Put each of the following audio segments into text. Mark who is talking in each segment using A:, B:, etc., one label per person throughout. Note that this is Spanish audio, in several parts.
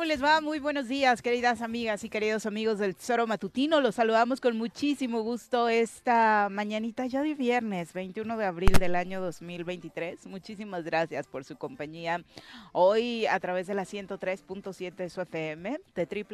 A: ¿Cómo les va? Muy buenos días, queridas amigas y queridos amigos del Tesoro Matutino. Los saludamos con muchísimo gusto esta mañanita ya de viernes, 21 de abril del año 2023. Muchísimas gracias por su compañía hoy a través de la 103.7 de su FM, de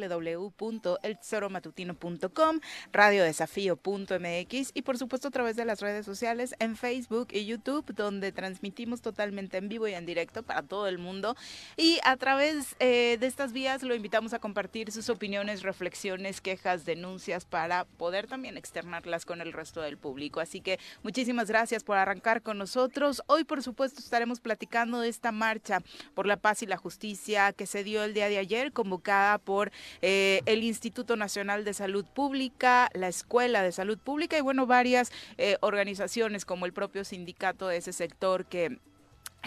A: www.eltesoromatutino.com, radiodesafío.mx y por supuesto a través de las redes sociales en Facebook y YouTube, donde transmitimos totalmente en vivo y en directo para todo el mundo y a través eh, de estas lo invitamos a compartir sus opiniones, reflexiones, quejas, denuncias para poder también externarlas con el resto del público. Así que muchísimas gracias por arrancar con nosotros. Hoy, por supuesto, estaremos platicando de esta marcha por la paz y la justicia que se dio el día de ayer, convocada por eh, el Instituto Nacional de Salud Pública, la Escuela de Salud Pública y, bueno, varias eh, organizaciones como el propio sindicato de ese sector que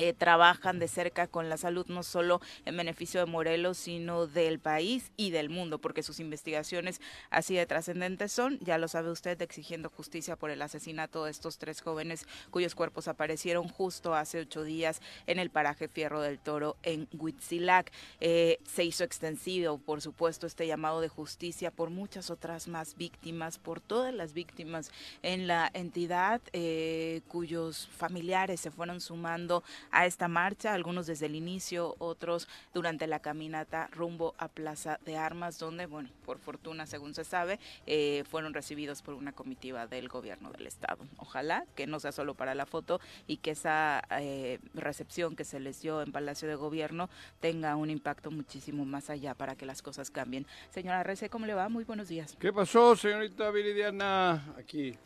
A: eh, trabajan de cerca con la salud no solo en beneficio de Morelos, sino del país y del mundo, porque sus investigaciones así de trascendentes son, ya lo sabe usted, exigiendo justicia por el asesinato de estos tres jóvenes cuyos cuerpos aparecieron justo hace ocho días en el paraje Fierro del Toro en Huitzilac. Eh, se hizo extensivo, por supuesto, este llamado de justicia por muchas otras más víctimas, por todas las víctimas en la entidad eh, cuyos familiares se fueron sumando a esta marcha, algunos desde el inicio, otros durante la caminata rumbo a Plaza de Armas, donde, bueno, por fortuna, según se sabe, eh, fueron recibidos por una comitiva del gobierno del estado. Ojalá que no sea solo para la foto y que esa eh, recepción que se les dio en Palacio de Gobierno tenga un impacto muchísimo más allá para que las cosas cambien. Señora Rece, ¿cómo le va? Muy buenos días.
B: ¿Qué pasó, señorita Viridiana? Aquí,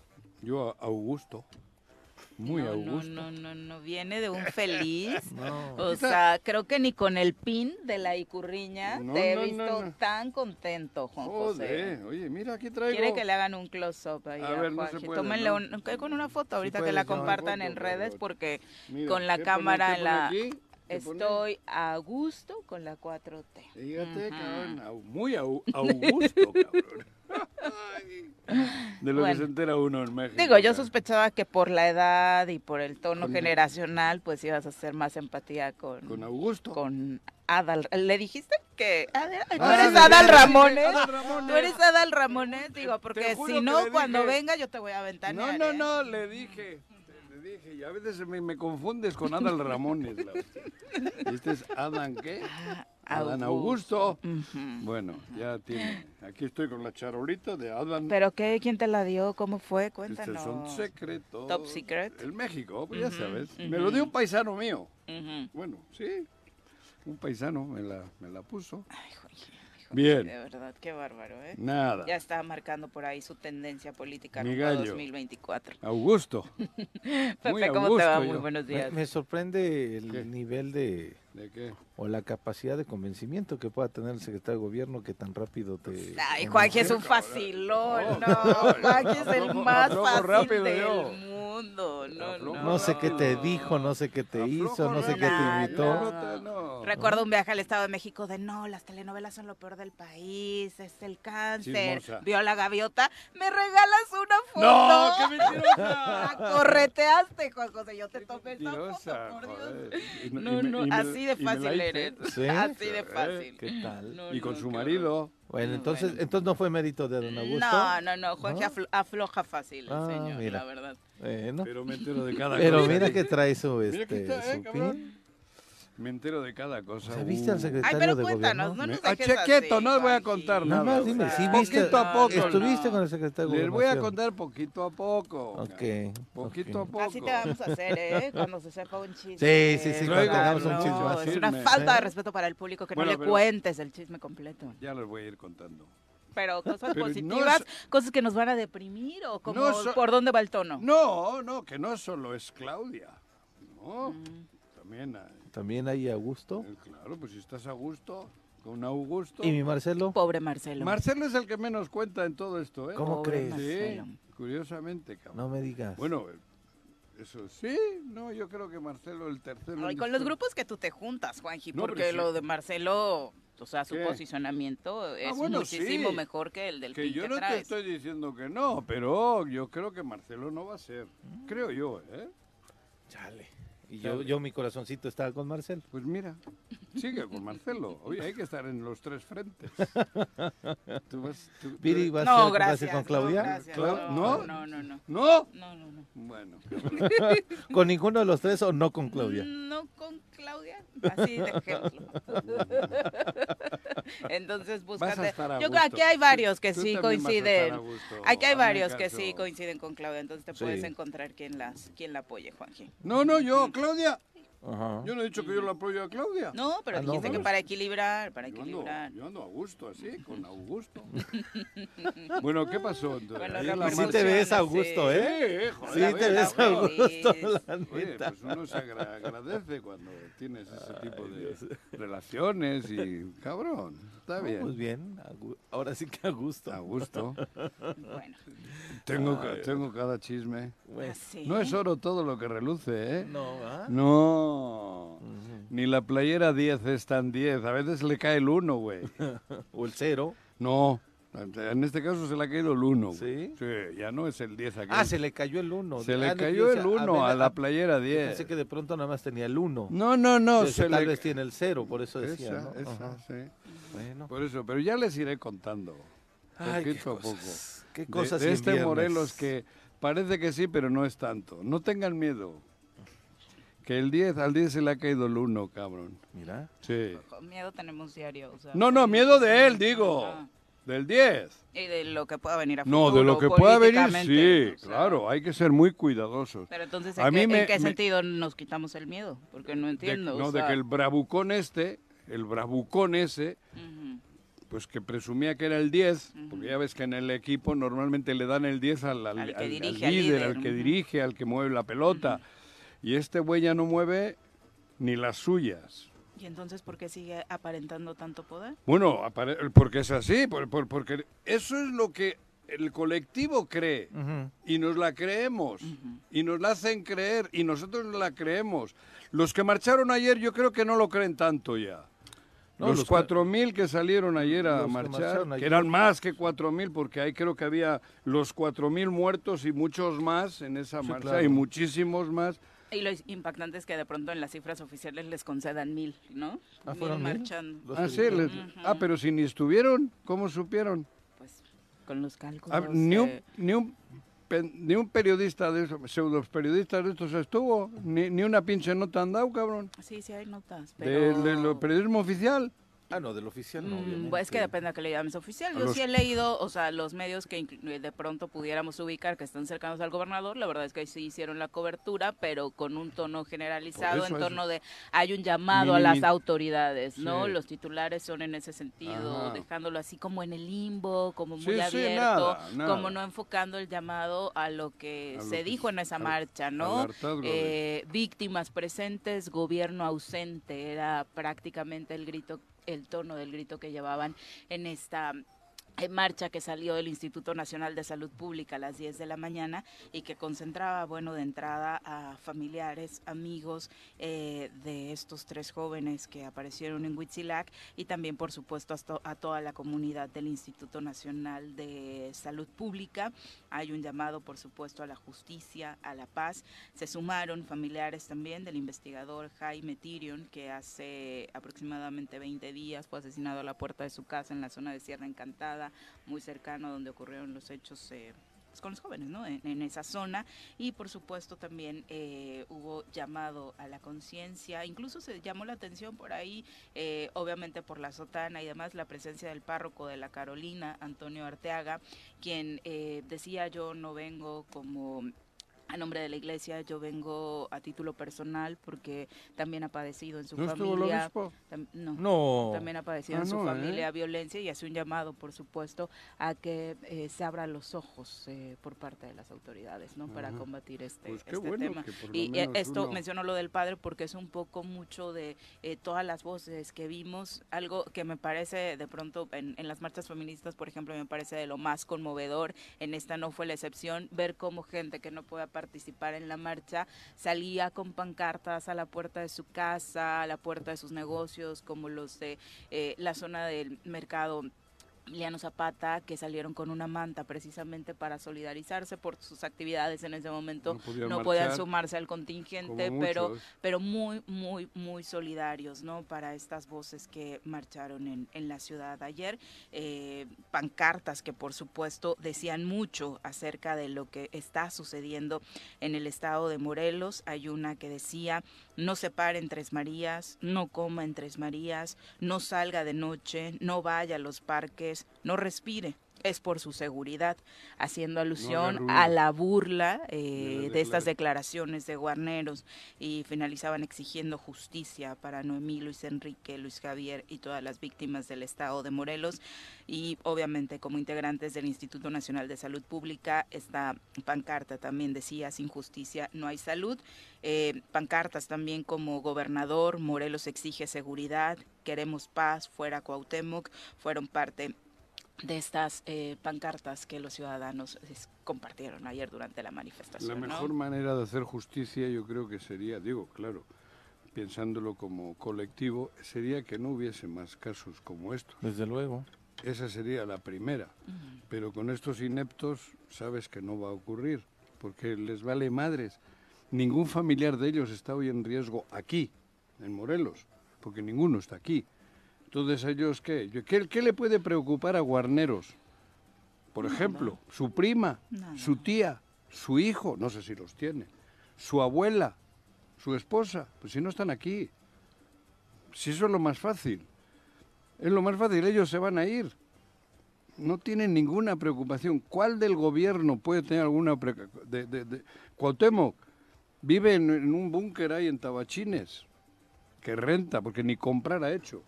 B: yo, Augusto. Muy
A: no,
B: Augusto.
A: No, no, no, no, viene de un feliz. O sea, creo que ni con el pin de la icurriña te he visto tan contento, Juan José.
B: Oye, mira, aquí traigo.
A: Quiere que le hagan un close-up ahí a, ver, Tómenle un, con una foto ahorita que la compartan en redes porque con la cámara en la... Estoy a gusto con la 4T.
B: Fíjate, cabrón, muy a, Augusto, cabrón. De lo que se entera uno en México.
A: Digo, yo sospechaba que por la edad y por el tono generacional, pues ibas a hacer más empatía con...
B: Con Augusto.
A: Con Adal. ¿Le dijiste que ah, tú eres Adal Ramones? Tú eres Adal Ramones, digo, porque si no, cuando venga yo te voy a aventar.
B: No, no, ¿eh? no, le dije dije, y a veces me, me confundes con Adal Ramones. este es Adán, ¿qué? Ah, Adán Augusto. Bueno, ya tiene. Aquí estoy con la charolita de Adán.
A: ¿Pero qué? ¿Quién te la dio? ¿Cómo fue? Cuéntanos.
B: Este es un secreto.
A: Top secret.
B: El México, pues ya sabes. Me lo dio un paisano mío. Bueno, sí. Un paisano me la, me la puso. Ay, Bien.
A: De verdad, qué bárbaro, ¿eh?
B: Nada.
A: Ya está marcando por ahí su tendencia política
B: Mi gallo.
A: 2024.
B: Augusto.
A: Pepe, ¿cómo
B: Augusto
A: te va?
B: yo.
A: Muy buenos
C: Me,
A: días.
C: me sorprende el
B: ¿Qué?
C: nivel de
B: ¿De qué?
C: o la capacidad de convencimiento que pueda tener el secretario de gobierno que tan rápido te
A: Ay. Juanji es un facilón, no.
B: no,
A: Juanji es el más fácil
B: rápido
A: del
B: yo.
A: mundo. No, no.
C: No sé qué te dijo, no sé qué te
B: Aflojo
C: hizo, no sé qué te invitó.
A: no.
B: No.
A: Recuerdo un viaje al Estado de México de no, las telenovelas son lo peor del país, es el cáncer.
B: Chismosa.
A: Vio a la gaviota, me regalas una foto.
B: ¡No! ¡Qué
A: La
B: mentirosa!
A: correteaste, Juan José. Yo te tomé esa foto, por. Dios. No, no,
B: me-
A: así de fácil eres.
C: ¿Sí?
A: Así de fácil.
C: ¿Qué tal?
A: No,
B: Y con
A: no,
B: su marido.
C: Bueno,
A: No,
C: entonces
A: bueno.
C: entonces no fue mérito de don Augusto.
A: No, no, no, Juanji
C: ¿No?
A: aflo- afloja fácil
C: Ah,
A: señor,
C: mira.
A: la verdad.
C: Bueno,
B: Pero me entero de cada
C: pero
B: cosa.
C: mira que trae su
B: Mira que
C: este
B: está, eh,
C: su
B: cabrón.
C: pin.
B: Me entero de cada cosa.
C: O sea, ¿viste al
B: Uh.
C: secretario
A: Ay, pero
C: de
A: cuéntanos,
C: gobierno?
A: no nos
B: Me-
A: dejes
B: Ah, che, quieto,
A: así,
B: no os voy a contar
C: Nada
B: nada.
C: más dime,
B: o sea,
C: ¿sí
A: no,
C: viste?
B: Poquito a poco.
C: ¿Estuviste
A: no.
C: con el secretario de
B: Les voy a contar poquito a poco.
C: Ok.
B: Poquito a poco.
A: Así te vamos a hacer, ¿eh? Cuando se sepa un chisme.
C: Sí, sí, sí,
B: cuando
A: Ah,
B: tengamos un
A: no,
B: chisme.
A: Es una falta de
C: Sí.
A: respeto para el público que
B: Bueno,
A: no le cuentes el chisme completo.
B: Ya les voy a ir contando.
A: Pero cosas
B: Pero no
A: positivas,
B: es-
A: cosas que nos van a deprimir o como
B: No so-
A: por dónde va el tono.
B: No, no, que no solo es Claudia. No,
A: Mm.
B: también hay.
C: También hay Augusto.
B: eh, Claro, pues si estás a gusto, con Augusto.
C: ¿Y mi Marcelo?
A: Pobre Marcelo.
B: Marcelo es el que menos cuenta en todo esto, ¿eh?
C: ¿Cómo
A: Pobre
C: crees?
B: Sí, curiosamente, cabrón.
C: No me digas.
B: Bueno, eh, eso sí, no, yo creo que Marcelo el tercero.
A: Ay,
B: en
A: con los grupos que tú te juntas, Juanji,
B: No,
A: porque
B: sí.
A: lo de Marcelo, o sea, su
B: ¿Qué?
A: posicionamiento es
B: bueno,
A: muchísimo
B: sí.
A: mejor que el del
B: Que yo
A: que
B: no te estoy diciendo que no, pero yo creo que Marcelo no va a ser. Creo yo, ¿eh?
C: Chale. Y yo, yo mi corazoncito estaba con Marcelo.
B: Pues mira, sigue con Marcelo. Oye, hay que estar en los tres frentes. Tú vas- tú- tú-
C: Viri, ¿vas
A: No,
C: a
A: gracias.
C: con Claudia?
A: No, gracias.
B: Clau-
A: no,
B: ¿no?
A: no, no, no.
B: ¿No?
A: No, no, no.
B: Bueno,
C: ¿Con ninguno de los tres o no con Claudia?
A: No con Claudia, así de ejemplo. Entonces, búscate. Yo creo que hay varios que
B: Tú
A: sí coinciden.
B: gusto.
A: Aquí hay varios que sí coinciden con Claudia, entonces te
C: Sí.
A: puedes encontrar quien las quien la apoye, Juanji.
B: No, no, yo, Claudia.
C: Ajá.
B: Yo no he dicho que yo la apoyo a Claudia.
A: No, pero
C: Ah, no,
A: dijiste que para equilibrar, para
B: Yo ando,
A: equilibrar.
B: yo ando a gusto, así, con Augusto. bueno, ¿qué pasó entonces?
A: Bueno,
C: Sí te ves a
A: sí.
C: gusto, ¿eh?
B: Eh, joder,
C: Sí te ves
B: a
C: a
B: ver.
C: gusto,
A: feliz.
C: la
B: Oye, pues uno se agra- agradece cuando tienes ese tipo de relaciones y cabrón, está bien.
C: Pues bien, ahora sí que a gusto.
B: A gusto.
A: Bueno,
B: Tengo, ca- tengo cada chisme.
C: Bueno,
A: así.
B: No es oro todo lo que reluce, ¿eh?
C: no, ¿ah?
B: No. Ni la playera 10 es tan 10. A veces le cae el 1, güey.
C: O el cero.
B: No. En este caso se le ha caído el 1.
C: ¿Sí?
B: Sí, ya no es el 10 aquí.
C: Ah, se le cayó el uno.
B: Se
C: Ah,
B: le
C: no,
B: cayó el
C: decía,
B: 1
C: ver,
B: a la
C: ah,
B: playera
C: yo
B: 10.
C: Pensé que de pronto nada más tenía el uno.
B: No, no, no.
C: Entonces,
B: se
C: tal
B: le-
C: vez tiene el cero, por eso decía,
B: Esa,
C: ¿no?
B: esa, sí.
C: Bueno.
B: Por eso, pero ya les iré contando.
C: Ay, qué
B: poquito a poco.
C: cosas. Qué
B: De-
C: cosas
B: de,
C: en
B: este
C: viernes.
B: Morelos que parece que sí, pero no es tanto. No tengan miedo. Que el 10, al 10 se le ha caído el 1, cabrón.
C: Mira.
B: Sí.
A: Miedo tenemos diario. o sea,
B: No, no, miedo de él, digo.
A: Ah.
B: Del 10.
A: Y de lo que pueda venir a
B: No, de lo que pueda venir, sí,
A: políticamente, o sea.
B: claro, hay que ser muy cuidadosos.
A: Pero entonces,
B: A
A: ¿en,
B: mí
A: qué,
B: me-
A: en qué
B: me-
A: sentido nos quitamos el miedo? Porque no
B: De,
A: entiendo.
B: no,
A: o
B: de que el bravucón este, el bravucón ese, pues que presumía que era el 10, porque ya ves que en el equipo normalmente le dan el 10 al, líder,
A: líder,
B: al que dirige, al que mueve la pelota. Y este güey ya no mueve ni las suyas.
A: ¿Y entonces por qué sigue aparentando tanto poder?
B: Bueno, porque es así, por- por- porque eso es lo que el colectivo cree. Y nos la creemos y nos la hacen creer y nosotros nos la creemos. Los que marcharon ayer yo creo que no lo creen tanto ya.
C: No,
B: los
C: los que-
B: cuatro mil que salieron ayer a
C: que
B: marchar, que eran más que cuatro mil, porque ahí creo que había los cuatro mil muertos y muchos más en esa
C: Sí,
B: marcha
C: claro.
B: y muchísimos más.
A: Y lo impactante es que de pronto en las cifras oficiales les concedan mil, ¿no?
C: Ah, ¿fueron mil?
A: marchando.
B: Ah, sí, ah, pero si ni estuvieron, ¿cómo supieron?
A: Pues con los cálculos.
B: Ah, ni, un,
A: eh,
B: ni, un, pen- ni un periodista de esos, pseudo periodistas de estos estuvo, ni, ni una pinche nota han dado, cabrón.
A: Sí, sí hay notas. Pero...
B: de lo periodismo oficial.
C: Ah, no, del oficial no,
A: Mm,
C: obviamente.
A: es que depende a qué le llames oficial. Yo
B: los-
A: sí he leído, o sea, los medios que de pronto pudiéramos ubicar que están cercanos al gobernador, la verdad es que sí hicieron la cobertura, pero con un tono generalizado en torno de hay un llamado a las autoridades, ¿no?
B: Sí.
A: Los titulares son en ese sentido,
B: Ajá.
A: dejándolo así como en el limbo, como muy
B: Sí, sí,
A: abierto,
B: nada, nada.
A: como no enfocando el llamado a lo que
B: A lo
A: se
B: que
A: dijo en esa marcha, ¿no? Eh, víctimas presentes, gobierno ausente, era prácticamente el grito, el tono del grito que llevaban en esta eh, marcha que salió del Instituto Nacional de Salud Pública a las 10 de la mañana y que concentraba, bueno, de entrada a familiares, amigos eh, de estos tres jóvenes que aparecieron en Huitzilac y también, por supuesto, a, a toda la comunidad del Instituto Nacional de Salud Pública. Hay un llamado, por supuesto, a la justicia, a la paz. Se sumaron familiares también del investigador Jaime Tirion, que hace aproximadamente 20 días fue asesinado a la puerta de su casa en la zona de Sierra Encantada, muy cercano a donde ocurrieron los hechos. eh, pues, con los jóvenes, ¿no? En, esa zona. Y por supuesto también eh, hubo llamado a la conciencia, incluso se llamó la atención por ahí, eh, obviamente por la sotana y demás, la presencia del párroco de la Carolina, Antonio Arteaga, quien decía yo no vengo como a nombre de la iglesia, yo vengo a título personal porque también ha padecido en su
B: ¿No estuvo el
A: familia.
B: obispo?
A: no,
C: No.
A: también ha padecido
B: Ah,
A: en su
B: no, ¿eh?
A: familia violencia y hace un llamado, por supuesto, a que eh, se abran los ojos eh, por parte de las autoridades, ¿no? Para combatir este,
B: Pues qué
A: este
B: bueno
A: tema. Y eh, esto
B: uno-
A: menciono lo del padre porque es un poco mucho de eh, todas las voces que vimos, algo que me parece de pronto en, en las marchas feministas, por ejemplo, me parece de lo más conmovedor, en esta no fue la excepción, ver cómo gente que no pueda participar en la marcha salía con pancartas a la puerta de su casa, a la puerta de sus negocios, como los de eh, la zona del mercado Emiliano Zapata, que salieron con una manta precisamente para solidarizarse por sus actividades en ese momento.
B: No podían
A: No podían
B: marchar,
A: sumarse al contingente, pero pero muy, muy, muy solidarios, ¿no? Para estas voces que marcharon en, en la ciudad ayer. Eh, pancartas que, por supuesto, decían mucho acerca de lo que está sucediendo en el estado de Morelos. Hay una que decía, no se pare en Tres Marías, no coma en Tres Marías, no salga de noche, no vaya a los parques, no respire. Es por su seguridad, haciendo alusión a la burla eh,
B: De
A: estas
B: declara-
A: declaraciones de Guarneros y finalizaban exigiendo justicia para Noemí, Luis Enrique, Luis Javier y todas las víctimas del estado de Morelos. Y obviamente como integrantes del Instituto Nacional de Salud Pública esta pancarta también decía sin justicia no hay salud Eh, pancartas también como gobernador Morelos exige seguridad queremos paz fuera Cuauhtémoc fueron parte de estas eh, pancartas que los ciudadanos es, compartieron ayer durante la manifestación.
B: La
A: ¿no?
B: mejor manera de hacer justicia yo creo que sería, digo, claro, pensándolo como colectivo, sería que no hubiese más casos como estos.
C: Desde luego.
B: Esa sería la primera. Pero con estos ineptos sabes que no va a ocurrir, porque les vale madres. Ningún familiar de ellos está hoy en riesgo aquí, en Morelos, porque ninguno está aquí. Entonces, ¿ellos qué? ¿Qué, qué le puede preocupar a Guarneros? Por ejemplo, su prima,
A: Nada.
B: su tía, su hijo, no sé si los tiene, su abuela, su esposa, pues si no están aquí. Si eso es lo más fácil. Es lo más fácil, ellos se van a ir. No tienen ninguna preocupación. ¿Cuál del gobierno puede tener alguna preocupación? De, de, de- Cuauhtémoc vive en, en un búnker ahí en Tabachines, que renta, porque ni comprar ha hecho.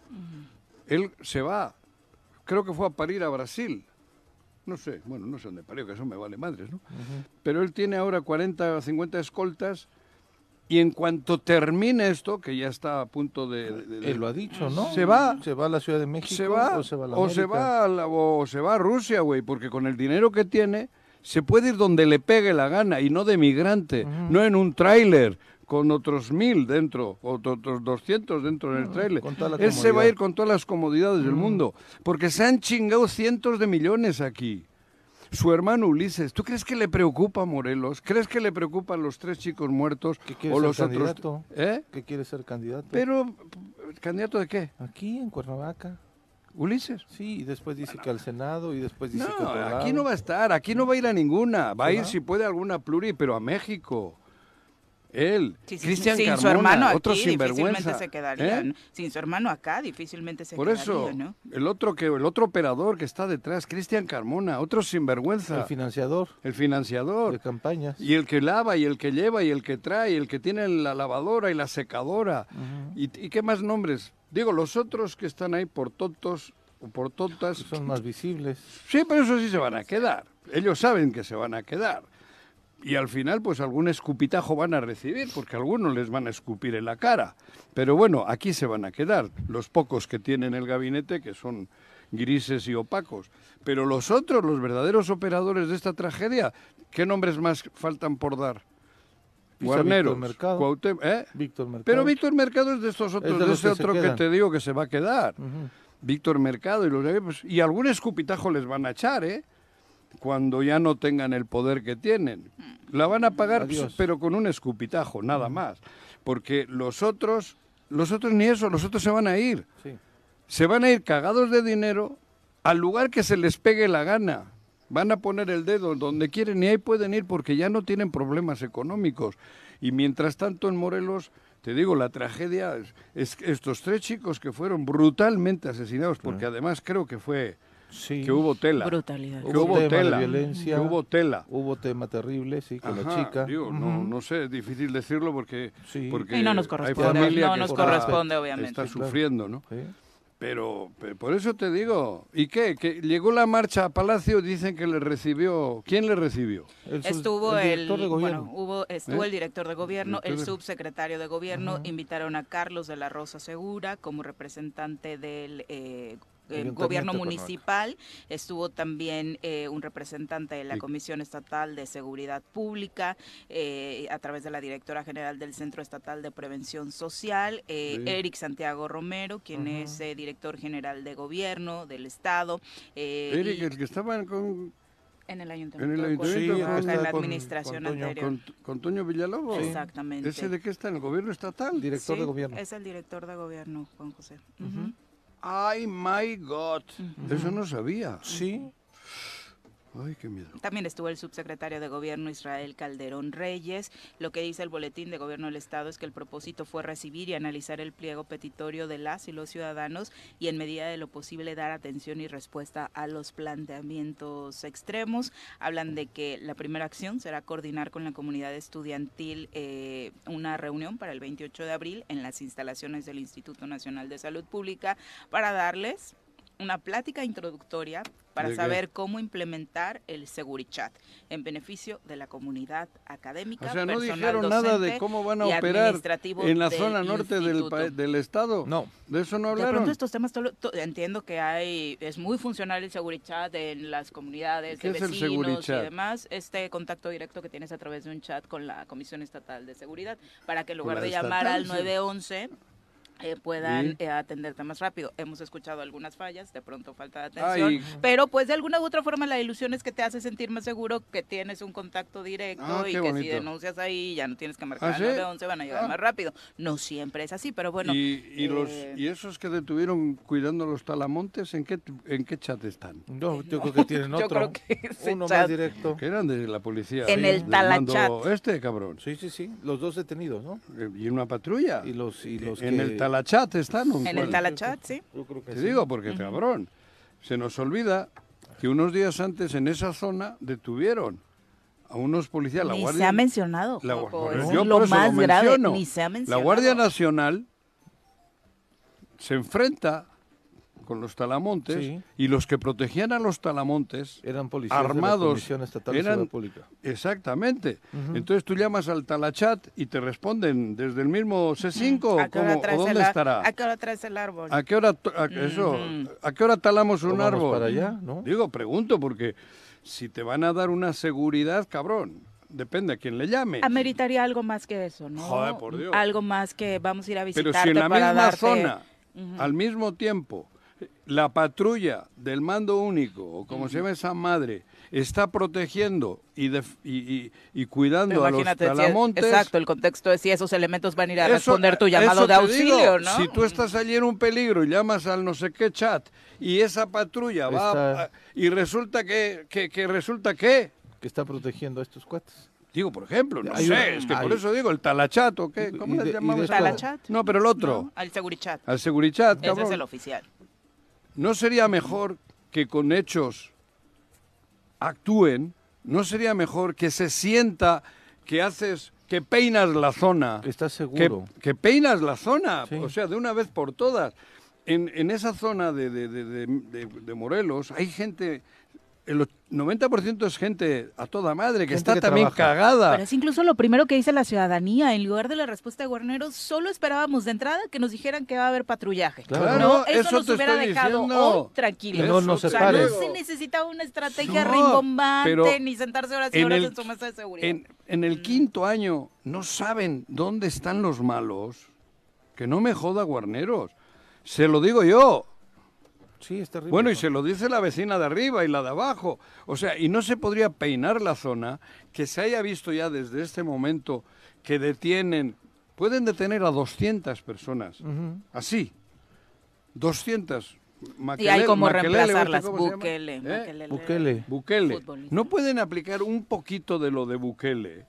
B: Él se va, creo que fue a parir a Brasil. No sé, bueno, no sé dónde parió, que eso me vale madres, ¿no? Pero él tiene ahora 40 o 50 escoltas y en cuanto termine esto, que ya está a punto de... de- de-
C: Él lo ha dicho, ¿no?
B: Se va.
C: Se va a la Ciudad de México
B: se va
C: o se va a la
B: o se va a la- o se va a Rusia, güey, porque con el dinero que tiene se puede ir donde le pegue la gana y no de migrante, no en un tráiler con otros mil dentro, otros 200 dentro del
C: toda la
B: Él se va a ir con todas las comodidades del
C: Ujú.
B: mundo, porque se han chingado cientos de millones aquí. Su hermano Ulises, ¿tú crees que le preocupa a Morelos? ¿Crees que le preocupan los tres chicos muertos
C: ¿Qué quiere
B: o
C: ser
B: los otros?
C: candidato?
B: ¿Eh?
C: ¿Qué quiere ser candidato?
B: Pero, ¿candidato de qué?
C: Aquí en Cuernavaca.
B: ¿Ulises?
C: Sí, y después dice que al Senado y después dice que a
B: No, aquí no va a estar, aquí no va a ir a ninguna, va a
C: ¿Se
B: ir si puede a alguna pluri, pero a México. Él,
A: Sí, sí,
B: Cristian
A: sin su
B: Carmona,
A: hermano aquí
B: otro
A: difícilmente
B: sinvergüenza.
A: se quedaría,
B: ¿eh?
A: ¿no? Sin su hermano acá difícilmente se
B: Por
A: quedaría,
B: eso,
A: ¿no?
B: el otro que el otro operador que está detrás, Cristian Carmona, otro sinvergüenza,
C: El financiador
B: el financiador.
C: de campañas.
B: Y el que lava, y el que lleva, y el que trae, y el que tiene la lavadora y la secadora. ¿Y, y qué más nombres? Digo, los otros que están ahí por tontos o por tontas.
C: Son más visibles.
B: Sí, pero eso sí se van a quedar. Ellos saben que se van a quedar. Y al final, pues algún escupitajo van a recibir, porque algunos les van a escupir en la cara. Pero bueno, aquí se van a quedar. Los pocos que tienen el gabinete, que son grises y opacos. Pero los otros, los verdaderos operadores de esta tragedia, ¿qué nombres más faltan por dar?
C: Quizá
B: Guarneros,
C: Víctor Mercado.
B: ¿eh?
C: Víctor Mercado.
B: Pero Víctor Mercado es de estos otros,
C: de
B: de, ese
C: que
B: otro que te digo que se va a quedar. Víctor Mercado y los pues, y algún escupitajo les van a echar, ¿eh? Cuando ya no tengan el poder que tienen. La van a pagar, pues,
C: Adiós.
B: pero con un escupitajo, nada más. Porque los otros, los otros ni eso, los otros se van a ir.
C: Sí.
B: Se van a ir cagados de dinero al lugar que se les pegue la gana. Van a poner el dedo donde quieren y ahí pueden ir porque ya no tienen problemas económicos. Y mientras tanto en Morelos, te digo, la tragedia es, estos tres chicos que fueron brutalmente asesinados, porque además creo que fue
C: Sí.
B: que hubo tela.
A: Brutalidad.
B: Que hubo
C: tema de
B: tela.
C: violencia.
B: Que hubo tela.
C: Hubo tema terrible, sí, con la chica.
B: digo, no, no sé, es difícil decirlo porque,
C: Sí.
B: porque
A: Y no nos
B: hay
A: corresponde,
B: familia
A: no nos
B: está-
A: corresponde, obviamente.
B: Está
C: Sí, claro.
B: sufriendo, ¿no?
C: Sí.
B: Pero, pero por eso te digo, ¿y qué? Que llegó la marcha a Palacio, dicen que le recibió, ¿quién le recibió?
C: El sub-
A: Estuvo el,
C: director de gobierno.
A: bueno, hubo, estuvo
B: ¿Eh?
A: el director de gobierno, el subsecretario de gobierno, invitaron a Carlos de la Rosa Segura como representante del eh, eh, gobierno
C: Cuernavaca.
A: municipal, estuvo también eh, un representante de la Comisión Estatal de Seguridad Pública, eh, a través de la directora general del Centro Estatal de Prevención Social, eh,
B: Sí.
A: Eric Santiago Romero, quien es eh, director general de gobierno del Estado. eh,
B: Eric,
A: y-
B: el que estaba con,
A: en el ayuntamiento.
B: En el
A: de
B: ayuntamiento, sí,
A: en la
C: con-
A: administración
C: con Toño,
A: anterior.
B: con, con Toño Villalobos.
A: Exactamente.
B: ¿Ese de qué está? ¿En el gobierno estatal?
C: Director
A: Sí,
C: de gobierno.
A: Es el director de gobierno, Juan José. Ujú.
B: ¡Ay, my God! Eso no sabía.
C: Sí.
A: También estuvo el subsecretario de Gobierno Israel Calderón Reyes. Lo que dice el boletín de Gobierno del Estado es que el propósito fue recibir y analizar el pliego petitorio de las y los ciudadanos y en medida de lo posible dar atención y respuesta a los planteamientos extremos. Hablan de que la primera acción será coordinar con la comunidad estudiantil eh, una reunión para el 28 de abril en las instalaciones del Instituto Nacional de Salud Pública para darles una plática introductoria para
B: ¿De qué?
A: saber cómo implementar el Segurichat en beneficio de la comunidad académica.
B: O sea, no
A: personal
B: dijeron nada de
A: docente
B: cómo van a
A: y
B: operar
A: administrativo
B: en la zona norte del, del estado.
C: No.
B: De eso no
A: De
B: hablaron.
A: pronto estos temas, entiendo que hay es muy funcional el Segurichat en las comunidades
B: ¿Qué
A: de
B: es el
A: vecinos y demás. Este contacto directo que tienes a través de un chat con la Comisión Estatal de Seguridad para que en lugar de llamar al
B: sí.
A: 911 eh, puedan
B: Sí.
A: eh, atenderte más rápido. Hemos escuchado algunas fallas, de pronto falta de atención,
B: Ay.
A: pero pues de alguna u otra forma la ilusión es que te hace sentir más seguro que tienes un contacto directo
B: Ah,
A: y que si denuncias ahí ya no tienes que marcar
B: ¿Ah,
A: al
B: sí?
A: 911, van a llegar
B: Ah.
A: más rápido. No siempre es así, pero bueno.
B: y, y los,
A: eh,
B: y esos que detuvieron cuidando los talamontes, ¿en qué, en qué chat están?
C: No, yo creo que tienen
A: Yo
C: otro.
A: creo que ese
C: uno
A: chat-
C: más directo.
B: Que eran de la policía.
A: En
B: sí,
A: el Talachat.
B: Este, cabrón.
C: Sí, sí, sí. Los dos detenidos, ¿no?
B: Y en una patrulla.
C: Y los, y los
B: en
C: que...
B: el Talachat están. ¿o
A: en el? Talachat, sí.
C: Yo creo que
B: Te
C: sí.
B: digo, porque cabrón, se nos olvida que unos días antes en esa zona detuvieron a unos policías, la
A: Ni
B: Guardia
A: se ha mencionado.
B: la-
A: es lo
B: eso
A: más
B: lo
A: grave.
B: menciono.
A: Ni se ha
B: La
A: mencionado.
B: Guardia Nacional se enfrenta con los talamontes
C: Sí.
B: y los que protegían a los talamontes
C: Eran policías de la
B: armados
C: de
B: eran exactamente. Entonces tú llamas al talachat y te responden desde el mismo C5
A: ¿A
B: o, cómo- dónde
A: el
B: estará.
A: ¿A qué hora traes el árbol?
B: ¿A qué hora, a- eso. ¿a qué hora talamos un
C: ¿O vamos
B: árbol?
C: para allá, no?
B: Digo, pregunto, porque si te van a dar una seguridad, cabrón, depende a quién le llame.
A: Ameritaría algo más que eso, ¿no?
B: Joder, por Dios.
A: Algo más que vamos a ir a
B: Pero
A: visitarte
B: si en la misma
A: darte...
B: zona, al mismo tiempo, la patrulla del mando único, o como se llama esa madre, está protegiendo y, def- y, y- y cuidando a los
A: si-
B: talamontes...
A: exacto, el contexto es si esos elementos van a ir a
B: Eso-
A: responder tu
B: eso
A: llamado de auxilio,
B: digo,
A: ¿no?
B: Si tú estás allí en un peligro y llamas al no sé qué chat y esa patrulla va a- y resulta que, que, que resulta que
C: Que está protegiendo a estos cuates.
B: Digo, por ejemplo, no
C: Hay
B: sé,
C: una-
B: es que por eso digo, el talachato, ¿qué? ¿Cómo le llamamos?
A: ¿Talachat?
B: No, pero el otro,
A: ¿no? Al Segurichat.
B: al Segurichat,
A: Ese es el oficial.
B: ¿No sería mejor que con hechos actúen? ¿No sería mejor que se sienta que haces, que peinas la zona?
C: ¿Estás seguro?
B: que peinas la zona,
C: Sí.
B: o sea, de una vez por todas. En, en esa zona de, de- de- de- Morelos hay gente, el 90% es gente a toda madre, que
C: Gente
B: está
C: que
B: también
C: trabaja.
B: cagada.
A: Pero es incluso lo primero que dice la ciudadanía. En lugar de la respuesta de Guarneros, solo esperábamos de entrada que nos dijeran que va a haber patrullaje.
C: Claro.
A: No, eso,
B: Eso
A: nos hubiera dejado hoy tranquilos.
C: No nos
A: o sea, no se necesitaba una estrategia
B: No,
A: rimbombante,
B: pero
A: ni sentarse horas y
B: en
A: horas
B: el-
A: en su mesa de seguridad.
B: En, en el quinto año no saben dónde están los malos. Que no me joda Guarneros. Se lo digo yo.
C: Sí, es terrible.
B: Bueno, y se lo dice la vecina de arriba y la de abajo. O sea, y no se podría peinar la zona que se haya visto ya desde este momento que detienen, pueden detener a 200 personas. Así. 200.
A: y hay como reemplazarlas. Bukele,
B: ¿Eh?
C: Bukele.
B: Bukele. No pueden aplicar un poquito de lo de Bukele.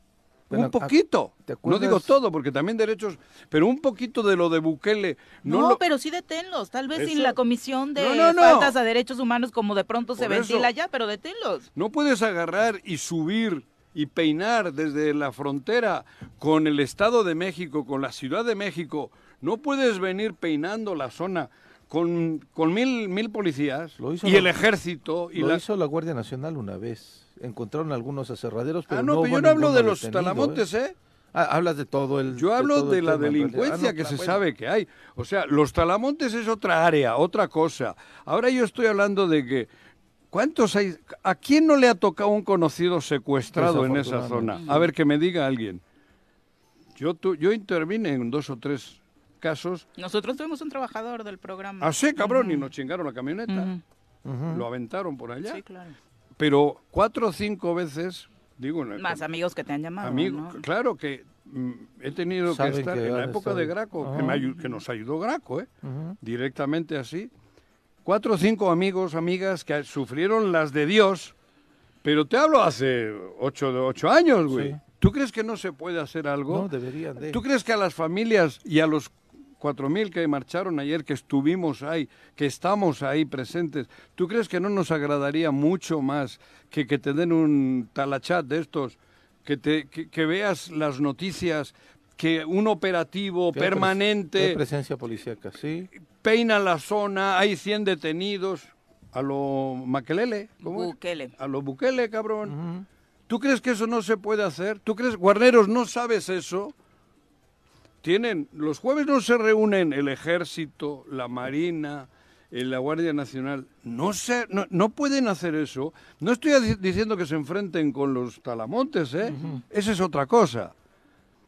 C: Bueno,
B: un poquito.
C: ¿te
B: No digo todo, porque también derechos, pero un poquito de lo de Bukele. No,
A: No,
B: lo-
A: pero sí deténlos. Tal vez sin
B: Eso-
A: la comisión de
B: No, no, no.
A: faltas a derechos humanos como de pronto se
B: eso-
A: ventila ya, pero deténlos.
B: No puedes agarrar y subir y peinar desde la frontera con el Estado de México, con la Ciudad de México. No puedes venir peinando la zona con, con mil, mil policías
C: Lo hizo
B: y
C: la-
B: el ejército. Y
C: Lo
B: la...
C: hizo la Guardia Nacional una vez. Encontraron algunos aserraderos, pero
B: ah, no,
C: no
B: pero yo no hablo de los
C: detenido,
B: talamontes, ¿eh?
C: Ah, hablas de todo el.
B: Yo hablo de la
C: tema,
B: delincuencia
C: Ah, no,
B: que
C: claro,
B: se
C: bueno.
B: sabe que hay. O sea, los talamontes es otra área, otra cosa. Ahora yo estoy hablando de que ¿cuántos hay? ¿A quién no le ha tocado un conocido secuestrado en esa zona? A ver que me diga alguien. Yo tu- yo intervine en dos o tres casos.
A: Nosotros tuvimos un trabajador del programa.
B: Así, cabrón, y nos chingaron la camioneta. Lo aventaron por allá.
A: Sí, claro.
B: Pero cuatro o cinco veces, digo,
A: Más amigos que te han llamado.
B: Amigo,
A: ¿no?
B: claro que mm, he tenido que estar
C: que
B: en la época de Graco, que, me ayu- que nos ayudó Graco, ¿eh? Directamente así. Cuatro o cinco amigos, amigas que sufrieron las de Dios, pero te hablo hace ocho, ocho años, güey.
C: Sí.
B: ¿Tú crees que no se puede hacer algo?
C: No, deberían de.
B: ¿Tú crees que a las familias y a los cuatro mil que marcharon ayer, que estuvimos ahí, que estamos ahí presentes, ¿tú crees que no nos agradaría mucho más que, que te den un talachat de estos, que, te, que, que veas las noticias, que un operativo permanente
C: hay presencia policíaca, sí.
B: peina la zona, hay 100 detenidos. A lo Maquelele, ¿cómo?
A: Bukele.
B: A lo Bukele, cabrón. ¿Tú crees que eso no se puede hacer? ¿Tú crees, Guarneros, no sabes eso? Tienen, los jueves no se reúnen el ejército, la marina, eh, la Guardia Nacional. No, se, no, no pueden hacer eso. No estoy dic- diciendo que se enfrenten con los talamontes, ¿eh? Esa es otra cosa.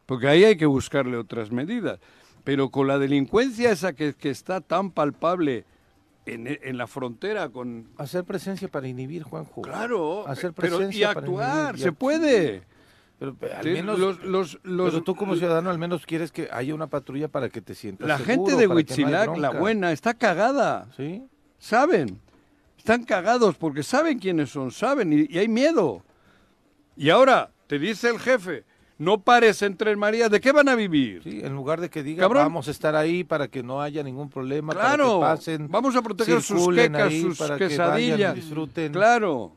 B: Porque ahí hay que buscarle otras medidas. Pero con la delincuencia esa que, que está tan palpable en, en la frontera con...
C: Hacer presencia para inhibir, Juanjo.
B: Claro,
C: Hacer
B: pero y
C: presencia para
B: actuar,
C: inhibir, y
B: se puede.
C: Pero pe- al
B: Sí,
C: menos.
B: los, los, los-
C: pero tú como ciudadano al menos quieres que haya una patrulla para que te sientas
B: la
C: seguro,
B: gente de
C: que no
B: Huitzilac, la buena, está cagada.
C: Sí.
B: Saben. Están cagados porque saben quiénes son, saben, y, y hay miedo. Y ahora te dice el jefe, no pares en Tres Marías, ¿de qué van a vivir?
C: Sí, en lugar de que diga
B: Cabrón.
C: vamos a estar ahí para que no haya ningún problema,
B: Claro,
C: para que pasen,
B: vamos a proteger sus quecas, sus
C: para que
B: quesadillas.
C: vayan y disfruten.
B: Claro.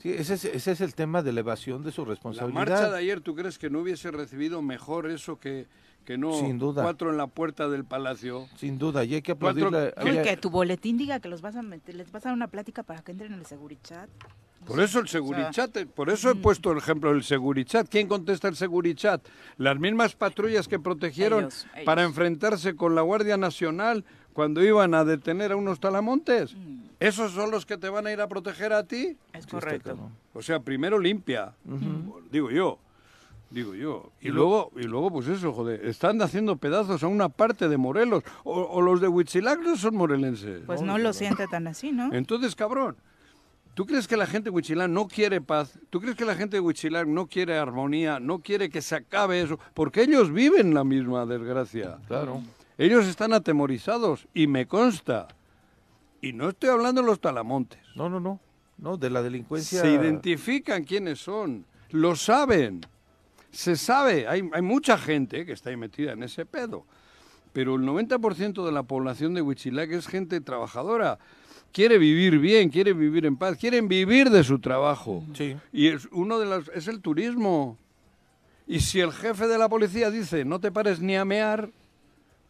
C: Sí, ese es, ese es el tema de la evasión de su
B: La
C: responsabilidad.
B: marcha de ayer, ¿tú crees que no hubiese recibido mejor eso que, que no
C: Sin duda.
B: cuatro en la puerta del palacio?
C: Sin duda, y hay que
B: Cuatro-
C: aplaudirle. Hay-
A: que tu boletín diga que los vas a meter, les vas a dar una plática para que entren en el Segurichat.
B: Por eso el Segurichat, eh, por eso he puesto el ejemplo del Segurichat. ¿Quién contesta el Segurichat? Las mismas patrullas que protegieron
A: Ellos, ellos.
B: para enfrentarse con la Guardia Nacional cuando iban a detener a unos talamontes. ¿Esos son los que te van a ir a proteger a ti?
A: Es correcto.
B: O sea, primero limpia, digo yo, digo yo. Y luego, y luego pues eso, joder, están haciendo pedazos a una parte de Morelos. O, o los de Huitzilac no son morelenses.
A: Pues no lo siente tan así, ¿no?
B: Entonces, cabrón, ¿tú crees que la gente de no quiere paz? ¿Tú crees que la gente de no quiere armonía? ¿No quiere que se acabe eso? Porque ellos viven la misma desgracia.
C: Claro.
B: Ellos están atemorizados y me consta. Y no estoy hablando de los talamontes.
C: No, no, no. No, de la delincuencia.
B: Se identifican quiénes son. lo saben. Se sabe, hay, hay mucha gente que está ahí metida en ese pedo. Pero el 90% de la población de Huichilac es gente trabajadora. Quiere vivir bien, quiere vivir en paz, quieren vivir de su trabajo.
C: Sí.
B: Y es uno de los es el turismo. Y si el jefe de la policía dice no te pares ni a mear,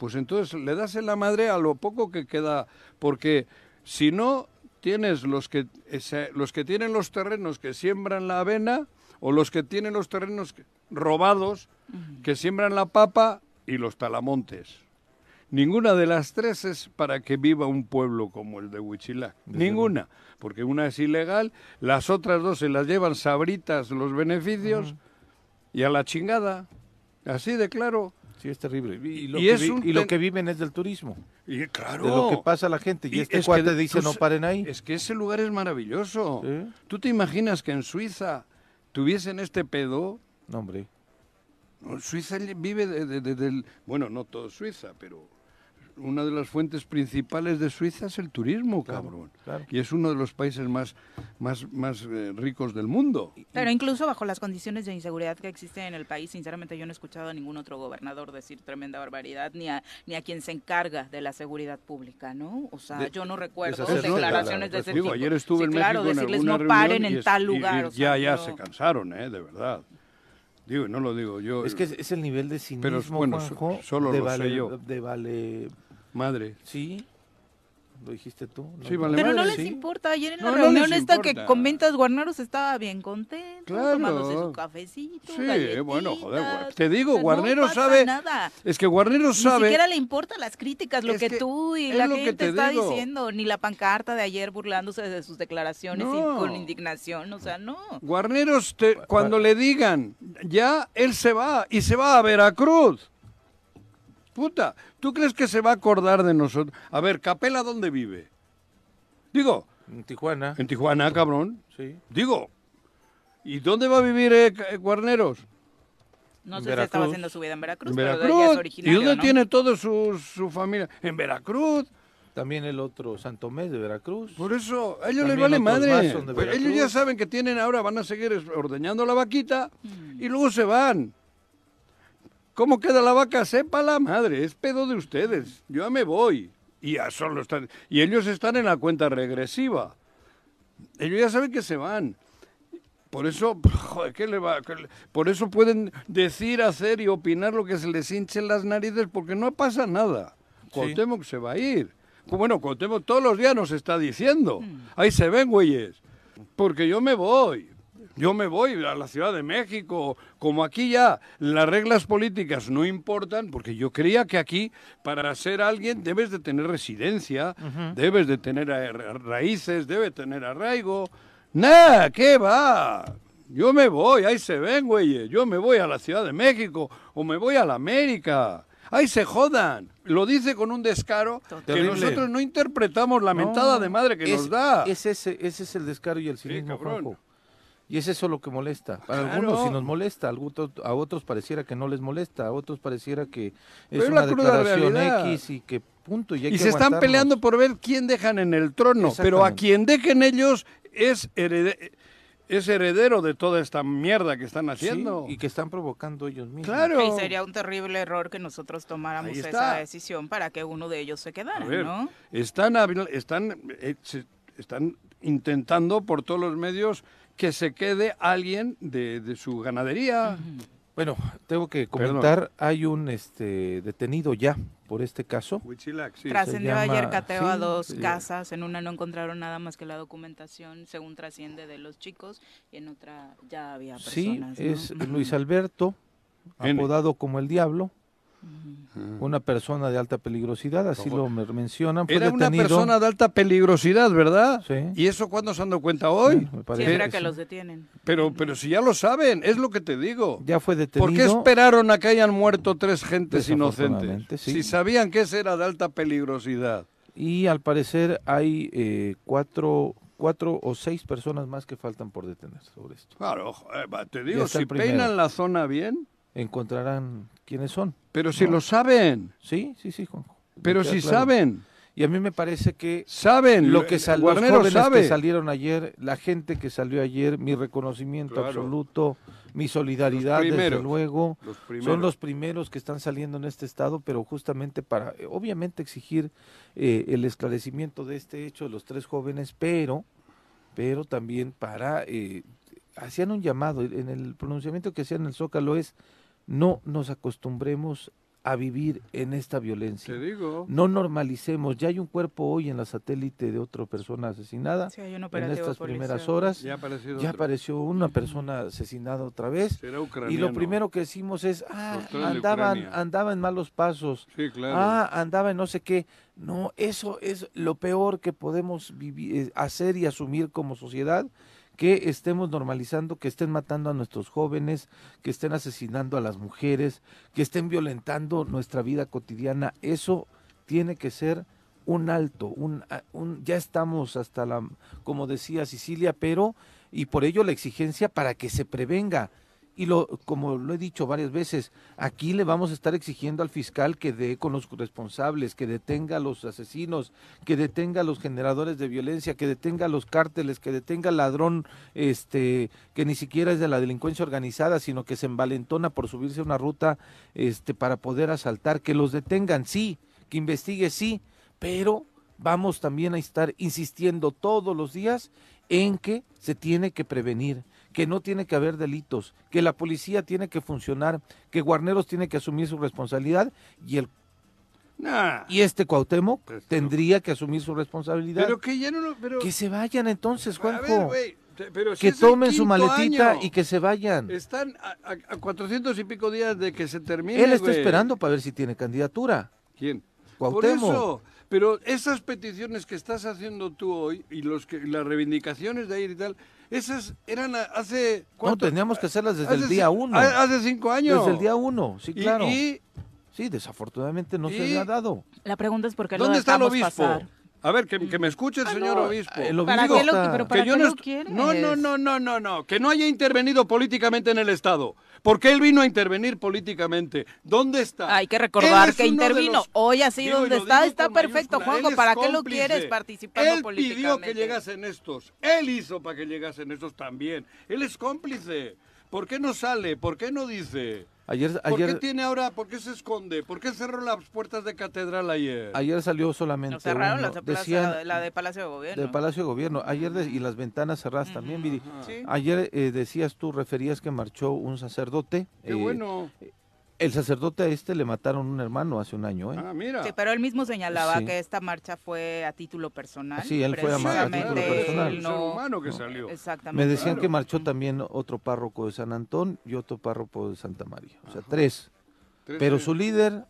B: pues entonces le das en la madre a lo poco que queda, porque si no tienes los que ese- los que tienen los terrenos que siembran la avena o los que tienen los terrenos que- robados que siembran la papa y los talamontes. Ninguna de las tres es para que viva un pueblo como el de Huichilac. Ninguna. Porque una es ilegal, las otras dos se las llevan sabritas los beneficios y a la chingada. Así de claro.
C: Sí, es terrible. Y lo,
B: Y
C: que,
B: es
C: vi-
B: un
C: y lo
B: ten-
C: que viven es del turismo.
B: Y claro.
C: De lo que pasa a la gente. Y, este
B: es que
C: cuate
B: de-
C: dice
B: tú
C: no paren ahí.
B: Es que ese lugar es maravilloso. ¿Tú te imaginas que en Suiza tuviesen este pedo?
C: No, hombre.
B: No, Suiza vive de- de- de- del... Bueno, no todo Suiza, pero una de las fuentes principales de Suiza es el turismo,
C: Claro,
B: cabrón.
C: claro.
B: Y es uno de los países más, más, más eh, ricos del mundo.
A: Pero incluso bajo las condiciones de inseguridad que existen en el país, sinceramente yo no he escuchado a ningún otro gobernador decir tremenda barbaridad, ni a, ni a quien se encarga de la seguridad pública, ¿no? O sea,
C: De-
A: yo no recuerdo declaraciones de ese
B: Digo,
A: tipo.
B: ayer estuve
A: Sí,
B: en
A: claro,
B: México en
A: decirles no paren en
B: es-
A: tal
B: y- y
A: lugar. o
B: ya,
A: sea,
B: ya se cansaron, ¿eh? De verdad. Digo, y no lo digo yo.
C: Es que es, el nivel de cinismo,
B: Pero, bueno,
C: Juanjo,
B: solo
C: de
B: lo sé yo.
C: De vale...
B: Madre.
C: Sí, lo dijiste tú. ¿no?
B: Sí, vale
A: Pero no les
C: sí.
A: importa. Ayer en la
B: No,
A: reunión esta que comentas, Guarneros estaba bien contento,
B: Claro.
A: tomándose su cafecito,
B: Sí, bueno, joder, te digo,
A: O sea,
B: Guarneros
A: no pasa
B: sabe-
A: nada.
B: Es que Guarneros
A: Ni
B: sabe...
A: siquiera le importan las críticas, lo
B: Es
A: que,
B: que
A: tú y la
B: lo que
A: gente
B: te
A: está
B: digo.
A: diciendo, ni la pancarta de ayer burlándose de sus declaraciones y con indignación, o sea, no.
B: Guarneros, te- cuando le digan, ya él se va y se va a Veracruz. Puta, ¿tú crees que se va a acordar de nosotros? A ver, Capela, ¿dónde vive? Digo,
C: En Tijuana,
B: en Tijuana, cabrón.
C: sí.
B: Digo, ¿y dónde va a vivir eh, Guarneros?
A: No sé si estaba
C: Veracruz.
A: haciendo su vida en Veracruz,
B: En
A: pero de ella es
B: Veracruz. ¿Y
A: originario,
B: dónde
A: ¿no?
B: tiene toda su, su familia? En Veracruz.
C: También el otro, Santo Mes de Veracruz.
B: Por eso, a ellos les vale madre. Pues ellos
C: Veracruz.
B: ya saben que tienen ahora, van a seguir ordeñando la vaquita
A: Mm.
B: y luego se van. ¿Cómo queda la vaca? Sepa la madre, es pedo de ustedes. Yo ya me voy. Y, ya solo están, y ellos están en la cuenta regresiva. Ellos ya saben que se van. Por eso, joder, ¿qué le va? qué le- Por eso pueden decir, hacer y opinar lo que se les hinchen las narices porque no pasa nada. Cuauhtémoc se va a ir. Bueno, Cuauhtémoc todos los días nos está diciendo. Ahí se ven, güeyes. Porque yo me voy. Yo me voy a la Ciudad de México. Como aquí ya las reglas políticas no importan, porque yo creía que aquí para ser alguien debes de tener residencia, debes de tener ra- raíces, debes tener arraigo. Nah, ¿qué va? Yo me voy, ahí se ven, güeyes. Yo me voy a la Ciudad de México o me voy a la América. Ahí se jodan. Lo dice con un descaro que nosotros no interpretamos la mentada
C: No,
B: de madre que
C: es-
B: nos da.
C: Es ese, ese es el descaro y el cinismo,
B: cabrón.
C: Y es eso lo que molesta. A
B: Claro.
C: algunos sí nos molesta, a otros, a otros pareciera que no les molesta, a otros pareciera que es
B: Pero
C: una
B: la
C: declaración
B: realidad.
C: X y que punto. Y, hay
B: Y
C: que
B: se están peleando por ver quién dejan en el trono, pero a quien dejen ellos es, herede- es heredero de toda esta mierda que están
C: Sí,
B: haciendo.
C: y que están provocando ellos mismos.
B: Claro.
A: Y sería un terrible error que nosotros tomáramos esa decisión para que uno de ellos se
B: A
A: quedara,
B: ver,
A: ¿no?
B: están, están, eh, están intentando por todos los medios que se quede alguien de, de su ganadería.
C: Bueno, tengo que comentar, hay un este detenido ya por este caso.
B: Huitzilac, sí.
A: Trascendió
C: llama-
A: ayer cateo a
C: sí,
A: dos
C: sí.
A: casas, en una no encontraron nada más que la documentación, según trasciende de los chicos, y en otra ya había
C: Sí,
A: personas. ¿no?
C: es. Luis Alberto,
B: N.
C: apodado como el Diablo. Una persona de alta peligrosidad, así lo me- mencionan. Fue
B: Era una persona de alta peligrosidad, ¿verdad?
C: Sí.
B: ¿Y eso cuándo se han dado cuenta hoy?
C: Sí, me parece
A: Siempre
C: que
A: que
C: sí.
A: los detienen.
B: Pero, pero si ya lo saben, es lo que te digo.
C: Ya fue detenido.
B: ¿Por qué esperaron a que hayan muerto tres gentes inocentes?
C: Sí.
B: Si sabían que ese era de alta peligrosidad.
C: Y al parecer hay eh, cuatro, cuatro o seis personas más que faltan por detener sobre esto.
B: Claro, te digo, si peinan la zona bien,
C: Encontrarán quiénes son.
B: pero si
C: No.
B: lo saben,
C: Sí, sí, sí, Juanjo.
B: Pero si
C: claro.
B: saben.
C: Y a mí me parece que
B: saben
C: lo que sal, los jóvenes
B: sabe.
C: que salieron ayer, la gente que salió ayer, mi reconocimiento
B: Claro.
C: absoluto, mi solidaridad, desde luego.
B: Los.
C: Son los primeros que están saliendo en este estado, pero justamente para, eh, obviamente, exigir eh, el esclarecimiento de este hecho de los tres jóvenes, pero, pero también para, eh, hacían un llamado, en el pronunciamiento que hacían en el Zócalo es, no nos acostumbremos a vivir en esta violencia.
B: Te digo.
C: No normalicemos, ya hay un cuerpo hoy en la satélite de otra persona asesinada
A: Sí, hay un
C: en estas
A: policial.
C: primeras horas.
B: Ya
C: apareció una persona asesinada otra vez.
B: Será
C: Y lo primero que decimos es, ah, andaban, andaba en malos pasos.
B: Sí, claro.
C: Ah, andaba en no sé qué. No, eso es lo peor que podemos vivir, eh, hacer y asumir como sociedad, que estemos normalizando, que estén matando a nuestros jóvenes, que estén asesinando a las mujeres, que estén violentando nuestra vida cotidiana. Eso tiene que ser un alto, un, un- ya estamos hasta la, como decía Sicilia, pero, y por ello la exigencia para que se prevenga. Y lo, como lo he dicho varias veces, aquí le vamos a estar exigiendo al fiscal que dé con los responsables, que detenga a los asesinos, que detenga a los generadores de violencia, que detenga a los cárteles, que detenga al ladrón, este, que ni siquiera es de la delincuencia organizada, sino que se envalentona por subirse a una ruta, este, para poder asaltar, que los detengan, sí, que investigue, sí, pero vamos también a estar insistiendo todos los días en que se tiene que prevenir, que no tiene que haber delitos, que la policía tiene que funcionar, que Guarneros tiene que asumir su responsabilidad y el
B: Nah.
C: y este Cuauhtémoc
B: Pues,
C: tendría que asumir su responsabilidad.
B: Pero que ya no lo... Pero,
C: que se vayan entonces,
B: a ver,
C: Juanjo.
B: pero si
C: que tomen su maletita
B: año.
C: y que se vayan.
B: Están a, a, a 400 y pico días de que se termine,
C: Él está esperando para ver si tiene candidatura.
B: ¿Quién?
C: Cuauhtémoc.
B: Por eso, pero esas peticiones que estás haciendo tú hoy y los que las reivindicaciones de ayer y tal, esas eran hace
C: No, teníamos que hacerlas desde el día uno.
B: Hace cinco años.
C: Desde el día uno, sí, claro.
B: Y,
C: Sí, desafortunadamente no
B: y-
C: se le ha dado.
A: La pregunta es por qué lo
B: ¿Dónde está el obispo?
A: pasar.
B: A ver, que, que me escuche el
C: Ah,
B: señor
C: no,
B: obispo.
C: el
A: ¿Para
C: obispo
A: qué lo, pero
B: Que
A: para
B: yo
A: qué
B: no,
A: lo quieres?
B: no, no, no, no, no, no, que no haya intervenido políticamente en el Estado. Porque él vino a intervenir políticamente. ¿Dónde está?
A: Hay que recordar
B: Él
A: que intervino.
B: los-
A: Hoy así
B: Digo,
A: donde está, está perfecto, Juanjo.
B: él
A: ¿Para qué lo quieres participando
B: Él
A: políticamente?
B: pidió que llegasen estos. Él hizo para que llegasen estos también. Él es cómplice. ¿Por qué no sale? ¿Por qué no dice?
C: Ayer,
B: ¿Por qué
C: ayer,
B: tiene ahora? ¿Por qué se esconde? ¿Por qué cerró las puertas de catedral ayer?
C: ayer salió solamente
A: Nos cerraron
C: uno.
A: las de plaza-
C: Decían,
A: la de Palacio de Gobierno.
C: del Palacio de Gobierno. Ayer de- y las ventanas cerradas también, Viri.
A: Sí.
C: Ayer eh, decías tú, referías que marchó un sacerdote.
B: Qué
C: eh,
B: bueno.
C: El sacerdote a este le mataron un hermano hace un año, ¿eh?
B: Ah, mira.
A: Sí, pero él mismo señalaba
C: Sí.
A: que esta marcha fue a título personal.
C: Sí, él fue a a título personal.
A: él
B: Un ser
A: no-
B: humano que salió.
A: Exactamente.
C: Me decían
B: Claro.
C: que marchó también otro párroco de San Antón y otro párroco de Santa María. O sea, tres.
B: Tres,
C: Pero su líder,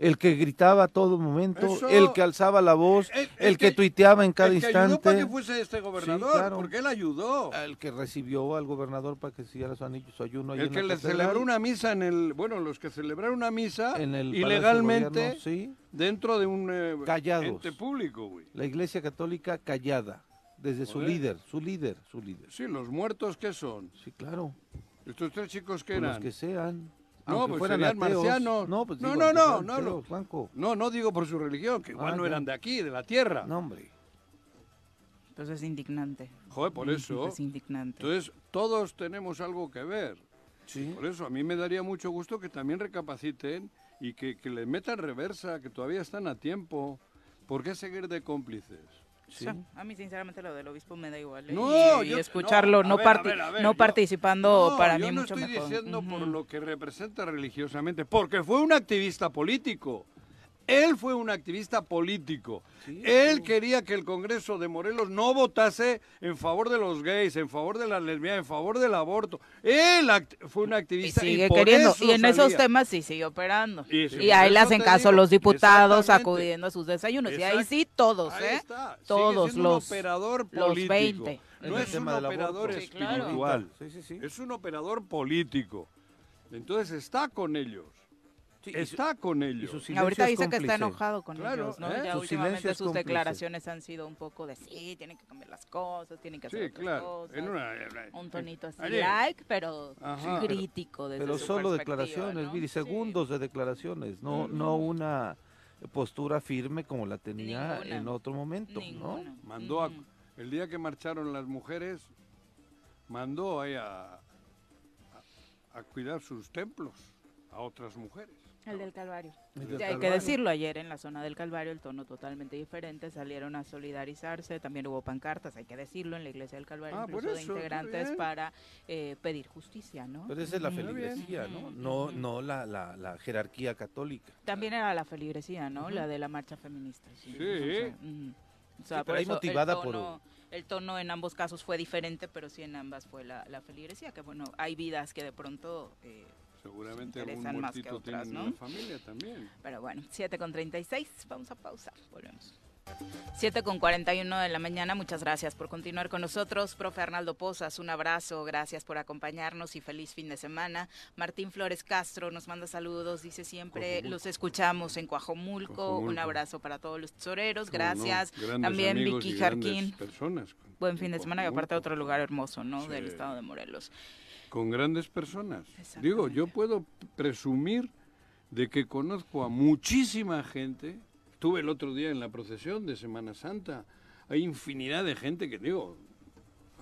C: el que gritaba a todo momento,
B: Eso-
C: el que alzaba la voz,
B: El-
C: el,
B: el
C: que,
B: que-
C: tuiteaba en cada
B: el que ayudó para
C: instante,
B: que fuese este gobernador,
C: Sí, claro.
B: porque él ayudó.
C: el que recibió al gobernador para que siguiera su anillo, su ayuno.
B: El que le celebró una misa en el, bueno, los que celebraron una misa
C: en el
B: ilegalmente
C: Gobierno, sí,
B: dentro de un eh,
C: Callados.
B: ente público, güey.
C: la Iglesia Católica callada, desde su líder, su líder, su líder.
B: Sí, los muertos qué son?
C: Sí, claro,
B: Estos tres chicos que
C: pues los
B: eran.
C: que sean.
B: No, pues
C: fueran
B: serían
C: ateos.
B: marcianos.
C: No, pues
B: No,
C: digo,
B: no, no, no,
C: ateos,
B: no. No, no digo por su religión, que igual
C: Ah,
B: no eran de aquí, de la tierra.
C: No, hombre.
A: Pues es indignante.
B: Joder, por eso.
A: Es indignante.
B: Entonces, todos tenemos algo que ver.
C: Sí.
B: Por eso, a mí me daría mucho gusto que también recapaciten y que, que les metan reversa, que todavía están a tiempo. ¿Por qué seguir de cómplices?
C: Sí.
A: O sea, a mí sinceramente lo del obispo me da igual. ¿eh?
B: No,
A: y, escucharlo,
B: no, a
A: parti-
B: ver, a ver,
A: no
B: yo-
A: participando
B: No,
A: para
B: yo
A: mí
B: no
A: mucho
B: estoy
A: mejor.
B: diciendo por lo que representa religiosamente, porque fue un activista político. Él fue un activista político. Él quería que el Congreso de Morelos no votase en favor de los gays, en favor de la lesbiana, en favor del aborto. Él act- fue un
A: Y
B: activista
A: sigue
B: por
A: queriendo.
B: eso
A: Y en esos temas sí sigue operando.
B: Y
A: Y, ahí le hacen caso
B: digo,
A: los diputados acudiendo a sus desayunos. Y ahí sí todos,
B: Ahí
A: ¿eh?
B: está. Sigue
A: Todos los,
B: operador
A: los
B: político.
A: 20.
B: No es un operador
C: aborto.
A: Sí, claro.
B: espiritual.
C: Sí, sí, sí.
B: Es un operador político. Entonces está con ellos.
C: Sí, y su-
B: Está con
C: y
B: ellos.
C: su silencio
A: Ahorita
C: es
A: dice que está enojado con
B: Claro,
A: ellos, ¿no?
B: ¿eh?
A: Ya
C: Su
A: últimamente
C: silencio es
A: sus
C: cómplice.
A: declaraciones han sido un poco de sí, tienen que cambiar las cosas, tienen que hacer
B: Sí,
A: otras
B: claro.
A: cosas.
B: En una-
A: Un tonito así
B: Ayer.
A: like, pero
B: Ajá.
A: crítico desde
C: Pero
A: su
C: solo declaraciones,
A: ¿no? Sí.
C: segundos de declaraciones, no, no una postura firme como la tenía en otro momento, ¿no?
B: Mandó a, el día que marcharon las mujeres, mandó a, a cuidar sus templos a otras mujeres.
A: El del Calvario. hay que decirlo, ayer en la zona del Calvario el tono totalmente diferente, salieron a solidarizarse, también hubo pancartas, hay que decirlo, en la iglesia del Calvario, ah, incluso de integrantes para eh, pedir justicia, ¿no?
C: Pero esa es la feligresía, ¿no? No, no la, la, la, jerarquía católica.
A: También era la feligresía, ¿no? La de la marcha feminista.
B: Sí.
A: O sea, por motivada el tono, por... El tono en ambos casos fue diferente, pero sí en ambas fue la, la feligresía, que bueno, hay vidas que de pronto... Eh,
B: Seguramente algún muertito tiene ¿no? familia también.
A: Pero bueno, 7 con 36, vamos a pausar, volvemos. 7 con 41 de la mañana, muchas gracias por continuar con nosotros. Profe Arnaldo Pozas, un abrazo, gracias por acompañarnos y feliz fin de semana. Martín Flores Castro nos manda saludos, dice siempre, los escuchamos en Cuajomulco. Un abrazo para todos los tesoreros, gracias. También Vicky Jarquín. Buen fin de semana y aparte otro lugar hermoso, ¿no? Del estado de Morelos
B: con grandes personas. Digo, yo puedo presumir de que conozco a muchísima gente. Estuve el otro día en la procesión de Semana Santa. Hay infinidad de gente que digo,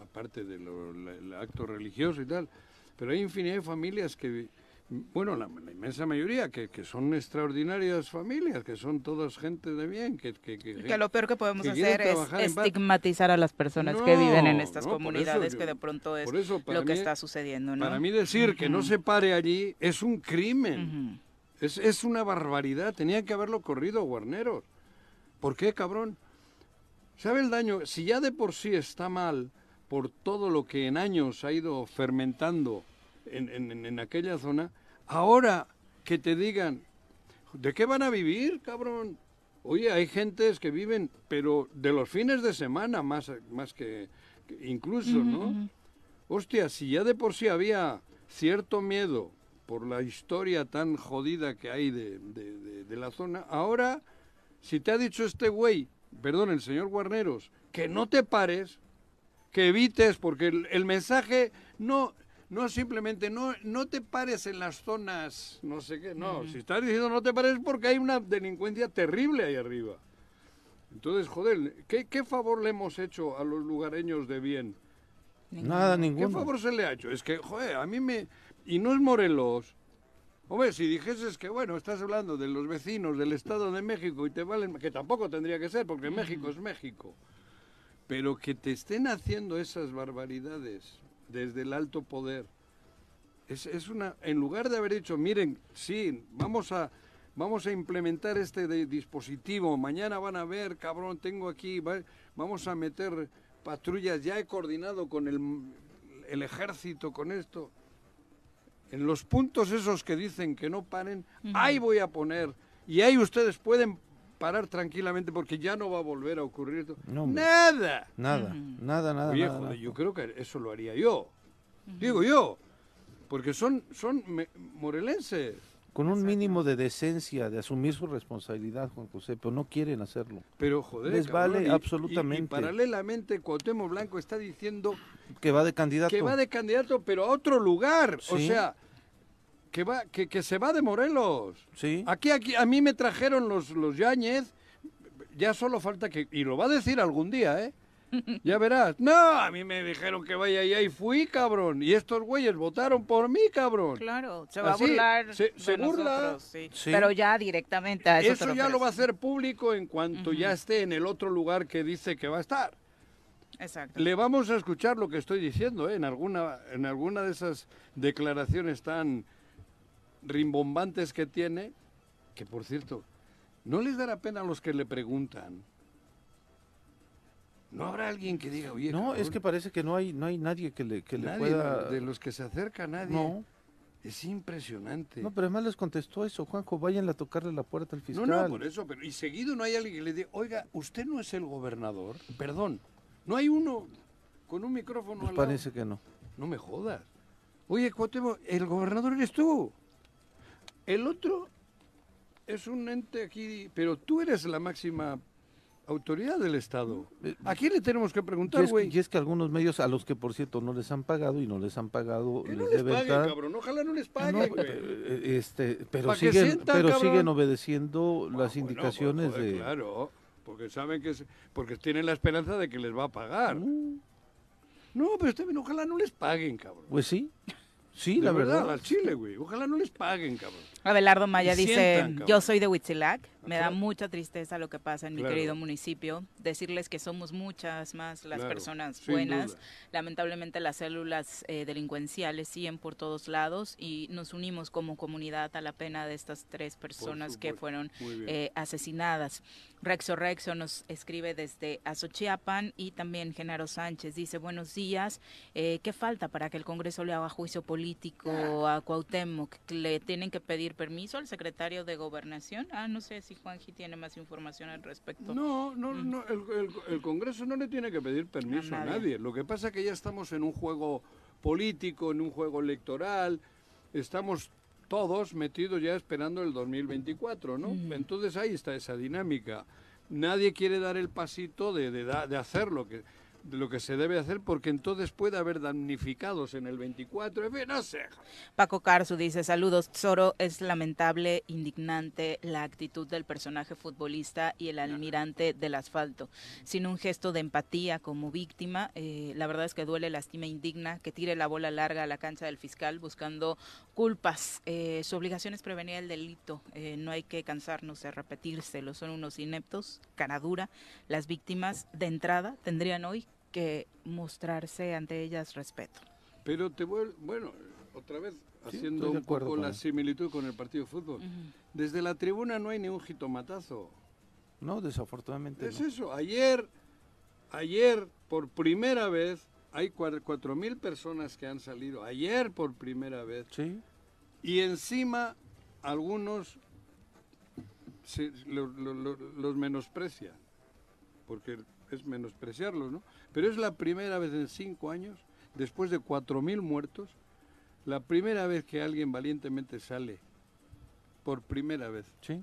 B: aparte del acto religioso y tal, pero hay infinidad de familias que bueno, la, inmensa mayoría, que, que, son extraordinarias familias, que son todas gente de bien. Que, que,
A: que lo peor que podemos hacer es estigmatizar a las personas que viven en estas comunidades, que de pronto es lo que está sucediendo. ¿no?
B: Para mí decir que no se pare allí es un crimen, es, es una barbaridad, tenía que haberlo corrido Guarneros. ¿Por qué, cabrón? ¿Sabe el daño? Si ya de por sí está mal por todo lo que en años ha ido fermentando en, en, aquella zona, ahora que te digan, ¿de qué van a vivir, cabrón? Oye, hay gentes que viven, pero de los fines de semana más, más que, incluso, ¿no? Hostia, si ya de por sí había cierto miedo por la historia tan jodida que hay de, de, la zona, ahora, si te ha dicho este güey, perdón, el señor Guarneros, que no te pares, que evites, porque el, el mensaje no, no simplemente no, no te pares en las zonas, no sé qué, no, si estás diciendo no te pares porque hay una delincuencia terrible ahí arriba. Entonces, joder, ¿qué, ¿qué, favor le hemos hecho a los lugareños de bien?
C: Nada, ninguno.
B: ¿Qué favor se le ha hecho? Es que, joder, a mí me... Y no es Morelos. Hombre, si dijeses que, bueno, estás hablando de los vecinos del Estado de México y te valen... Que tampoco tendría que ser, porque México es México. Pero que te estén haciendo esas barbaridades desde el alto poder. Es, es, una, en lugar de haber dicho, miren, sí, vamos a, vamos a implementar este dispositivo, mañana van a ver, cabrón, tengo aquí, vamos a meter patrullas, ya he coordinado con el, el ejército, con esto. En los puntos esos que dicen que no paren, ahí voy a poner, y ahí ustedes pueden parar tranquilamente porque ya no va a volver a ocurrir esto. nada.
C: Nada, nada, nada.
B: Oye, yo creo que eso lo haría yo. Digo yo. Porque son, son morelenses.
C: Con un mínimo de decencia, de asumir su responsabilidad, Juan José, pero no quieren hacerlo.
B: Pero joder,
C: les vale absolutamente. Y,
B: paralelamente Cuauhtémoc Blanco está diciendo
C: que va de candidato.
B: Que va de candidato, pero a otro lugar. O sea, que va que, que, se va de Morelos.
C: Sí.
B: Aquí, aquí a mí me trajeron los, los Yáñez, ya solo falta que... Y lo va a decir algún día, ¿eh? Ya verás. No, a mí me dijeron que vaya allá y fui, cabrón. Y estos güeyes votaron por mí, cabrón.
A: Claro, se va a burlar.
B: Se, se burla.
A: sí. Pero ya directamente a eso.
B: Eso ya lo va a hacer público en cuanto ya esté en el otro lugar que dice que va a estar.
A: Exacto.
B: Le vamos a escuchar lo que estoy diciendo, ¿eh? En alguna, en alguna de esas declaraciones tan rimbombantes que tiene, que por cierto, no les dará pena a los que le preguntan. No habrá alguien que diga, oye,
C: no, es que parece que no hay, no hay nadie que le, que le pueda.
B: De los que se acerca nadie.
C: No.
B: Es impresionante.
C: No, pero además les contestó eso, Juanjo, vayan a tocarle la puerta al fiscal.
B: No, no, por eso, pero y seguido no hay alguien que le diga, oiga, usted no es el gobernador, perdón, no hay uno con un micrófono.
C: Pues parece que no.
B: No me jodas. Oye, Cuauhtémoc, el gobernador eres tú. El otro es un ente aquí, pero tú eres la máxima autoridad del Estado.
C: Eh,
B: ¿A quién le tenemos que preguntar, güey?
C: y es que algunos medios, a los que por cierto no les han pagado y no les han pagado,
B: Que no
C: les
B: les
C: deben
B: paguen,
C: dar-
B: cabrón. Ojalá no les
C: No,
B: paguen, güey.
C: eh, este, pero siguen,
B: sientan,
C: pero
B: cabrón.
C: siguen obedeciendo las
B: bueno,
C: indicaciones
B: joder,
C: de.
B: Claro, porque saben que... es- porque tienen la esperanza de que les va a pagar.
C: Mm,
B: No, pero está bien, ojalá no les paguen, cabrón.
C: Pues sí, sí,
B: De
C: la verdad.
B: al Chile, güey. Ojalá no les paguen, cabrón.
A: Abelardo Maya
B: Y
A: dice,
B: sientan, cabrón.
A: yo soy de Huitzilac, me da mucha tristeza lo que pasa en mi
B: Claro.
A: querido municipio, decirles que somos muchas más las
B: Claro,
A: personas buenas, lamentablemente las células eh, delincuenciales siguen por todos lados y nos unimos como comunidad a la pena de estas tres personas que fueron eh, asesinadas. Rexo Rexo nos escribe desde Azochiapan y también Genaro Sánchez dice, buenos días, eh, ¿qué falta para que el Congreso le haga juicio político a Cuauhtémoc? ¿Le tienen que pedir permiso al secretario de Gobernación? Ah, no sé si Juanji tiene más información al respecto.
B: No, no,
A: Mm.
B: no, el, el- el Congreso no le tiene que pedir permiso
A: A
B: a
A: nadie.
B: Lo que pasa es que ya estamos en un juego político, en un juego electoral, estamos todos metidos ya esperando el 2024, ¿no?
A: Ujú.
B: Entonces ahí está esa dinámica. Nadie quiere dar el pasito de, de, de hacer lo que, lo que se debe hacer porque entonces puede haber damnificados en el 24. En fin, no sé.
A: Paco Carzu dice, saludos, Zoro, es lamentable, indignante la actitud del personaje futbolista y el almirante del asfalto. Sin un gesto de empatía como víctima, eh, la verdad es que duele, lastima, indigna que tire la bola larga a la cancha del fiscal buscando culpas. Eh, su obligación es prevenir el delito, eh, no hay que cansarnos de repetírselo, son unos ineptos, cara dura. Las víctimas de entrada tendrían hoy que mostrarse ante ellas respeto.
B: Pero te vuelvo, bueno, otra vez
C: Sí,
B: haciendo
C: de
B: un
C: acuerdo
B: poco
C: con
B: la
C: él.
B: similitud con el partido de fútbol. Desde la tribuna no hay ni un jitomatazo.
C: No, desafortunadamente
B: Es
C: no.
B: eso. Ayer, ayer por primera vez, hay cua- cuatro mil personas que han salido. Ayer por primera vez.
C: Sí,
B: Y encima algunos se- lo- lo- lo- los menosprecian. Porque es menospreciarlos, ¿no? Pero es la primera vez en cinco años, después de cuatro mil muertos, la primera vez que alguien valientemente sale. Por primera vez.
C: sí.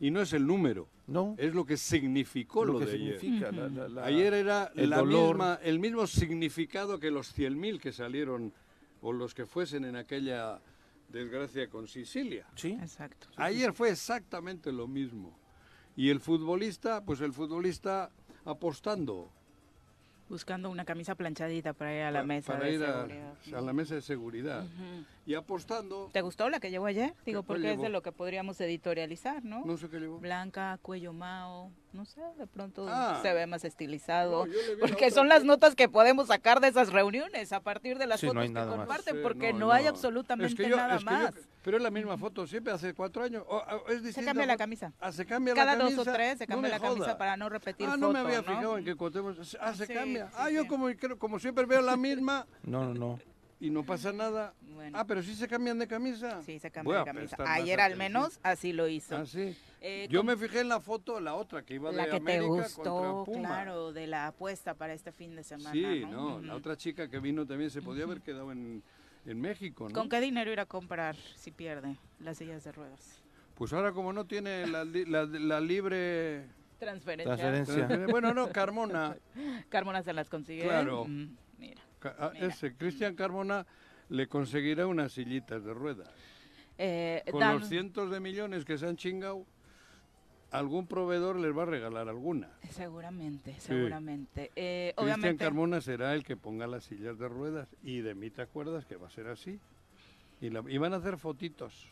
B: Y no es el número,
C: No,
B: es lo que significó lo,
C: lo que
B: de ayer.
C: significa. la- la- la-
B: Ayer era
C: el
B: la
C: dolor.
B: misma, el mismo significado que los 100.000 que salieron o los que fuesen en aquella desgracia con Sicilia.
C: Sí,
A: Exacto.
B: Ayer fue exactamente lo mismo. Y el futbolista, pues el futbolista apostando
A: Buscando una camisa planchadita para ir a la mesa
B: para
A: de
B: ir a,
A: seguridad.
B: a la mesa de seguridad.
A: Ujú.
B: Y apostando,
A: ¿Te gustó la que llevó ayer? Digo,
B: ¿Cuál
A: porque es de
B: llevó?
A: lo que podríamos editorializar, ¿no?
B: no sé qué llevó.
A: Blanca, cuello mao, no sé, de pronto
B: Ah.
A: se ve más estilizado.
B: No,
A: porque son las
B: foto.
A: notas que podemos sacar de esas reuniones a partir de las
C: Sí,
A: fotos que
C: más.
A: comparten,
B: Sí,
A: porque no, hay absolutamente
B: Es que yo-
A: nada
B: es que yo-
A: más.
B: pero es la misma foto siempre, hace cuatro años. O- o- es
A: se cambia la
B: foto.
A: camisa.
B: Ah, se cambia
A: Cada
B: la
A: dos o tres se cambia la camisa para no repetir
B: Ah, no me
A: foto,
B: había
A: ¿no?
B: fijado en que Cuauhtémoc- Ah, se
A: Sí,
B: cambia.
A: sí,
B: ah, yo
A: sí.
B: como, como siempre veo la misma
C: no, no, no.
B: Y no pasa nada.
A: Bueno.
B: Ah, pero sí se cambian de camisa.
A: Sí, se
B: Voy
A: cambia
B: a
A: la camisa. Ayer al menos así lo hizo.
B: Ah, sí.
A: Eh,
B: Yo
A: ¿cómo-
B: me fijé en la foto, la otra que iba
A: la
B: de
A: que te gustó,
B: Puma.
A: claro, de la apuesta para este fin de semana.
B: Sí,
A: ¿no?
B: no,
A: Ujú.
B: la otra chica que vino también se podía haber quedado en, en México, ¿no?
A: ¿Con qué dinero ir a comprar si pierde las sillas de ruedas?
B: Pues ahora como no tiene la, la- la libre...
A: Transferencia.
C: Transferencia.
B: Bueno, no, Carmona.
A: Carmona se las consigue.
B: Claro.
A: Mm, mira.
B: Ca- a
A: Mira.
B: ese Cristian Carmona le conseguirá unas sillitas de ruedas.
A: Eh,
B: Con
A: dan-
B: los cientos de millones que se han chingado, algún proveedor les va a regalar alguna.
A: Seguramente, seguramente. Eh,
B: Cristian
A: obviamente.
B: Carmona será el que ponga las sillas de ruedas. Y de mí te acuerdas que va a ser así. Y, la- y van a hacer fotitos.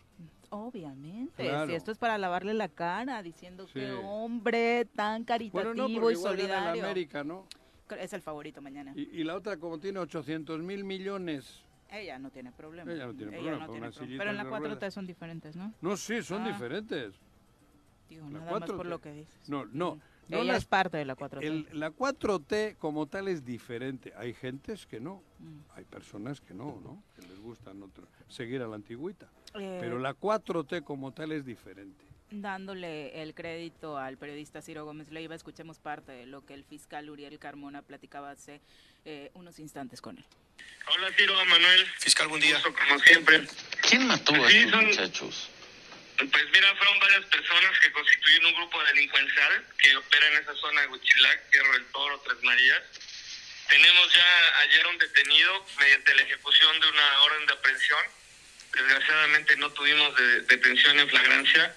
A: Obviamente.
B: Claro.
A: Si esto es para lavarle la cara, diciendo
B: Sí.
A: que hombre tan caritativo
B: Bueno, no,
A: y solidario.
B: América, ¿no?
A: Es el favorito mañana.
B: Y, y la otra, como tiene 800 mil millones.
A: Ella no tiene problema.
B: Ella no tiene
A: Ella
B: problema,
A: no tiene problema. Pero en la
B: de
A: 4T
B: ruedas.
A: son diferentes, ¿no?
B: No, sí, son
A: Ah.
B: diferentes.
A: Digo,
B: La
A: nada más
B: 4T.
A: por lo que dices.
B: No, no. no
A: Ella
B: las-
A: es parte de la 4T.
B: el- la 4T como tal es diferente. Hay gentes que no.
A: Mm.
B: Hay personas que no, ¿no? Que les gustan otro, seguir a la antigüita.
A: Eh,
B: Pero la 4T como tal es diferente.
A: Dándole el crédito al periodista Ciro Gómez Leiva, escuchemos parte de lo que el fiscal Uriel Carmona platicaba hace eh, unos instantes con él.
D: Hola, Ciro, Manuel.
E: Fiscal, buen día.
D: Gusto, Como siempre.
F: ¿Quién mató a
D: Sí,
F: estos
D: son-
F: muchachos?
D: Pues mira, fueron varias personas que constituyen un grupo delincuencial que opera en esa zona de Huichilac, Tierra del Toro, Tres Marías. Tenemos ya ayer un detenido mediante la ejecución de una orden de aprehensión. Desgraciadamente no tuvimos de- detención en flagrancia.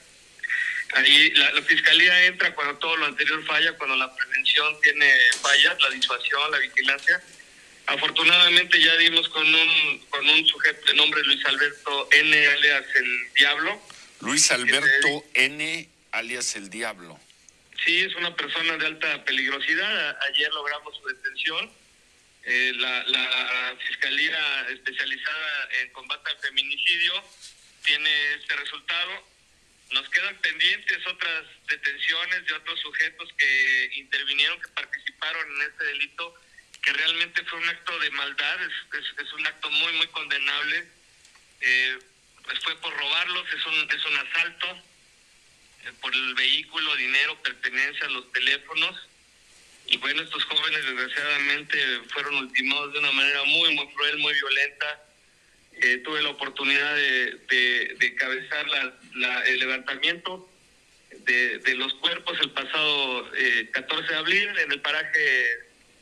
D: Ahí la, la fiscalía entra cuando todo lo anterior falla, cuando la prevención tiene fallas, la disuasión, la vigilancia. Afortunadamente ya dimos con un, con un sujeto de nombre Luis Alberto N. alias el Diablo.
F: Luis Alberto N. alias el Diablo.
D: Sí, es una persona de alta peligrosidad. Ayer logramos su detención. Eh, la, la Fiscalía especializada en combate al feminicidio tiene este resultado. Nos quedan pendientes otras detenciones de otros sujetos que intervinieron, que participaron en este delito, que realmente fue un acto de maldad, es, es- un acto muy, muy condenable. Eh, pues fue por robarlos, es un, es un asalto eh, por el vehículo, dinero, pertenencias, los teléfonos. Y bueno, estos jóvenes desgraciadamente fueron ultimados de una manera muy, muy cruel, muy violenta. Eh, tuve la oportunidad de, de, de el levantamiento de, de los cuerpos el pasado eh, 14 de abril en el paraje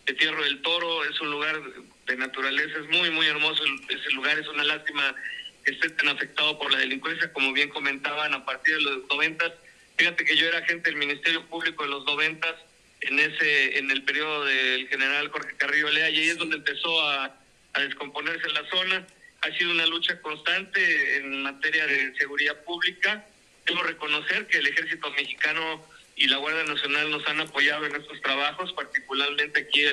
D: de Tierra del Toro. Es un lugar de naturaleza, es muy, muy hermoso ese lugar. Es una lástima que esté tan afectado por la delincuencia, como bien comentaban, a partir de los noventas. Fíjate que yo era agente del Ministerio Público de los noventas en ese en el periodo del general Jorge Carrillo Lea y ahí es donde empezó a, a descomponerse la zona. Ha sido una lucha constante en materia de seguridad pública. Debo reconocer que el ejército mexicano y la Guardia Nacional nos han apoyado en estos trabajos, particularmente aquí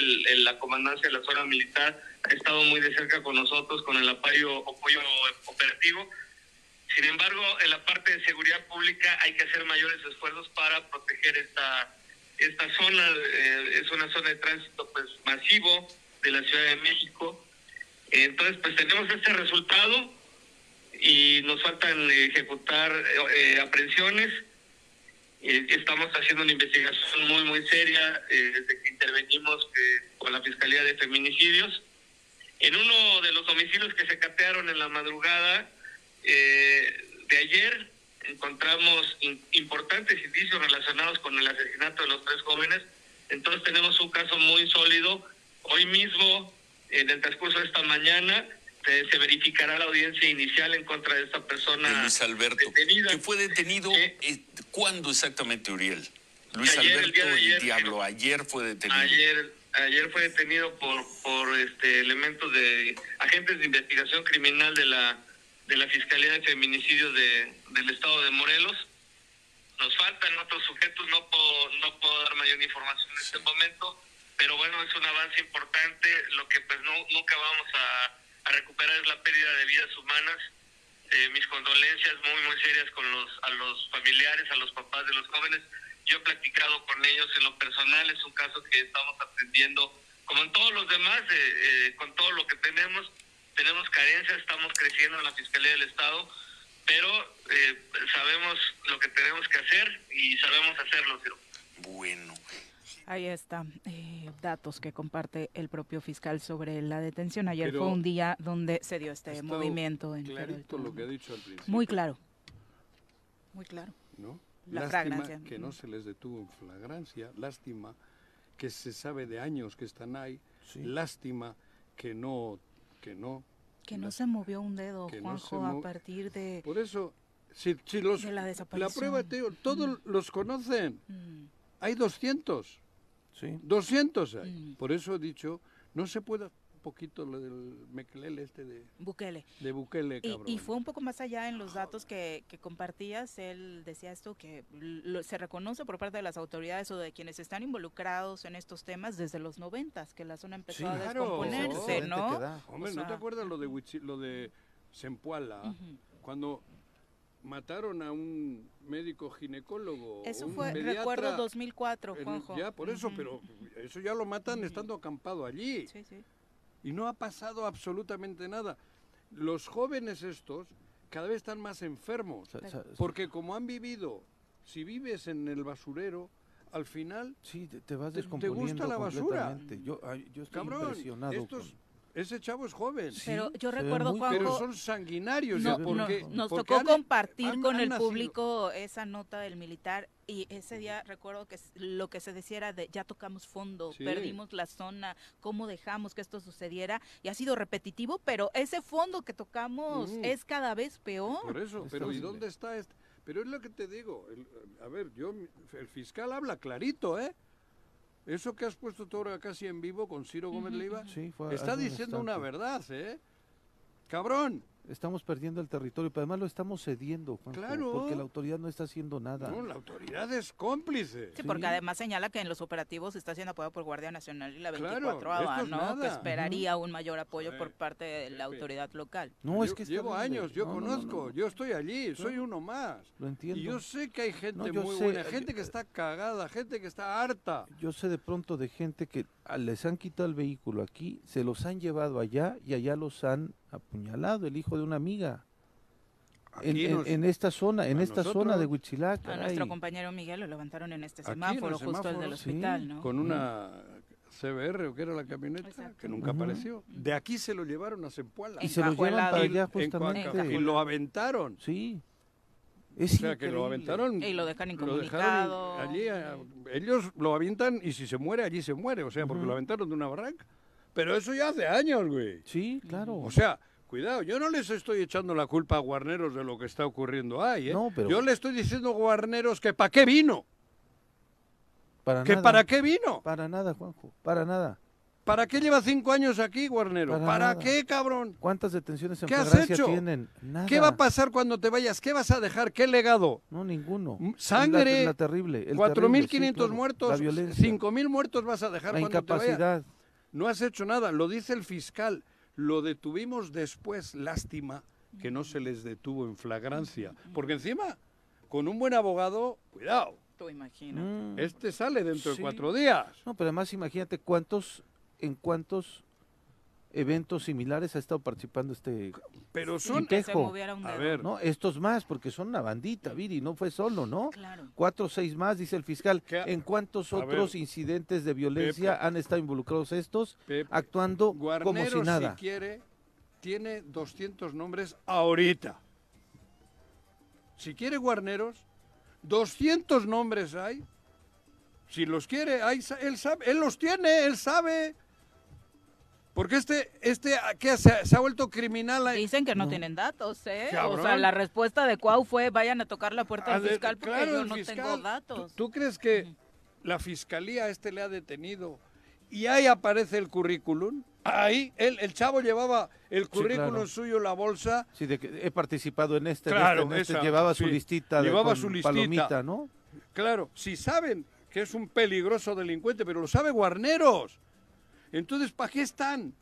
D: la comandancia de la zona militar ha estado muy de cerca con nosotros con el apoyo, apoyo operativo. Sin embargo, en la parte de seguridad pública hay que hacer mayores esfuerzos para proteger esta esta zona. eh, es una zona de tránsito pues masivo de la Ciudad de México. Entonces, pues tenemos este resultado y nos faltan ejecutar eh, aprehensiones. Eh, estamos haciendo una investigación muy, muy seria eh, desde que intervenimos eh, con la Fiscalía de Feminicidios. En uno de los domicilios que se catearon en la madrugada eh, de ayer, encontramos in- importantes indicios relacionados con el asesinato de los tres jóvenes. Entonces tenemos un caso muy sólido. Hoy mismo, en el transcurso de esta mañana, se, se verificará la audiencia inicial en contra de esta persona
F: de Luis Alberto,
D: detenida.
F: que fue detenido,
D: Sí.
F: eh, ¿cuándo exactamente, Uriel? Luis
D: Ayer,
F: Alberto el Diablo, ayer fue detenido.
D: Ayer, ayer fue detenido por por este elementos de agentes de investigación criminal de la de la Fiscalía de Feminicidios de, del Estado de Morelos. Nos faltan otros sujetos, no puedo no puedo dar mayor información en este momento, pero bueno es un avance importante. Lo que pues no, nunca vamos a, a recuperar es la pérdida de vidas humanas. Eh, mis condolencias muy muy serias con los a los familiares, a los papás de los jóvenes. Yo he platicado con ellos en lo personal, es un caso que estamos atendiendo, como en todos los demás, eh, eh, con todo lo que tenemos, tenemos carencias, estamos creciendo en la Fiscalía del Estado, pero eh, sabemos lo que tenemos que hacer y sabemos hacerlo, Ciro.
F: Bueno,
A: Ahí está, eh, datos que comparte el propio fiscal sobre la detención. Ayer
B: Pero
A: fue un día donde se dio este movimiento en
B: Clarito lo que ha dicho al principio.
A: Muy claro, muy claro.
B: ¿no?
A: La
B: lástima
A: flagrancia.
B: que no se les detuvo en flagrancia, lástima que se sabe de años que están ahí,
C: Sí.
B: lástima que no, que no.
A: Que no se movió un dedo,
B: que no
A: Juanjo, a partir de...
B: Por eso, si, si los,
A: De la
B: la
A: desaparición.
B: prueba, te digo, todos los conocen,
A: Mm,
B: hay 200,
C: Sí.
B: 200 hay.
A: Mm.
B: Por eso he dicho, no se puede un poquito lo del Mekelele este de,
A: Bukele.
B: de Bukele,
A: Y,
B: cabrón.
A: y fue un poco más allá en los datos que, que compartías. Él decía esto que lo- se reconoce por parte de las autoridades o de quienes están involucrados en estos temas desde los noventas, que la zona empezó a
B: Claro.
A: descomponerse, ¿no?
B: Hombre,
A: o
B: ¿no te acuerdas lo de, Huichi- lo de Zempoala?
A: Ujú.
B: Cuando mataron a un médico ginecólogo.
A: Eso
B: un
A: fue,
B: pediatra
A: recuerdo 2004,
B: en-
A: Juanjo.
B: Ya, por eso, pero eso ya lo matan estando acampado allí.
A: Sí, sí.
B: Y no ha pasado absolutamente nada. Los jóvenes estos cada vez están más enfermos.
C: Sa- sa-
B: Porque como han vivido, si vives en el basurero, al final,
C: Sí, te, te vas
B: ¿Te- te
C: descomponiendo
B: gusta la basura?
C: completamente. Yo, yo estoy
B: cabrón,
C: impresionado
B: estos
C: con-
B: ese chavo es joven.
A: Pero yo recuerdo, Juanjo,
B: Pero son sanguinarios,
A: no-
B: ya, porque,
A: no- nos
B: porque
A: tocó
B: han-
A: compartir
B: han-
A: con
B: han
A: el
B: nacido-
A: público esa nota del militar y ese día recuerdo que lo que se decía era de ya tocamos fondo,
B: Sí.
A: perdimos la zona, cómo dejamos que esto sucediera y ha sido repetitivo, pero ese fondo que tocamos
B: Mm.
A: es cada vez peor.
B: Por eso,
C: Es
B: pero ¿y dónde está este? Pero es lo que te digo, el- a ver, yo, el fiscal habla clarito, ¿eh? Eso que has puesto tú ahora casi en vivo con Ciro Gómez Leiva,
C: Sí, fue
B: está
C: un
B: diciendo una verdad, ¿eh? Cabrón,
C: Estamos perdiendo el territorio, pero además lo estamos cediendo, Juanjo,
B: Claro.
C: porque la autoridad no está haciendo nada.
B: no, la autoridad es cómplice.
A: Sí, porque
C: Sí.
A: además señala que en los operativos está siendo apoyado por Guardia Nacional y la
B: Claro,
A: 24
B: esto es
A: ¿no?
B: nada.
A: Que esperaría un mayor apoyo
B: Sí,
A: por parte de la autoridad local.
C: No, es que
B: llevo años, yo
C: No, no, no,
B: conozco,
C: no.
B: yo estoy allí, soy uno más.
C: Lo entiendo.
B: Y yo sé que hay gente muy
C: sé,
B: buena,
C: eh,
B: gente que
C: eh,
B: está cagada, gente que está harta.
C: Yo sé de pronto de gente que les han quitado el vehículo aquí, se los han llevado allá y allá los han apuñalado, el hijo de una amiga. En, esta zona, en
B: a
C: esta zona de
B: nosotros-
C: Huitzilac.
A: A nuestro compañero Miguel lo levantaron en este
B: en
A: semáforo, justo el del
C: sí,
A: hospital, ¿no?
B: con una CBR o que era la camioneta
A: Exacto.
B: que nunca apareció. De aquí se lo llevaron a Zempoala
C: Y se lo llevan para allá
B: en
C: justamente.
B: Y lo aventaron.
C: Sí. Es
B: O sea, que lo aventaron.
A: Y lo dejan incomunicado.
B: dejaron allí, a- ellos lo avientan y si se muere, allí se muere. O sea, porque lo aventaron de una barranca. Pero eso ya hace años, güey.
C: Sí, claro.
B: O sea, cuidado, yo no les estoy echando la culpa a Guarneros de lo que está ocurriendo ahí, ¿eh?
C: No, pero-
B: Yo le estoy diciendo a Guarneros que ¿para qué vino?
C: para
B: ¿Que
C: nada.
B: para qué vino?
C: Para nada, Juanjo. Para nada.
B: ¿Para qué lleva cinco años aquí, Guarnero?
C: Para
B: ¿Para,
C: nada.
B: qué, cabrón?
C: ¿Cuántas detenciones en
B: ¿Qué has
C: flagrancia
B: hecho?
C: tienen? Nada.
B: ¿Qué va a pasar cuando te vayas? ¿Qué vas a dejar? ¿Qué legado?
C: No, ninguno.
B: Sangre,
C: La, la terrible. el
B: 4.500
C: terrible, sí, claro.
B: muertos,
C: La violencia.
B: 5.000 muertos vas a dejar
C: La
B: cuando te vayas.
C: incapacidad.
B: No has hecho nada, lo dice el fiscal. Lo detuvimos después, lástima que no se les detuvo en flagrancia. Porque encima, con un buen abogado, cuidado,
A: Tú imaginas.
C: Mm.
B: este sale dentro
C: Sí.
B: de cuatro días.
C: No, pero además imagínate cuántos, en cuántos eventos similares ha estado participando este...
B: Pero son...
A: que se un
B: A ver,
C: No, estos más, porque son una bandita, Viri, no fue solo, ¿no?
A: Claro.
C: Cuatro o seis más, dice el fiscal.
B: ¿Qué?
C: ¿En cuántos
B: A
C: otros
B: ver.
C: incidentes de violencia
B: Pepe.
C: han estado involucrados estos?
B: Pepe,
C: Actuando como
B: Guarneros,
C: si nada.
B: si quiere, tiene 200 nombres ahorita. Si quiere Guarneros, 200 nombres hay. Si los quiere, sa- él sabe, él los tiene, él sabe. Porque este, este, ¿qué? Se, se ha vuelto criminal. ahí.
A: Dicen que no,
C: No.
A: tienen datos, ¿eh? O sea, la respuesta de Cuau fue vayan a tocar la puerta
B: A
A: del
B: ver,
A: fiscal porque
B: claro,
A: yo no
B: fiscal.
A: tengo
B: ¿Tú-
A: datos.
B: ¿Tú, crees que la fiscalía a este le ha detenido y ahí aparece el currículum? Ahí, él, el chavo llevaba el currículum
C: claro.
B: suyo en la bolsa.
C: Sí, de que he participado en este, en
B: Claro,
C: este, en este,
B: esa,
C: llevaba su
B: sí.
C: listita de
B: Llevaba
C: con
B: su listita.
C: palomita, ¿no?
B: Claro, si saben que es un peligroso delincuente, pero lo sabe Guarneros. Entonces, ¿para qué están?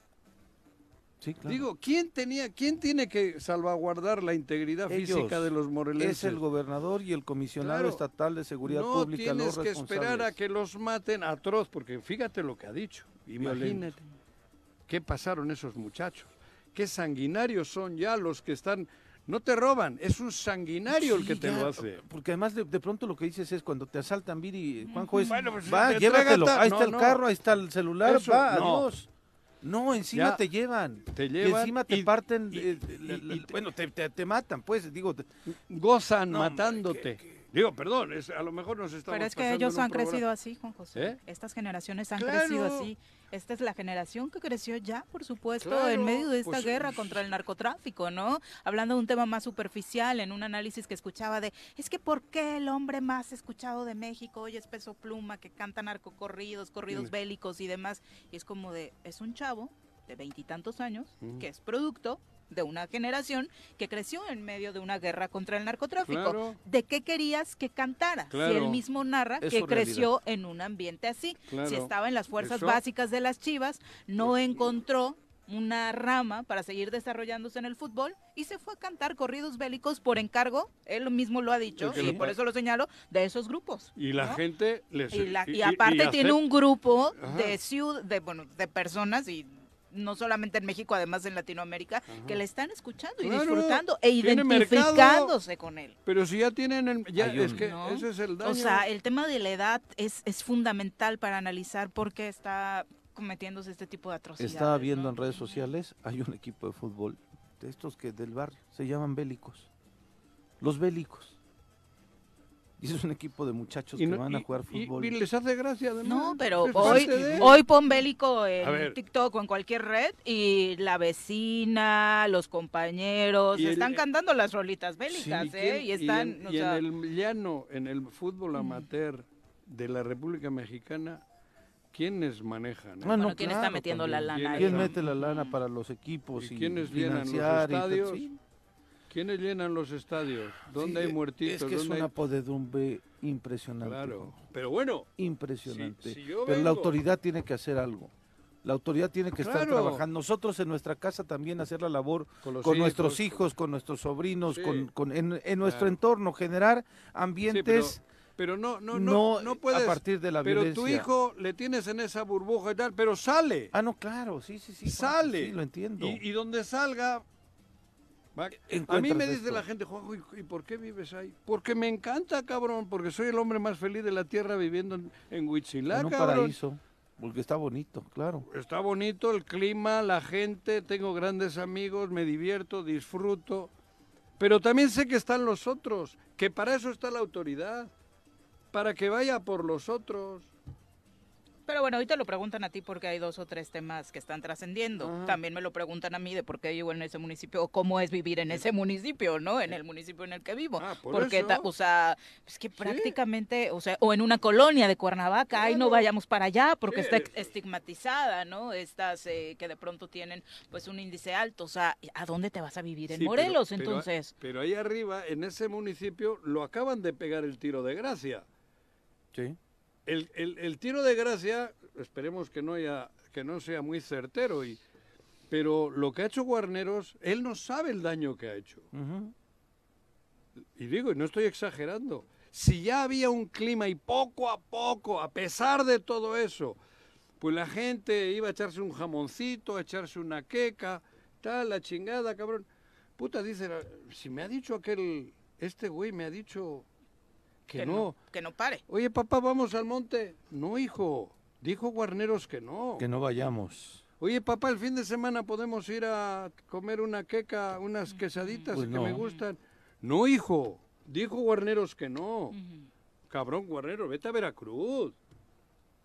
C: Sí, claro.
B: Digo, ¿quién tenía, quién tiene que salvaguardar la integridad
C: Ellos.
B: física de los morelenses?
C: es el gobernador y el comisionado
B: Claro.
C: estatal de seguridad
B: no
C: pública
B: tienes
C: los
B: que esperar a que los maten atroz, porque fíjate lo que ha dicho. Imagínate qué pasaron esos muchachos. Qué sanguinarios son ya los que están. No te roban, es un sanguinario el que te
C: ya,
B: lo hace.
C: Porque además de, de pronto lo que dices es cuando te asaltan, Viri, Juanjo, es,
B: Bueno, pues,
C: va,
B: te
C: llévatelo, ahí está
B: no,
C: el
B: no.
C: carro, ahí está el celular,
B: Eso,
C: va,
B: no.
C: adiós. No, encima
B: Ya,
C: te llevan.
B: te
C: Y
B: llevan
C: encima te
B: y-
C: parten,
B: y-
C: eh,
B: y-
C: la- la-
B: y te-
C: bueno, te, te- te matan, pues, digo, te-
B: Gozan
C: No, hombre,
B: matándote.
C: que-
B: Digo, perdón, es- a lo mejor nos estamos
A: Pero es que ellos han crecido así, Juan José.
B: ¿Eh?
A: Estas generaciones han
B: Claro.
A: crecido así. Esta es la generación que creció ya, por supuesto,
B: Claro,
A: en medio de esta
B: pues,
A: guerra contra el narcotráfico, ¿no? Hablando de un tema más superficial, en un análisis que escuchaba de, es que ¿por qué el hombre más escuchado de México hoy es Peso Pluma, que canta narcocorridos, corridos bélicos y demás? Y es como de, es un chavo de veintitantos años,
B: Mm.
A: que es producto de una generación que creció en medio de una guerra contra el narcotráfico.
B: Claro.
A: ¿De qué querías que cantara? Si él mismo narra
C: Es
A: que creció en un ambiente así.
B: Claro.
A: Si estaba en las fuerzas
B: Eso-
A: básicas de las Chivas, no encontró una rama para seguir desarrollándose en el fútbol y se fue a cantar corridos bélicos por encargo, él mismo lo ha dicho y
B: lo
A: por eso lo señalo, de esos grupos.
B: Y la
A: ¿no?
B: gente les
A: Y, la- y aparte
B: y
A: tiene un grupo
B: Ajá.
A: de ciud de bueno de personas y no solamente en México, además en Latinoamérica, que le están escuchando y
B: Claro,
A: disfrutando e identificándose con él.
B: Pero si ya tienen el- ya es que
A: ¿no?
B: ese es el daño.
A: O sea, el tema de la edad es, es fundamental para analizar por qué está cometiéndose este tipo de atrocidades.
C: Estaba viendo en redes sociales, hay un equipo de fútbol, de estos que del barrio, se llaman bélicos. Los bélicos. Y es un equipo de muchachos que van a jugar fútbol.
B: Y, les hace gracia además.
A: No, pero hoy, hoy pon bélico en TikTok o en cualquier red y la vecina, los compañeros, están cantando las rolitas bélicas, ¿eh? Y, están...
B: en, el llano, en el fútbol amateur de la República Mexicana, ¿quiénes manejan?
A: Ah, bueno, ¿quién está metiendo la lana?
C: ¿Quién mete la lana para los equipos?
B: ¿Y, quiénes llenan los estadios? ¿Quiénes llenan los estadios? ¿Dónde hay muertitos?
C: Es que es una podedumbre impresionante.
B: Claro, pero bueno.
C: Impresionante. pero la autoridad tiene que hacer algo. La autoridad tiene que estar trabajando. Nosotros en nuestra casa también hacer la labor con, nuestros hijos, con nuestros sobrinos, con, en, nuestro entorno, generar ambientes...
B: pero, no, no, no, no, puedes.
C: A partir de la pero
B: tu hijo le tienes en esa burbuja y tal, pero sale.
C: Ah, no, claro, sí, sí, sí.
B: Sale.
C: Sí, lo entiendo.
B: Y, y donde salga, a mí me dice la gente, Juanjo, ¿y por qué vives ahí? Porque me encanta, cabrón, porque soy el hombre más feliz de la tierra viviendo en, en Huitzilá,
C: en un paraíso, porque está bonito, claro.
B: Está bonito el clima, la gente, tengo grandes amigos, me divierto, disfruto, pero también sé que están los otros, que para eso está la autoridad, para que vaya por los otros.
A: Pero bueno, hoy te lo preguntan a ti porque hay dos o tres temas que están trascendiendo. También me lo preguntan a mí de por qué vivo en ese municipio o cómo es vivir en ese municipio, ¿no? En el municipio en el que vivo.
B: Ah,
A: porque, o sea, es que prácticamente, o sea, o en una colonia de Cuernavaca, ahí no vayamos para allá porque está estigmatizada, ¿no? Estas eh, que de pronto tienen pues un índice alto. O sea, ¿a dónde te vas a vivir? En Morelos, entonces.
B: pero ahí arriba, en ese municipio, lo acaban de pegar el tiro de gracia.
C: Sí
B: el, tiro de gracia, esperemos que no, haya, que no sea muy certero, y, pero lo que ha hecho Guarneros, él no sabe el daño que ha hecho. Y digo, y no estoy exagerando, si ya había un clima y poco a poco, a pesar de todo eso, pues la gente iba a echarse un jamoncito, a echarse una queca, tal, la chingada, cabrón. Puta, dice, si me ha dicho aquel, este güey me ha dicho que, no.
A: Que no pare.
B: Oye, papá, vamos al monte. No, hijo. Dijo Guarneros que no.
C: Que no vayamos.
B: Oye, papá, el fin de semana podemos ir a comer una queca, unas quesaditas pues que me gustan. No, hijo. Dijo Guarneros que no. Cabrón, Guarnero, vete a Veracruz.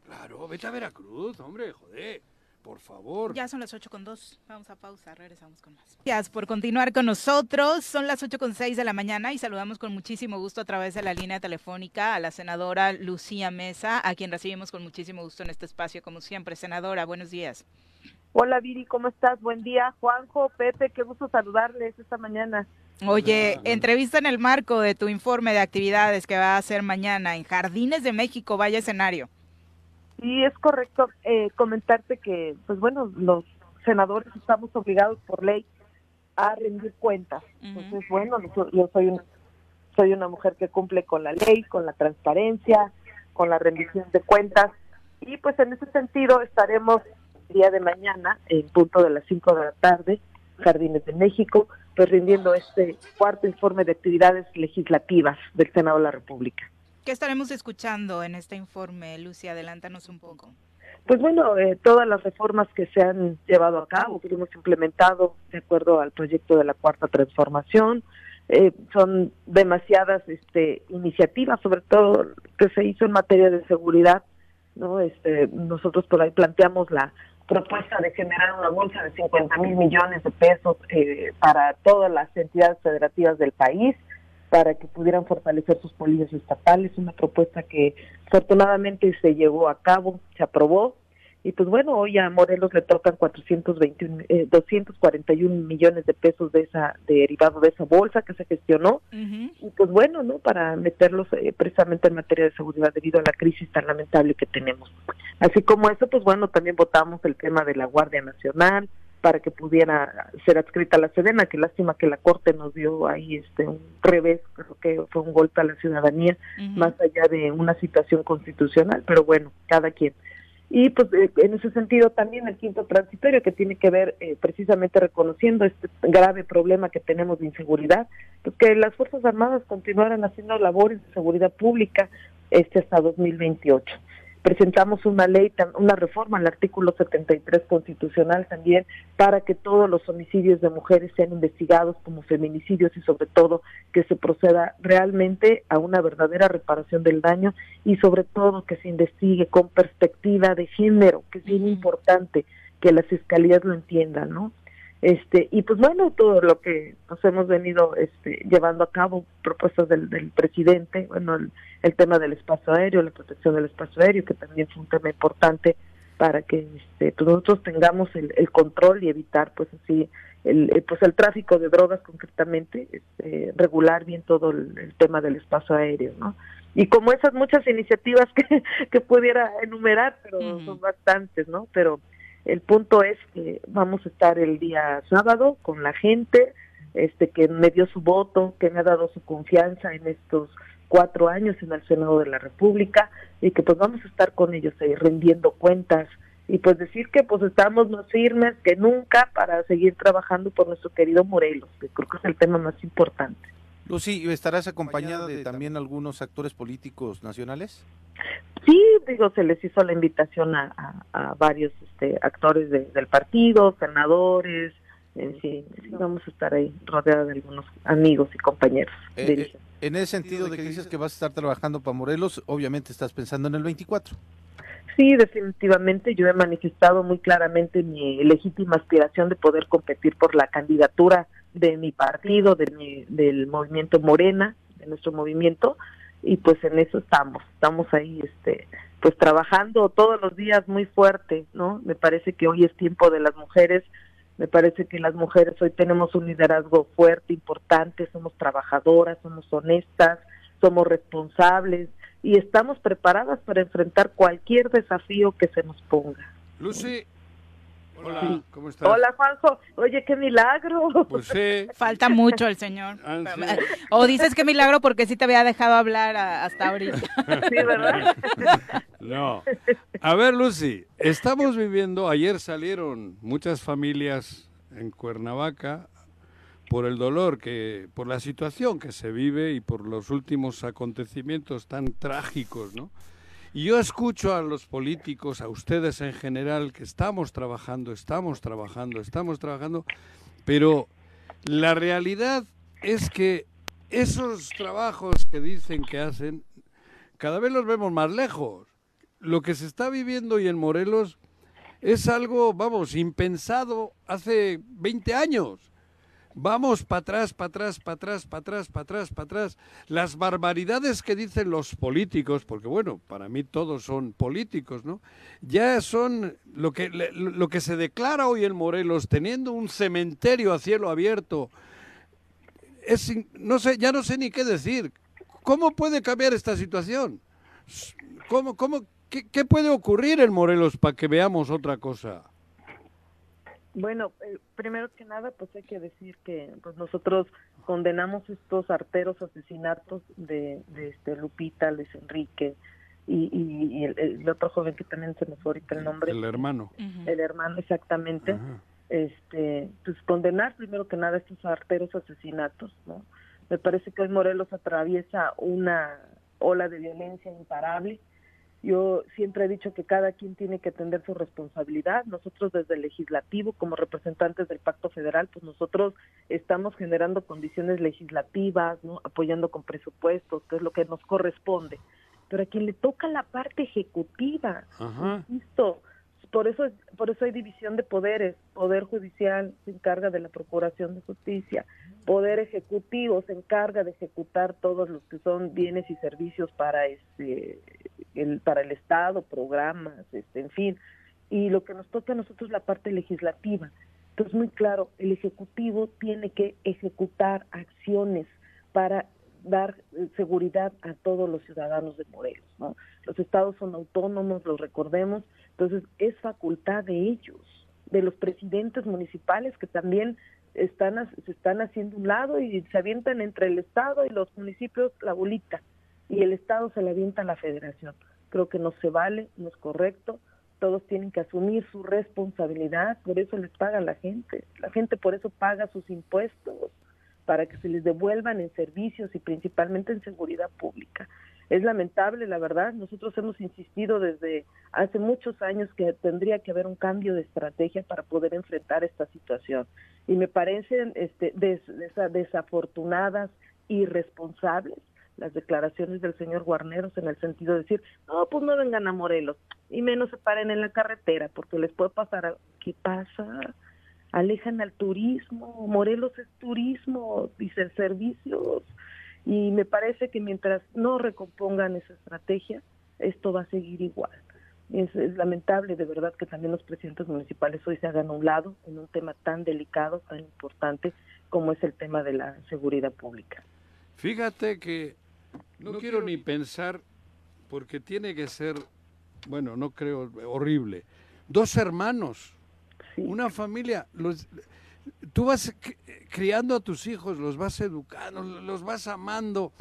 B: Claro, vete a Veracruz, hombre, joder. Por favor.
A: Ya son las 8 con 2. Vamos a pausa, regresamos con más. Gracias por continuar con nosotros. Son las 8 con 6 de la mañana y saludamos con muchísimo gusto a través de la línea telefónica a la senadora Lucía Mesa, a quien recibimos con muchísimo gusto en este espacio, como siempre. Senadora, buenos días.
G: Hola Viri, ¿cómo estás? Buen día. Juanjo, Pepe, qué gusto saludarles esta mañana.
A: Oye, entrevista en el marco de tu informe de actividades que va a hacer mañana en Jardines de México, vaya escenario.
G: Sí, es correcto eh, comentarte que, pues bueno, los senadores estamos obligados por ley a rendir cuentas. Entonces, bueno, yo soy una, soy una mujer que cumple con la ley, con la transparencia, con la rendición de cuentas. Y pues en ese sentido estaremos el día de mañana, en punto de las 5 de la tarde, Jardines de México, pues rindiendo este cuarto informe de actividades legislativas del Senado de la República.
A: ¿Qué estaremos escuchando en este informe, Lucia? Adelántanos un poco.
G: Pues bueno, eh, todas las reformas que se han llevado a cabo, que hemos implementado de acuerdo al proyecto de la Cuarta Transformación, eh, son demasiadas este, iniciativas, sobre todo que se hizo en materia de seguridad. no este, Nosotros por ahí planteamos la propuesta de generar una bolsa de 50 mil millones de pesos eh, para todas las entidades federativas del país para que pudieran fortalecer sus policías estatales, una propuesta que afortunadamente se llevó a cabo, se aprobó, y pues bueno, hoy a Morelos le tocan 421, eh, 241 millones de pesos de esa derivado de esa bolsa que se gestionó, y pues bueno, ¿no? Para meterlos eh, precisamente en materia de seguridad debido a la crisis tan lamentable que tenemos. Así como eso, pues bueno, también votamos el tema de la Guardia Nacional, para que pudiera ser adscrita a la Sedena, que lástima que la Corte nos dio ahí este un revés, creo que fue un golpe a la ciudadanía, más allá de una situación constitucional, pero bueno, cada quien. Y pues eh, en ese sentido también el quinto transitorio que tiene que ver eh, precisamente reconociendo este grave problema que tenemos de inseguridad, pues que las Fuerzas Armadas continuaran haciendo labores de seguridad pública este hasta 2028. Presentamos una ley, una reforma al artículo 73 constitucional también para que todos los homicidios de mujeres sean investigados como feminicidios y sobre todo que se proceda realmente a una verdadera reparación del daño y sobre todo que se investigue con perspectiva de género, que es bien importante que las fiscalías lo entiendan, ¿no? Este, y pues bueno, todo lo que nos hemos venido este, llevando a cabo, propuestas del, del presidente, bueno, el, tema del espacio aéreo, la protección del espacio aéreo, que también es un tema importante para que este, pues nosotros tengamos el, el, control y evitar pues así el, pues el tráfico de drogas concretamente, este, regular bien todo el, tema del espacio aéreo, ¿no? Y como esas muchas iniciativas que, que pudiera enumerar, pero son bastantes, ¿no? Pero el punto es que vamos a estar el día sábado con la gente, este que me dio su voto, que me ha dado su confianza en estos cuatro años en el Senado de la República y que pues vamos a estar con ellos ahí rendiendo cuentas y pues decir que pues estamos más firmes que nunca para seguir trabajando por nuestro querido Morelos, que creo que es el tema más importante.
C: Lucy, ¿estarás acompañada de también algunos actores políticos nacionales?
G: Sí, digo, se les hizo la invitación a, varios este, actores del partido, senadores, en fin, vamos a estar ahí rodeada de algunos amigos y compañeros.
C: Eh, eh, en ese sentido de que dices que vas a estar trabajando para Morelos, obviamente estás pensando en el 24.
G: Sí, definitivamente yo he manifestado muy claramente mi legítima aspiración de poder competir por la candidatura de mi partido, de mi, del movimiento Morena, de nuestro movimiento, y pues en eso estamos, estamos ahí, este, pues trabajando todos los días muy fuerte, ¿no? Me parece que hoy es tiempo de las mujeres, me parece que las mujeres hoy tenemos un liderazgo fuerte, importante, somos trabajadoras, somos honestas, somos responsables y estamos preparadas para enfrentar cualquier desafío que se nos ponga.
B: Lucy, Hola, ¿cómo estás?
G: Hola, Juanjo. Oye, qué milagro.
B: Pues sí.
A: Falta mucho el señor. Ah, o dices qué milagro porque sí te había dejado hablar hasta ahorita.
G: Sí, ¿verdad?
B: No. A ver, Lucy, estamos viviendo, ayer salieron muchas familias en Cuernavaca por el dolor que, por la situación que se vive y por los últimos acontecimientos tan trágicos, ¿no? Y yo escucho a los políticos, a ustedes en general, que estamos trabajando, estamos trabajando, estamos trabajando, pero la realidad es que esos trabajos que dicen que hacen, cada vez los vemos más lejos. Lo que se está viviendo hoy en Morelos es algo, vamos, impensado hace 20 años. Vamos para atrás, para atrás, para atrás, para atrás, para atrás, para atrás. Las barbaridades que dicen los políticos, porque bueno, para mí todos son políticos, ¿no? Ya son lo que, lo que se declara hoy en Morelos, teniendo un cementerio a cielo abierto. Es, no sé, ya no sé ni qué decir. ¿Cómo puede cambiar esta situación? ¿Cómo, cómo, qué, qué puede ocurrir en Morelos para que veamos otra cosa?
G: Bueno, eh, primero que nada, pues hay que decir que pues nosotros condenamos estos arteros asesinatos de, de este Lupita, Luis Enrique y, y, el, otro joven que también se me fue ahorita el nombre.
B: El hermano.
G: El hermano, exactamente. Este, pues condenar primero que nada estos arteros asesinatos, ¿no? Me parece que hoy Morelos atraviesa una ola de violencia imparable yo siempre he dicho que cada quien tiene que atender su responsabilidad. Nosotros desde el legislativo, como representantes del Pacto Federal, pues nosotros estamos generando condiciones legislativas, ¿no? apoyando con presupuestos, que es lo que nos corresponde. Pero a quien le toca la parte ejecutiva, insisto, por eso por eso hay división de poderes poder judicial se encarga de la procuración de justicia poder ejecutivo se encarga de ejecutar todos los que son bienes y servicios para este el para el estado programas este en fin y lo que nos toca a nosotros es la parte legislativa entonces muy claro el ejecutivo tiene que ejecutar acciones para dar eh, seguridad a todos los ciudadanos de Morelos. ¿no? Los estados son autónomos, lo recordemos, entonces es facultad de ellos, de los presidentes municipales que también están se están haciendo un lado y se avientan entre el estado y los municipios la bolita y el estado se le avienta a la federación. Creo que no se vale, no es correcto. Todos tienen que asumir su responsabilidad, por eso les paga la gente. La gente por eso paga sus impuestos para que se les devuelvan en servicios y principalmente en seguridad pública. Es lamentable, la verdad. Nosotros hemos insistido desde hace muchos años que tendría que haber un cambio de estrategia para poder enfrentar esta situación. Y me parecen este, desafortunadas, irresponsables las declaraciones del señor Guarneros en el sentido de decir, no, pues no vengan a Morelos y menos se paren en la carretera porque les puede pasar. ¿Qué pasa? Alejan al turismo. Morelos es turismo, dice servicios y me parece que mientras no recompongan esa estrategia, esto va a seguir igual. Es, lamentable de verdad que también los presidentes municipales hoy se hagan a un lado en un tema tan delicado, tan importante como es el tema de la seguridad pública.
B: Fíjate que no, quiero, ni pensar, porque tiene que ser, bueno, no creo, horrible. Dos hermanos, una familia, los, tú vas criando a tus hijos, los vas educando, los vas amando.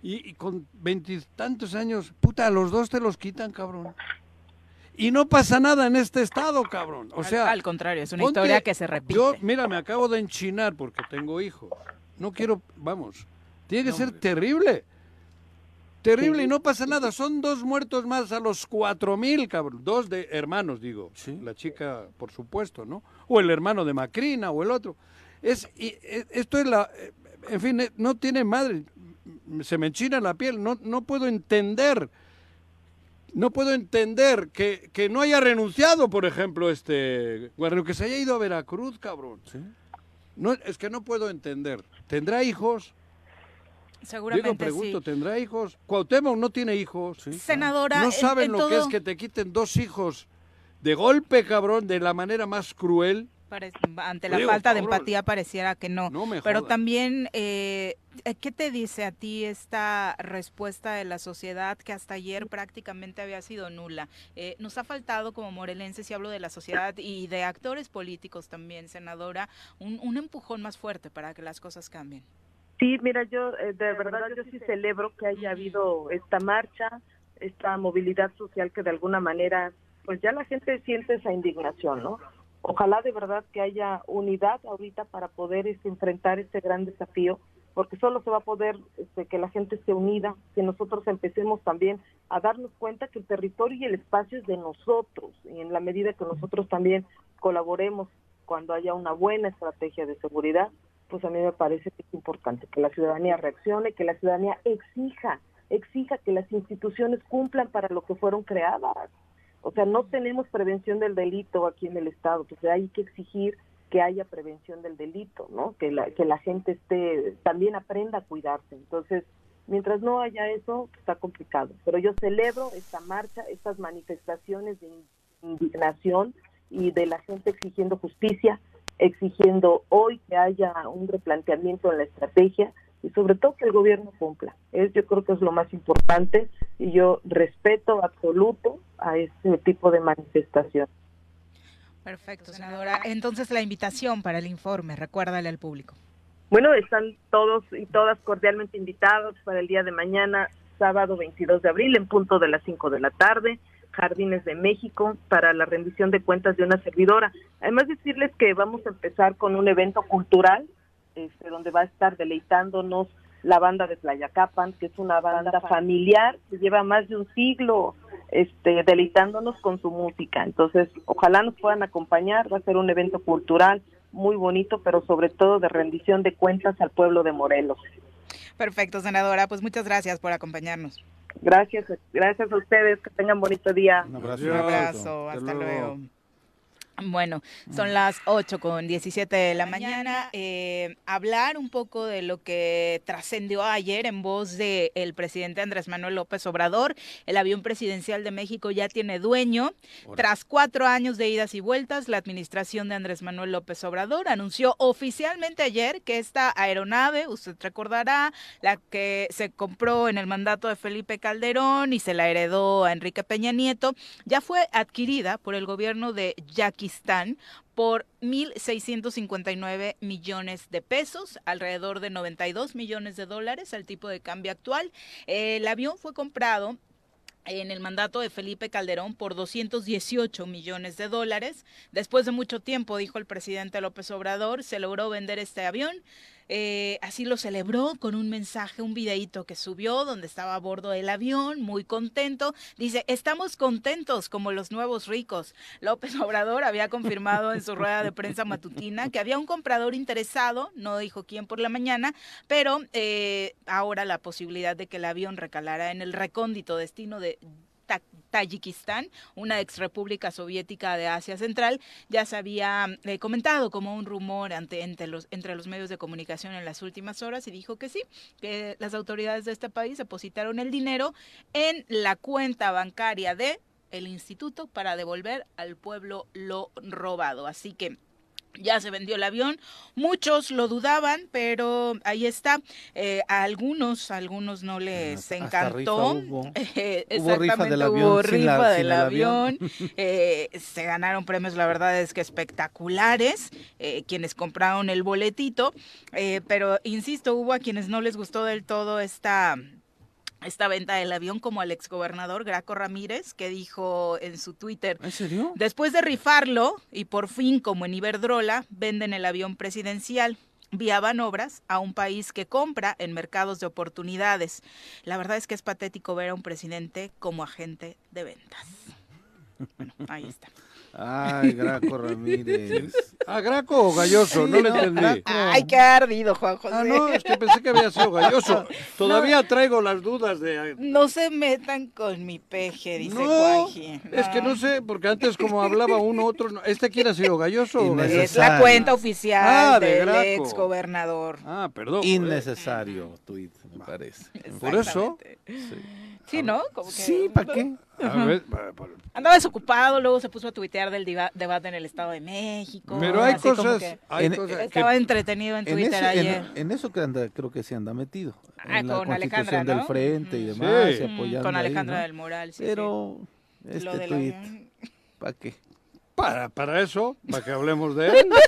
B: Y, con veintitantos años, puta, a los dos te los quitan, cabrón. Y no pasa nada en este estado, cabrón. O sea,
A: al, contrario, es una historia que se repite.
B: Yo, mira, me acabo de enchinar porque tengo hijos. No quiero, vamos, tiene que ser terrible. Terrible y no pasa nada. Son dos muertos más a los cuatro mil, cabrón. Dos de hermanos, digo. La chica, por supuesto, ¿no? O el hermano de Macrina o el otro. Es, y, e, esto es la. Eh, en fin, eh, no tiene madre. Se me enchina la piel. No, no puedo entender. No puedo entender que, que no haya renunciado, por ejemplo, este. Bueno, que se haya ido a Veracruz, cabrón. ¿Sí? No, es que no puedo entender. ¿Tendrá hijos?
A: Seguramente
B: Digo, pregunto, ¿tendrá hijos? Cuauhtémoc no tiene hijos.
A: Senadora,
B: ¿No saben lo que es que te quiten dos hijos de golpe, cabrón, de la manera más cruel?
A: ante la falta de empatía pareciera que no. Pero también, eh, ¿qué te dice a ti esta respuesta de la sociedad que hasta ayer prácticamente había sido nula? Eh, nos ha faltado como morelenses, si hablo de la sociedad y de actores políticos también, senadora, un, un empujón más fuerte para que las cosas cambien.
G: Sí, mira, yo eh, de verdad yo sí celebro que haya habido esta marcha, esta movilidad social que de alguna manera, pues ya la gente siente esa indignación, ¿no? Ojalá de verdad que haya unidad ahorita para poder este, enfrentar este gran desafío, porque solo se va a poder este, que la gente esté unida, que nosotros empecemos también a darnos cuenta que el territorio y el espacio es de nosotros, y en la medida que nosotros también colaboremos cuando haya una buena estrategia de seguridad, pues a mí me parece que es importante que la ciudadanía reaccione, que la ciudadanía exija, exija que las instituciones cumplan para lo que fueron creadas. O sea, no tenemos prevención del delito aquí en el Estado, pues hay que exigir que haya prevención del delito, ¿no? Que la, que la gente esté, también aprenda a cuidarse. Entonces, mientras no haya eso, está complicado. Pero yo celebro esta marcha, estas manifestaciones de indignación y de la gente exigiendo justicia, exigiendo hoy que haya un replanteamiento en la estrategia y sobre todo que el gobierno cumpla. Es, yo creo que es lo más importante y yo respeto absoluto a este tipo de manifestación.
A: Perfecto, senadora. Entonces la invitación para el informe, recuérdale al público.
G: Bueno, están todos y todas cordialmente invitados para el día de mañana, sábado 22 de abril, en punto de las 5 de la tarde. Jardines de México para la rendición de cuentas de una servidora. Además decirles que vamos a empezar con un evento cultural este, donde va a estar deleitándonos la banda de Playa Capan, que es una banda familiar que lleva más de un siglo este, deleitándonos con su música. Entonces, ojalá nos puedan acompañar, va a ser un evento cultural muy bonito, pero sobre todo de rendición de cuentas al pueblo de Morelos.
A: Perfecto, senadora, pues muchas gracias por acompañarnos.
G: Gracias, gracias a ustedes, que tengan bonito día.
A: Un abrazo, hasta, luego. Bueno, son las 8 con 17 de la mañana. Eh, hablar un poco de lo que trascendió ayer en voz del el presidente Andrés Manuel López Obrador. El avión presidencial de México ya tiene dueño. Tras cuatro años de idas y vueltas, la administración de Andrés Manuel López Obrador anunció oficialmente ayer que esta aeronave, usted recordará, la que se compró en el mandato de Felipe Calderón y se la heredó a Enrique Peña Nieto, ya fue adquirida por el gobierno de Jackie están por 1.659 millones de pesos, alrededor de 92 millones de dólares al tipo de cambio actual. El avión fue comprado en el mandato de Felipe Calderón por 218 millones de dólares. Después de mucho tiempo, dijo el presidente López Obrador, se logró vender este avión eh, así lo celebró con un mensaje, un videíto que subió donde estaba a bordo del avión, muy contento. Dice, estamos contentos como los nuevos ricos. López Obrador había confirmado en su rueda de prensa matutina que había un comprador interesado, no dijo quién por la mañana, pero eh, ahora la posibilidad de que el avión recalara en el recóndito destino de Tayikistán, una ex república soviética de Asia Central, ya se había eh, comentado como un rumor ante, entre, los, entre los medios de comunicación en las últimas horas y dijo que sí, que las autoridades de este país depositaron el dinero en la cuenta bancaria de el instituto para devolver al pueblo lo robado. Así que ya se vendió el avión. Muchos lo dudaban, pero ahí está. Eh, a algunos, a algunos no les encantó.
C: hubo.
A: Eh,
C: Hubo rifa
A: exactamente,
C: del avión
A: hubo rifa
C: la-
A: del
C: avión.
A: Eh, se ganaron premios, la verdad es que espectaculares, eh, quienes compraron el boletito. Eh, pero insisto, hubo a quienes no les gustó del todo esta esta venta del avión como al exgobernador Graco Ramírez, que dijo en su Twitter,
C: ¿En serio?
A: Después de rifarlo, y por fin, como en Iberdrola, venden el avión presidencial. Viaban obras a un país que compra en mercados de oportunidades. La verdad es que es patético ver a un presidente como agente de ventas. Bueno, ahí está.
C: Ay, Graco Ramírez.
B: ¿Ah, Graco o Galloso? No le entendí.
A: Ay, qué ardido, Juan José.
B: Ah, no, es que pensé que había sido Galloso. Todavía traigo las dudas de...
A: No se metan con mi peje, dice
B: No,
A: Juanji.
B: es que no sé, porque antes como hablaba uno, otro... no. ¿Este quién ha sido Galloso o. Galloso?
A: Es la cuenta oficial
B: Ah, de
A: del
B: Graco.
A: ex gobernador.
B: Ah, perdón.
C: Innecesario tuit, me parece.
B: Por eso...
A: Sí, ¿no? Como que-
C: Sí, ¿para qué?
B: A ver,
A: Andaba desocupado, luego se puso a tuitear del debate en el Estado de México.
B: pero hay
A: así como
B: cosas...
A: que
B: Hay
C: En-
B: cosas que-
A: Estaba entretenido en
C: En,
A: Twitter
C: ese-
A: ayer.
C: en, en eso que anda, creo que sí anda metido.
A: Ah,
C: en la
A: con Alejandra,
C: constitución del
A: ¿no?
C: frente y demás,
B: Sí.
C: y apoyando
A: con
C: ahí,
A: Alejandra
C: ¿no?
A: del Moral, sí,
C: Pero
A: sí.
C: este
A: Lo
C: tuit,
A: avión.
C: ¿para qué?
B: Para, para eso, para que hablemos de él.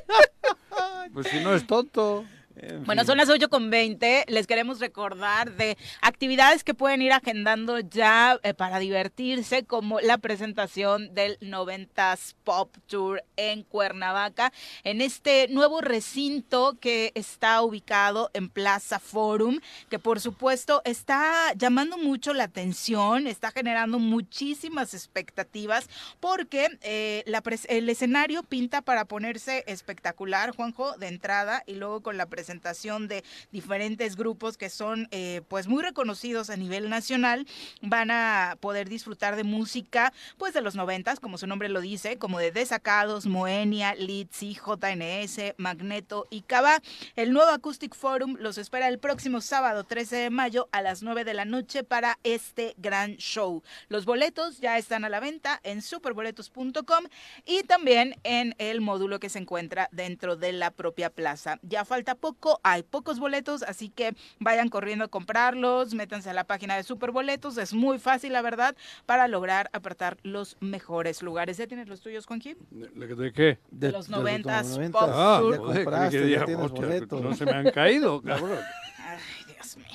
B: Pues si no es tonto.
C: En
A: Bueno, son las 8 con 20. Les queremos recordar de actividades que pueden ir agendando ya eh, para divertirse, como la presentación del 90s Pop Tour en Cuernavaca, en este nuevo recinto que está ubicado en Plaza Forum, que por supuesto está llamando mucho la atención, está generando muchísimas expectativas, porque eh, la el escenario pinta para ponerse espectacular, Juanjo, de entrada, y luego con la presentación de diferentes grupos que son eh, pues muy reconocidos a nivel nacional, van a poder disfrutar de música pues de los noventas, como su nombre lo dice, como de Desacados, Moenia, Litzy, JNS, Magneto y Cava. El nuevo Acoustic Forum los espera el próximo sábado 13 de mayo a las 9 de la noche para este gran show. Los boletos ya están a la venta en superboletos.com y también en el módulo que se encuentra dentro de la propia plaza. Ya falta poco, hay pocos boletos, así que vayan corriendo a comprarlos, métanse a la página de Superboletos, es muy fácil, la verdad, para lograr apartar los mejores lugares. ¿Ya tienes los tuyos, Juanji?
B: ¿De, de qué?
C: De,
A: los
C: de los
A: 90s
C: 90s,
A: Pop
B: Ah, joder,
C: compraste, ya tienes
B: hostia,
C: boletos.
B: no se me han caído, cabrón.
A: Ay, Dios mío.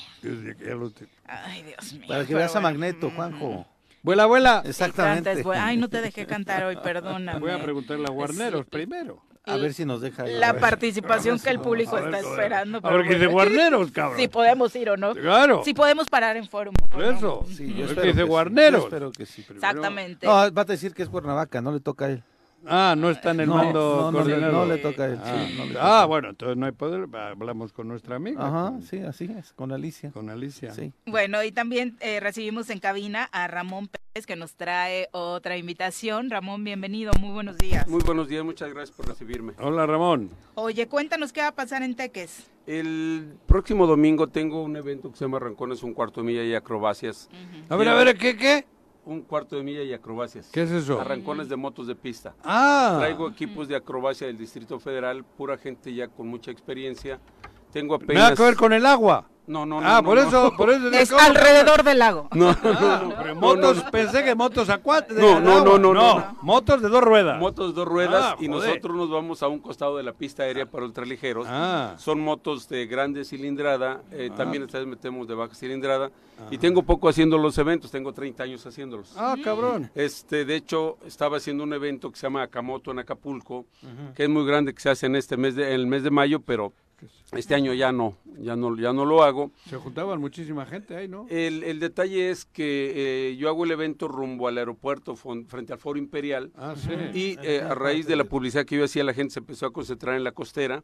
A: Ay, Dios mío.
C: Para que
A: Pero
C: veas a
A: bueno.
C: Magneto,
A: Mm.
C: Juanjo.
B: Vuela, abuela.
C: Exactamente.
A: Cantas. Ay, no te dejé cantar hoy, perdóname.
B: Voy a preguntarle a Guarneros
A: Sí.
B: primero.
C: A ver si nos deja.
A: La participación que el público está esperando.
B: A ver dice
A: bueno.
B: Guarneros, cabrón.
A: Si podemos ir o no.
B: Claro.
A: Si podemos parar en fórum.
B: Por
A: ¿o no?
B: eso.
C: Sí, yo
B: que
C: espero
B: dice
C: que sí,
B: Guarneros.
C: yo espero que sí.
B: Primero-
A: Exactamente.
C: No, va a decir que es Cuernavaca, no le toca a él.
B: Ah, no está en el
C: No,
B: mando
C: no, no, le-
B: coordinador.
C: no le toca a él.
B: Ah,
C: sí, no le
B: ah, bueno, entonces no hay poder. Hablamos con nuestra amiga.
C: Ajá,
B: con,
C: sí, así es, con Alicia.
B: con Alicia.
C: Sí.
A: Bueno, y también eh, recibimos en cabina a Ramón Pérez que nos trae otra invitación. Ramón, bienvenido, muy buenos días.
H: Muy buenos días, muchas gracias por recibirme.
B: Hola, Ramón.
A: Oye, cuéntanos qué va a pasar en Teques.
H: El próximo domingo tengo un evento que se llama Rancones, un cuarto de milla y acrobacias.
B: A ver, a ver, ¿qué, qué?
H: Un cuarto de milla y acrobacias.
B: ¿Qué es eso?
H: Arrancones de motos de pista.
B: Ah.
H: Traigo equipos de acrobacia del Distrito Federal, pura gente ya con mucha experiencia. Tengo apenas...
B: Nada que ver con el agua.
H: No, no, no.
B: ah,
H: no,
B: por
H: no.
B: eso, por eso.
A: Es
B: ¿cómo?
A: alrededor del lago.
H: No, no,
B: Ah,
H: no,
B: pero
H: no,
B: motos,
H: no, no.
B: pensé que motos acuáticas.
H: No, no, no, no, no.
B: motos de dos ruedas.
H: Motos dos ruedas
B: Ah,
H: y
B: joder.
H: nosotros nos vamos a un costado de la pista aérea para ultraligeros.
B: Ah.
H: Son motos de grande cilindrada, eh, también esta vez metemos de baja cilindrada. Y tengo poco haciendo los eventos, tengo 30 años haciéndolos.
B: Ah, cabrón.
H: Este, de hecho, estaba haciendo un evento que se llama Akamoto en Acapulco, que es muy grande, que se hace en este mes de, en el mes de mayo, pero Este año ya no, ya no, ya no lo hago.
B: Se juntaban muchísima gente ahí, ¿no?
H: El, el detalle es que eh, yo hago el evento rumbo al aeropuerto fon- frente al Foro Imperial.
B: Ah, sí.
H: Y eh, a raíz de la publicidad que yo hacía, la gente se empezó a concentrar en la costera,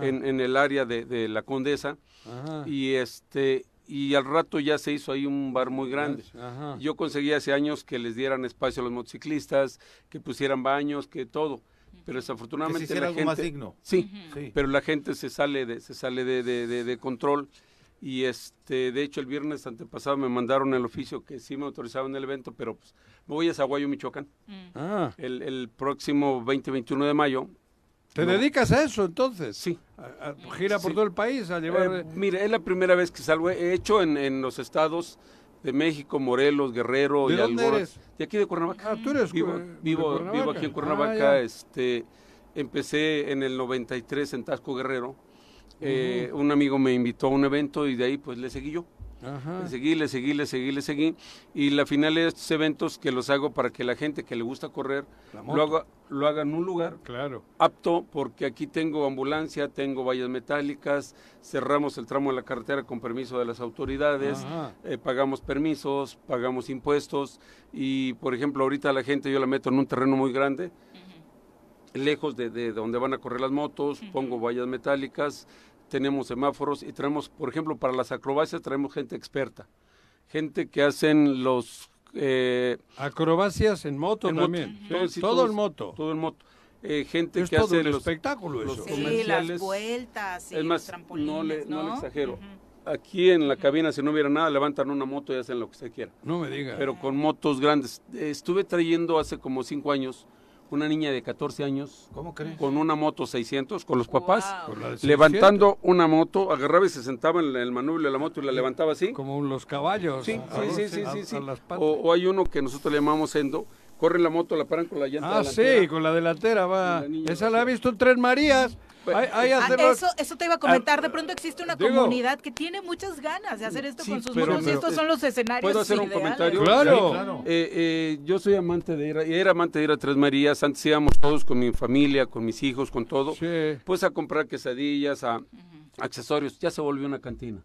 H: en, en el área de, de la Condesa.
B: Ajá.
H: Y este y al rato ya se hizo ahí un bar muy grande.
B: Ajá.
H: Yo conseguí hace años que les dieran espacio a los motociclistas, que pusieran baños, que todo. Pero
C: Que
H: desafortunadamente
C: se hiciera
H: la
C: algo
H: gente
C: más digno.
H: Sí,
C: Sí.
H: pero la gente se sale de se sale de, de- de- de control y este de hecho el viernes antepasado me mandaron el oficio que sí me autorizaban el evento, pero pues me voy a Zaguayo, Michoacán,
B: Ah,
H: el, el próximo 20-21 de mayo.
B: ¿Te
H: No.
B: dedicas a eso entonces?
H: Sí.
B: A- a- gira por
H: Sí.
B: todo el país a llevar...
H: Eh, mire, es la primera vez que salgo. He hecho en, en los estados de México, Morelos, Guerrero
B: ¿De
H: y
B: dónde
H: algunos-
B: eres?
H: De aquí de Cuernavaca.
B: Ah, tú eres
H: vivo, vivo,
B: Cuernavaca.
H: vivo aquí en
B: Ah,
H: Cuernavaca. este, empecé en el 93 en Tasco Guerrero. Eh, Un amigo me invitó a un evento y de ahí pues le seguí yo.
B: Ajá.
H: Le seguí, le seguí, le seguí, le seguí. Y la final de estos eventos que los hago para que la gente que le gusta correr lo haga, lo haga en un lugar
B: Claro.
H: apto porque aquí tengo ambulancia, tengo vallas metálicas, cerramos el tramo de la carretera con permiso de las autoridades, eh, pagamos permisos, pagamos impuestos y por ejemplo ahorita la gente yo la meto en un terreno muy grande, lejos de, de donde van a correr las motos, pongo vallas metálicas, tenemos semáforos y traemos, por ejemplo, para las acrobacias traemos gente experta, gente que hacen los... eh,
B: Acrobacias en moto
H: en moto.
B: también. Sí,
H: Todo,
B: todo en moto.
H: todo en moto. Eh, gente
B: es
H: que
B: todo
H: hace
B: un
H: los,
B: espectáculo
H: los
B: eso.
A: Sí,
H: comerciales.
A: las vueltas, sí,
H: es más,
A: los trampolines,
H: no le, no le
A: ¿no?
H: exagero. Aquí en la cabina, si no hubiera nada, levantan una moto y hacen lo que se quiera.
B: No me digas.
H: Pero con motos grandes. Estuve trayendo hace como cinco años una niña de 14 años
C: ¿Cómo crees?
H: con una moto 600, con los papás.
B: Con
H: levantando una moto, agarraba y se sentaba en el manubrio de la moto y la levantaba así.
B: Como los caballos.
H: Sí,
B: a-
H: sí, sí,
B: a-
H: sí,
B: a-
H: sí, sí.
B: a las patas.
H: O, o hay uno que nosotros le llamamos endo, corren la moto, la paran con la llanta
B: Ah,
H: delantera.
B: sí, con la delantera va.
H: Con la niña
B: Esa la he
H: vacía.
B: visto en Tres Marías.
H: Pues,
B: Ahí, ahí
A: Ah, eso, eso te iba a comentar. De pronto existe una
B: digo-
A: comunidad que tiene muchas ganas de hacer esto
H: Sí,
A: con sus
H: pero-
A: motos y estos son los escenarios
H: ¿Puedo hacer un comentario?
B: Claro.
H: Sí, Eh, eh, yo soy amante de ir, a- era amante de ir a Tres Marías, antes íbamos todos con mi familia, con mis hijos, con todo,
B: Sí.
H: pues a comprar quesadillas, a accesorios, ya se volvió una cantina.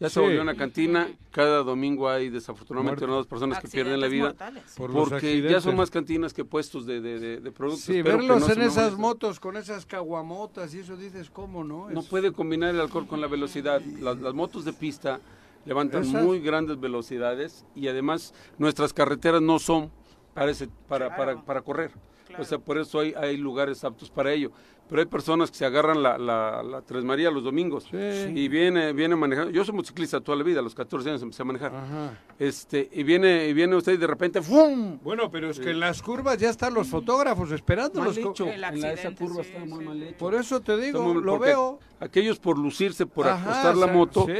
H: Ya
B: Sí.
H: se volvió una cantina, cada domingo hay desafortunadamente
B: Muertos.
H: una o dos personas que pierden la vida,
A: mortales.
B: Por los
H: porque ya son más cantinas que puestos de, de, de- de productos.
B: Sí,
H: Espero que
B: verlos
H: no
B: en esas
H: molesten.
B: motos con esas caguamotas y eso dices, ¿cómo no?
H: No
B: Es-
H: puede combinar el alcohol con la velocidad. Las, las motos de pista levantan
B: Esas-
H: muy grandes velocidades y además nuestras carreteras no son para, ese- para, para,
A: Claro.
H: para correr. O sea, por eso hay, hay lugares aptos para ello. Pero hay personas que se agarran la, la, la Tres María los domingos
B: Sí.
H: y viene, viene manejando. Yo soy motociclista toda la vida, a los 14 años empecé a manejar.
B: Ajá.
H: Este, y viene, y viene usted y de repente ¡fum!
B: Bueno, pero es que en las curvas ya están los fotógrafos esperando.
H: Mal hecho.
A: El
H: En la, esa curva
A: sí,
H: está muy
A: sí,
H: mal hecho.
B: Por eso te digo,
H: muy-
B: lo veo.
H: Aquellos por lucirse, por
B: Ajá,
H: acostar la
B: o sea,
H: moto,
B: sí.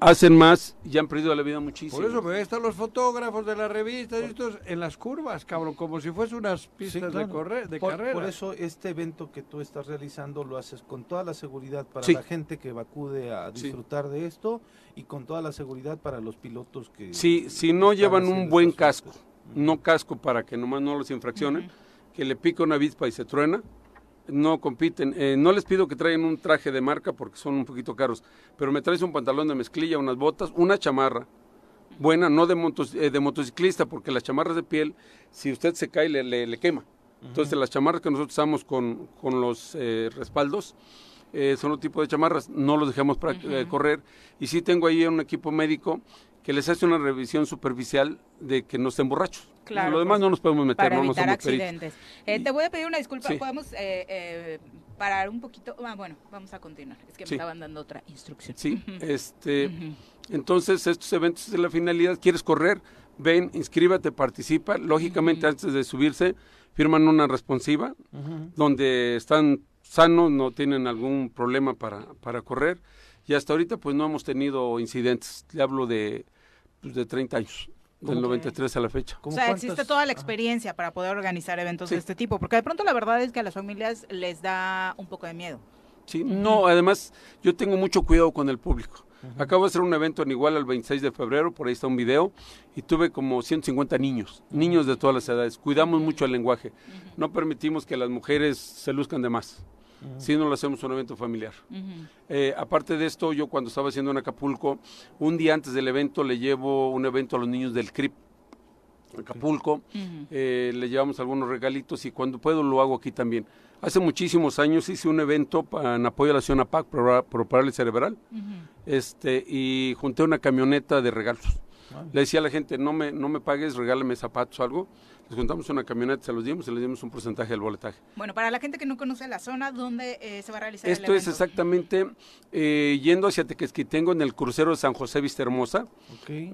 H: hacen más y han perdido la vida muchísimo.
B: Por eso, pero ahí están los fotógrafos de las revistas y estos en las curvas, cabrón, como si fuese unas
C: Sí,
B: pistas
C: claro.
B: de correr, de
C: por,
B: carrera.
C: por eso este evento que tú estás realizando lo haces con toda la seguridad para
H: Sí.
C: la gente que acude a
H: Sí.
C: disfrutar de esto y con toda la seguridad para los pilotos que...
H: Si, si no llevan un buen casco,
C: cosas.
H: no casco para que nomás no los infraccionen, que le pica una avispa y se truena, no compiten. Eh, no les pido que traigan un traje de marca porque son un poquito caros, pero me traes un pantalón de mezclilla, unas botas, una chamarra buena, no de, motos- eh, de motociclista, porque las chamarras de piel, si usted se cae, le, le- le quema. Entonces, las chamarras que nosotros usamos con, con los eh, respaldos eh, son otro tipo de chamarras, no los dejamos para eh, correr. Y sí tengo ahí un equipo médico que les hace una revisión superficial de que no estén borrachos.
A: Claro,
H: Lo demás
A: pues,
H: no nos podemos meter,
A: para
H: no, no
A: evitar
H: somos peritos.
A: accidentes. Eh, te voy a pedir una disculpa.
H: Sí.
A: ¿Podemos eh, eh, parar un poquito? Ah, bueno, vamos a continuar. Es que me estaban dando otra instrucción.
H: Sí, este, entonces estos eventos de la finalidad, quieres correr, ven, inscríbete, participa. Lógicamente antes de subirse firman una responsiva donde están sanos, no tienen algún problema para, para correr y hasta ahorita pues no hemos tenido incidentes. Le hablo de, pues, de 30 años, del 93 a la fecha.
A: O
C: ¿Cómo
A: sea, existe toda la experiencia para poder organizar eventos de
H: Sí.
A: este tipo, porque de pronto la verdad es que a las familias les da un poco de miedo.
H: Sí, no, además yo tengo mucho cuidado con el público. Acabo de hacer un evento en Iguala el 26 de febrero, por ahí está un video, y tuve como 150 niños, niños de todas las edades. Cuidamos mucho el lenguaje. No permitimos que las mujeres se luzcan de más. si no lo hacemos un evento familiar. Eh, aparte de esto, yo cuando estaba haciendo en Acapulco, un día antes del evento le llevo un evento a los niños del CRIP. Acapulco, eh, le llevamos algunos regalitos y cuando puedo lo hago aquí también. Hace muchísimos años hice un evento en apoyo a la Ciudad PAC por, parálisis cerebral este, y junté una camioneta de regalos. Le decía a la gente, no me, no me pagues, regálame zapatos o algo. Les juntamos una camioneta, se los dimos y les dimos un porcentaje del boletaje.
A: Bueno, para la gente que no conoce la zona, ¿dónde eh, se va a realizar
H: Esto
A: el evento?
H: es exactamente eh, yendo hacia Tequesquitengo en el crucero de San José Vista Hermosa,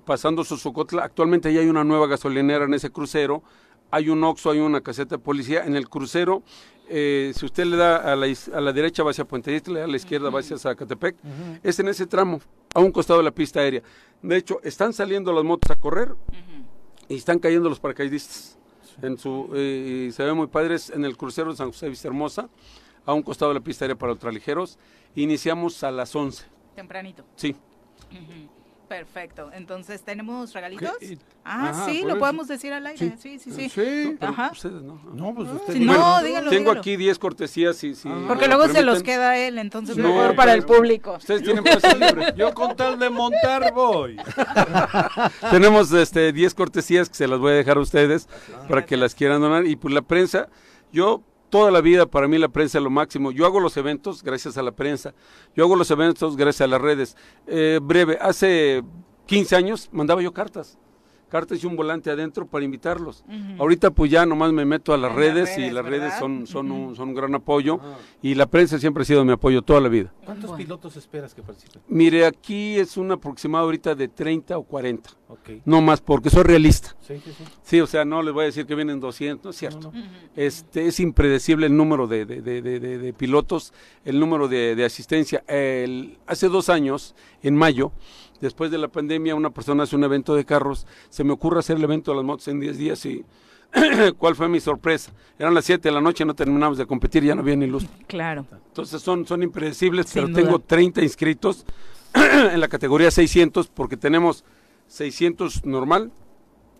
H: pasando Sosocotla. Actualmente ya hay una nueva gasolinera en ese crucero, hay un Oxxo, hay una caseta de policía. En el crucero, eh, si usted le da a la, a la derecha va hacia Puente Isla, a la izquierda va hacia Zacatepec, es en ese tramo, a un costado de la pista aérea. De hecho, están saliendo las motos a correr y están cayendo los paracaidistas. En su, eh, y se ve muy padres en el crucero de San José Vista Hermosa, a un costado de la pista aérea para ultraligeros. Iniciamos a las 11.
A: Tempranito.
H: Sí.
A: Perfecto. Entonces, ¿tenemos regalitos? Ah,
H: Ajá,
A: sí, lo
H: eso.
A: podemos decir al aire. Sí, sí, sí.
H: Sí, pero
A: Ajá.
H: ustedes no.
C: No, pues usted
A: Sí,
C: diga.
A: no, dígalo,
H: Tengo aquí 10 cortesías. Si, si
A: Porque
H: me lo
A: luego se los queda él, entonces
H: No,
A: mejor para el público.
H: Ustedes tienen libre.
B: Yo con tal de montar voy.
H: Tenemos este 10 cortesías que se las voy a dejar a ustedes para que las quieran donar. Y pues la prensa, yo toda la vida para mí la prensa es lo máximo. Yo hago los eventos gracias a la prensa. Yo hago los eventos gracias a las redes. Eh, breve, hace 15 años mandaba yo cartas. Cartas y un volante adentro para invitarlos. Ahorita pues ya nomás me meto a las
A: En las
H: redes, y
A: redes,
H: las redes
A: ¿verdad?
H: son, son, un, son un gran apoyo y la prensa siempre ha sido mi apoyo toda la vida.
C: ¿Cuántos pilotos esperas que participen?
H: Mire, aquí es un aproximado ahorita de 30 o 40.
C: Ok.
H: No más, porque soy realista.
C: Sí, sí, sí.
H: Sí, o sea, no les voy a decir que vienen 200, no es cierto. Este, es impredecible el número de, de- de- de- de- de pilotos, el número de, de asistencia. El- hace dos años, en mayo, después de la pandemia, una persona hace un evento de carros, se me ocurre hacer el evento de las motos en 10 días y ¿cuál fue mi sorpresa? Eran las 7 de la noche, no terminamos de competir, ya no había ni luz.
A: Claro.
H: Entonces son, son impredecibles,
A: Sin
H: pero
A: duda.
H: tengo 30 inscritos en la categoría 600 porque tenemos 600 normal,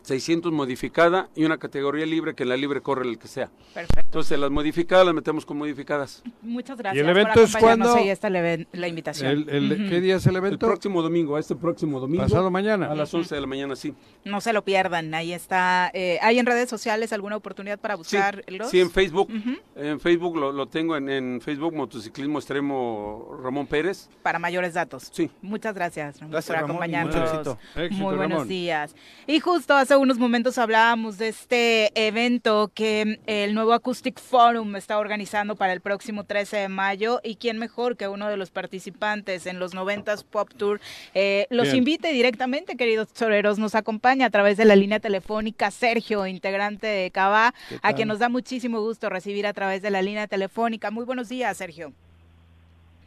H: 600 modificada y una categoría libre que en la libre corre el que sea.
A: Perfecto.
H: Entonces las modificadas las metemos con modificadas.
A: Muchas gracias
B: el evento
A: por
B: es?
A: Ahí está la, invitación.
B: El- el- ¿Qué día es el
H: El
B: evento?
H: próximo domingo, a este próximo domingo.
B: Pasado mañana.
H: A las 11 de la mañana, sí.
A: No se lo pierdan. Ahí está. Eh, ¿Hay en redes sociales alguna oportunidad para
H: Sí,
A: buscarlos?
H: sí, en Facebook. En Facebook lo, lo tengo en, en Facebook, Motociclismo Extremo Ramón Pérez.
A: Para mayores datos.
H: Sí.
A: Muchas gracias, Ramón,
C: Gracias,
A: por
C: Ramón, y
A: acompañarnos.
C: mucho éxito.
B: Éxito,
A: Muy buenos
B: Ramón.
A: días. Y justo hace unos momentos hablábamos de este evento que el nuevo Acoustic Forum está organizando para el próximo 13 de mayo y quién mejor que uno de los participantes en los 90s Pop Tour eh, los
B: Bien.
A: invite directamente, queridos toreros, nos acompaña a través de la línea telefónica Sergio, integrante de Cava, a quien nos da muchísimo gusto recibir a través de la línea telefónica. Muy buenos días, Sergio.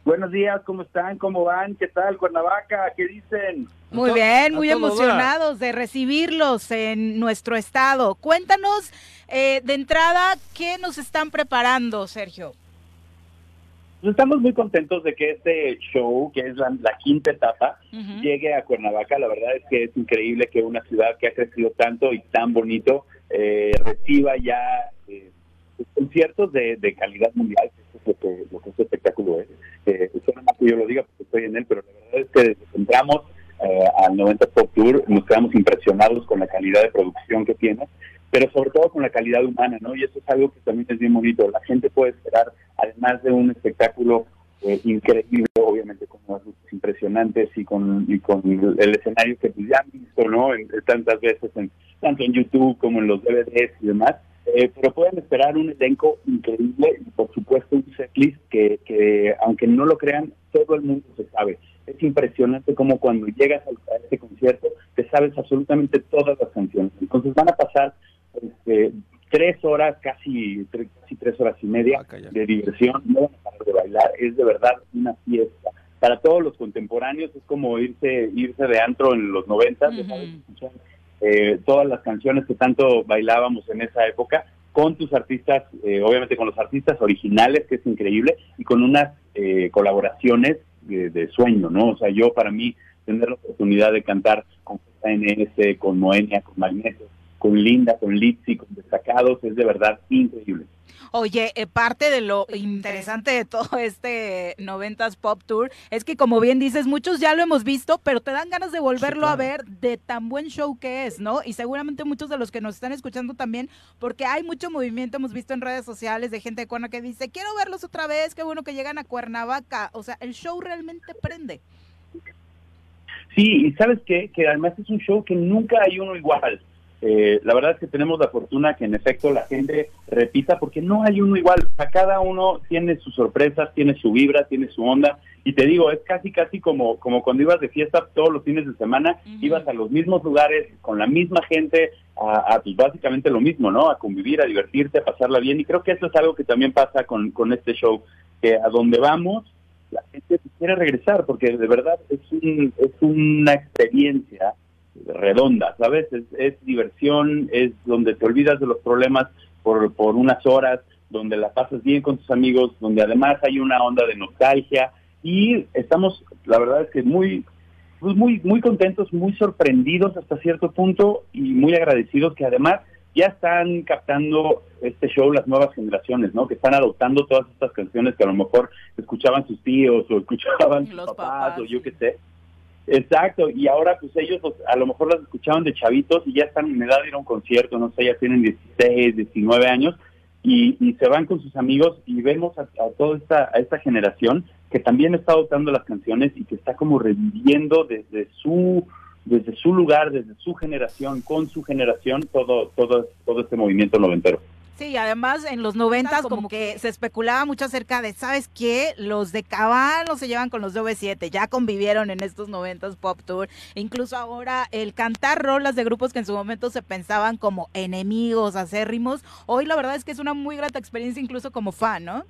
I: Buenos días, ¿cómo están? ¿Cómo van? ¿Qué tal, Cuernavaca? ¿Qué dicen?
A: Muy
B: to-
A: bien, muy emocionados de recibirlos en nuestro estado. Cuéntanos eh, de entrada qué nos están preparando, Sergio.
I: Pues estamos muy contentos de que este show, que es la, la quinta etapa, llegue a Cuernavaca. La verdad es que es increíble que una ciudad que ha crecido tanto y tan bonito eh, reciba ya eh, conciertos de, de calidad mundial. que Eso es lo que, lo que este espectáculo es. Eh, suena mal que yo lo diga porque estoy en él, pero la verdad es que desde que entramos eh, al 90 Pop Tour nos quedamos impresionados con la calidad de producción que tiene, pero sobre todo con la calidad humana, ¿no? Y eso es algo que también es bien bonito. La gente puede esperar, además de un espectáculo eh, increíble, obviamente con unas luces impresionantes y con, y con el escenario que pues, ya han visto, ¿no? Tantas veces, en, tanto en YouTube como en los DVDs y demás. Eh, pero pueden esperar un elenco increíble y por supuesto un setlist que, que aunque no lo crean, todo el mundo se sabe. Es impresionante como cuando llegas a, este concierto te sabes absolutamente todas las canciones. Entonces van a pasar este, tres horas, casi, tres, casi tres horas y media
C: Ah,
I: de diversión, no van a parar de bailar, es de verdad una fiesta. Para todos los contemporáneos es como irse irse de antro en los 90,
A: Ujú.
I: escuchar eh, todas las canciones que tanto bailábamos en esa época con tus artistas, eh, obviamente con los artistas originales, que es increíble, y con unas eh, colaboraciones de, de sueño, ¿no? O sea, yo para mí tener la oportunidad de cantar con JNS, con Moenia, con Magneto, con Linda, con Litzy, con Destacados, es de verdad increíble.
A: Oye, eh, parte de lo interesante de todo este 90s Pop Tour es que, como bien dices, muchos ya lo hemos visto, pero te dan ganas de volverlo a ver de tan buen show que es, ¿no? Y seguramente muchos de los que nos están escuchando también, porque hay mucho movimiento, hemos visto en redes sociales de gente de Cuerna que dice, quiero verlos otra vez, qué bueno que llegan a Cuernavaca. O sea, el show realmente prende.
I: Sí, y sabes qué? Que además es un show que nunca hay uno igual. Eh, la verdad es que tenemos la fortuna que en efecto la gente repita porque no hay uno igual. A cada uno tiene sus sorpresas, tiene su vibra, tiene su onda. Y te digo, es casi, casi como, como cuando ibas de fiesta todos los fines de semana, ibas a los mismos lugares, con la misma gente, a, pues básicamente lo mismo, ¿no? A convivir, a divertirte, a pasarla bien. Y creo que eso es algo que también pasa con, con este show, que a donde vamos, la gente quiere regresar, porque de verdad es, un, es una experiencia redonda, ¿sabes? Es, diversión, es donde te olvidas de los problemas por, por unas horas, donde la pasas bien con tus amigos, donde además hay una onda de nostalgia y estamos, la verdad es que muy, pues muy, muy contentos, muy sorprendidos hasta cierto punto y muy agradecidos que además ya están captando este show las nuevas generaciones, ¿no? Que están adoptando todas estas canciones que a lo mejor escuchaban sus tíos o escuchaban sus papás, o yo qué sé Exacto, y ahora pues ellos a lo mejor las escuchaban de chavitos y ya están en edad de ir a un concierto, no sé, ya tienen 16, 19 años y, se van con sus amigos y vemos a, toda esta, a esta generación que también está adoptando las canciones y que está como reviviendo desde su desde su lugar, desde su generación, con su generación, todo, todo, todo este movimiento noventero.
A: Sí, además en los noventas como que se especulaba mucho acerca de, ¿sabes qué? Los de Cabal se llevan con los de V7, ya convivieron en estos noventas Pop Tour. Incluso ahora el cantar rolas de grupos que en su momento se pensaban como enemigos, acérrimos, hoy la verdad es que es una muy grata experiencia incluso como fan, ¿no?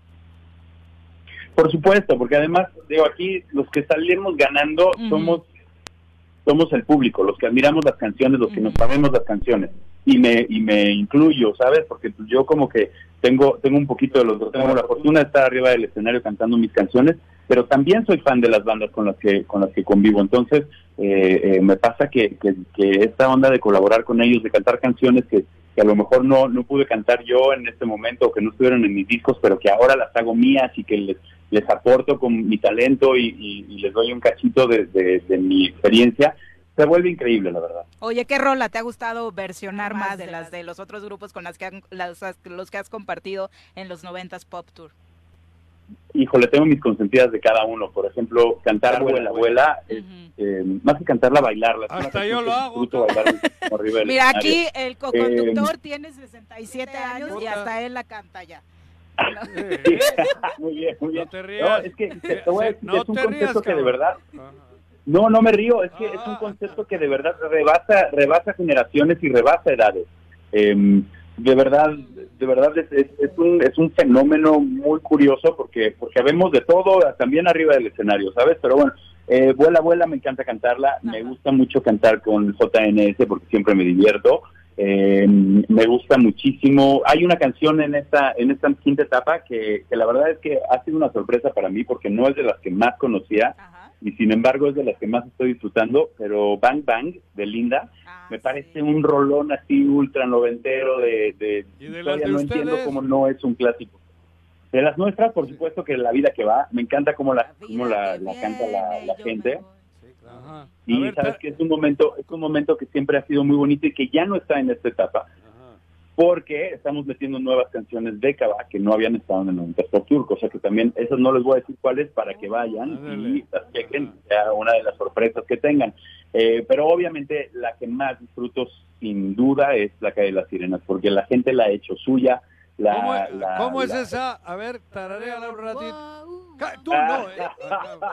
I: Por supuesto, porque además, digo, aquí los que salimos ganando somos somos el público, los que admiramos las canciones, los que nos sabemos las canciones y me y me incluyo, ¿sabes? Porque pues, yo como que tengo tengo un poquito de los dos, tengo la fortuna de estar arriba del escenario cantando mis canciones, pero también soy fan de las bandas con las que con las que convivo, entonces eh, eh, me pasa que, que, esta onda de colaborar con ellos, de cantar canciones que, que a lo mejor no no pude cantar yo en este momento o que no estuvieron en mis discos, pero que ahora las hago mías y que les les aporto con mi talento y, les doy un cachito de, de mi experiencia, se vuelve increíble, la verdad.
A: Oye, ¿qué rola te ha gustado versionar más, de las de los otros grupos con las que los que has compartido en los 90s Pop Tour?
I: Híjole, tengo mis consentidas de cada uno. Por ejemplo, cantar Abuela, Abuela, eh, más que cantarla, bailarla.
H: Hasta yo lo hago.
A: Mira, aquí el co-conductor eh, tiene 67 años y hasta él la canta ya.
I: muy bien, muy bien. No te rías. es que te, voy a decir, es un concepto que de verdad... No, no me río, es que es un ah. concepto que de verdad rebasa, rebasa generaciones y rebasa edades. Em, de verdad, de verdad es, es, un, es un fenómeno muy curioso porque, porque vemos de todo también arriba del escenario, ¿sabes? Pero bueno, eh, Vuela, Vuela, me encanta cantarla, me gusta mucho cantar con JNS porque siempre me divierto. Em, me gusta muchísimo. Hay una canción en esta en esta quinta etapa que, que, la verdad es que ha sido una sorpresa para mí porque no es de las que más conocía y sin embargo es de las que más estoy disfrutando, pero Bang Bang de Linda ah, me parece un rolón así ultra noventero de, de, todavía no entiendo cómo no es un clásico. De las nuestras, por supuesto que La Vida que va, me encanta cómo la, cómo la, canta la, gente. Y sabes que es un momento, es un momento que siempre ha sido muy bonito y que ya no está en esta etapa porque estamos metiendo nuevas canciones de Cava que no habían estado en el 90 Pop Tour, cosa que también, esas no les voy a decir cuáles para que vayan y las chequen, sea una de las sorpresas que tengan. Eh, pero obviamente la que más disfruto sin duda es la calle de las sirenas, porque la gente la ha hecho suya. La,
H: ¿Cómo, es esa? A ver, tararéala un ratito. Tú no, eh.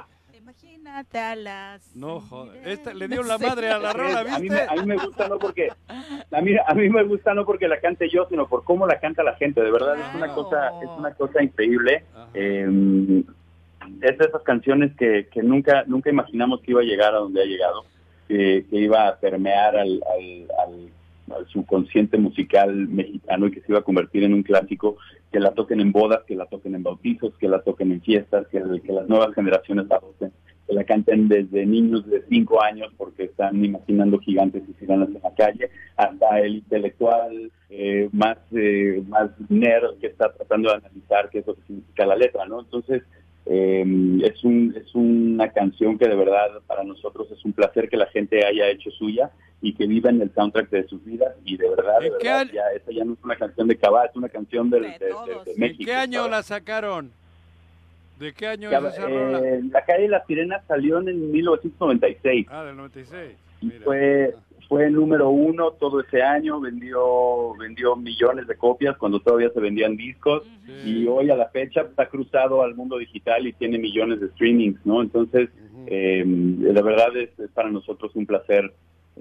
A: Imagínate a las.
H: No, joder. Esta, le dio la madre a la rola, ¿viste?
I: A mí, me, a mí me gusta no porque. A mí, a mí me gusta no porque la cante yo, sino por cómo la canta la gente. De verdad, es una cosa es una cosa increíble. Eh, es de esas canciones que, que nunca nunca imaginamos que iba a llegar a donde ha llegado. que iba a permear al, al al subconsciente musical mexicano y que se iba a convertir en un clásico, que la toquen en bodas, que la toquen en bautizos, que la toquen en fiestas, que, las nuevas generaciones la que la canten desde niños de 5 años porque están imaginando gigantes y siranas en la calle, hasta el intelectual eh, más, eh, más nerd que está tratando de analizar qué es lo que significa la letra, ¿no? Entonces, eh, es, un, es una canción que de verdad para nosotros es un placer que la gente haya hecho suya y que viva en el soundtrack de sus vidas y de verdad, de verdad ya, esa ya no es una canción de Cabá, es una canción del, de, de, México.
B: ¿En qué año la sacaron? ¿De qué año
I: es esa rola? Eh, la calle de las sirenas salió en 1996.
B: Ah, del 96.
I: Y fue fue número uno todo ese año, vendió vendió millones de copias cuando todavía se vendían discos. Y hoy a la fecha está cruzado al mundo digital y tiene millones de streamings, ¿no? Entonces, eh, la verdad es, es, para nosotros un placer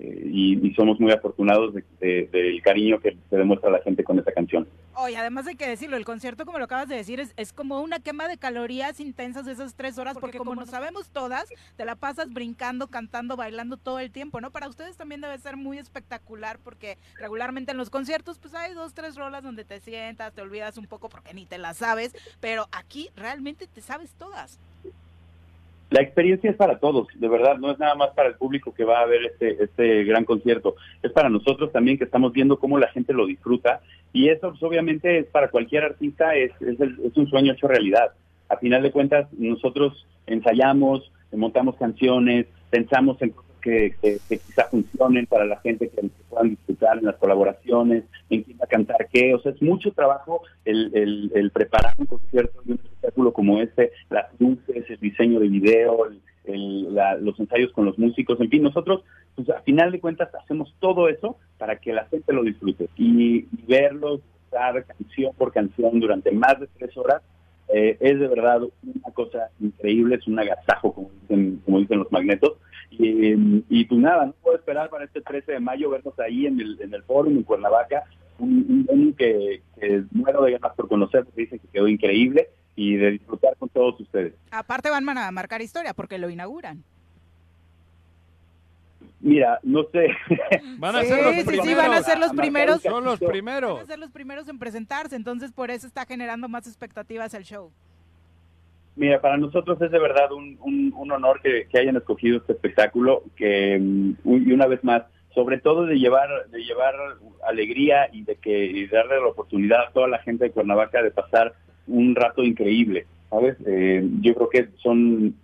I: eh, y, y, somos muy afortunados del de, de, cariño que se demuestra la gente con esta canción.
A: Oye, además hay que decirlo, el concierto, como lo acabas de decir, es, es como una quema de calorías intensas de esas tres horas, porque, porque como, como nos sabemos todas, te la pasas brincando, cantando, bailando todo el tiempo, ¿no? Para ustedes también debe ser muy espectacular, porque regularmente en los conciertos, pues hay dos, tres rolas donde te sientas, te olvidas un poco porque ni te las sabes, pero aquí realmente te sabes todas.
I: La experiencia es para todos, de verdad, no es nada más para el público que va a ver este, este gran concierto, es para nosotros también que estamos viendo cómo la gente lo disfruta y eso pues, obviamente es para cualquier artista, es, es, es un sueño hecho realidad. A final de cuentas, nosotros ensayamos, montamos canciones, pensamos en que, que, quizá funcionen para la gente que, que, puedan disfrutar en las colaboraciones, en quién va a cantar qué, o sea, es mucho trabajo el, el, el preparar un concierto y un espectáculo como este, las luces, el diseño de video, el, el, la, los ensayos con los músicos, en fin, nosotros, pues a final de cuentas, hacemos todo eso para que la gente lo disfrute. Y, y verlos estar canción por canción durante más de tres horas, eh, es de verdad una cosa increíble, es un agasajo, como dicen, como dicen los magnetos. Y, y pues nada, no puedo esperar para este 13 de mayo vernos ahí en el, en el foro en Cuernavaca, un, un que, que muero de ganas por conocer, porque dicen que quedó increíble y de disfrutar con todos ustedes.
A: Aparte van a marcar historia porque lo inauguran.
I: Mira, no sé.
B: Van a ser los
A: sí,
B: primeros.
A: Sí, van a ser los primeros.
B: Son los primeros.
A: Van a ser los primeros en presentarse, entonces por eso está generando más expectativas el show.
I: Mira, para nosotros es de verdad un, un, un honor que, que, hayan escogido este espectáculo, que y una vez más, sobre todo de llevar de llevar alegría y de que y darle la oportunidad a toda la gente de Cuernavaca de pasar un rato increíble, ¿sabes? Eh, yo creo que son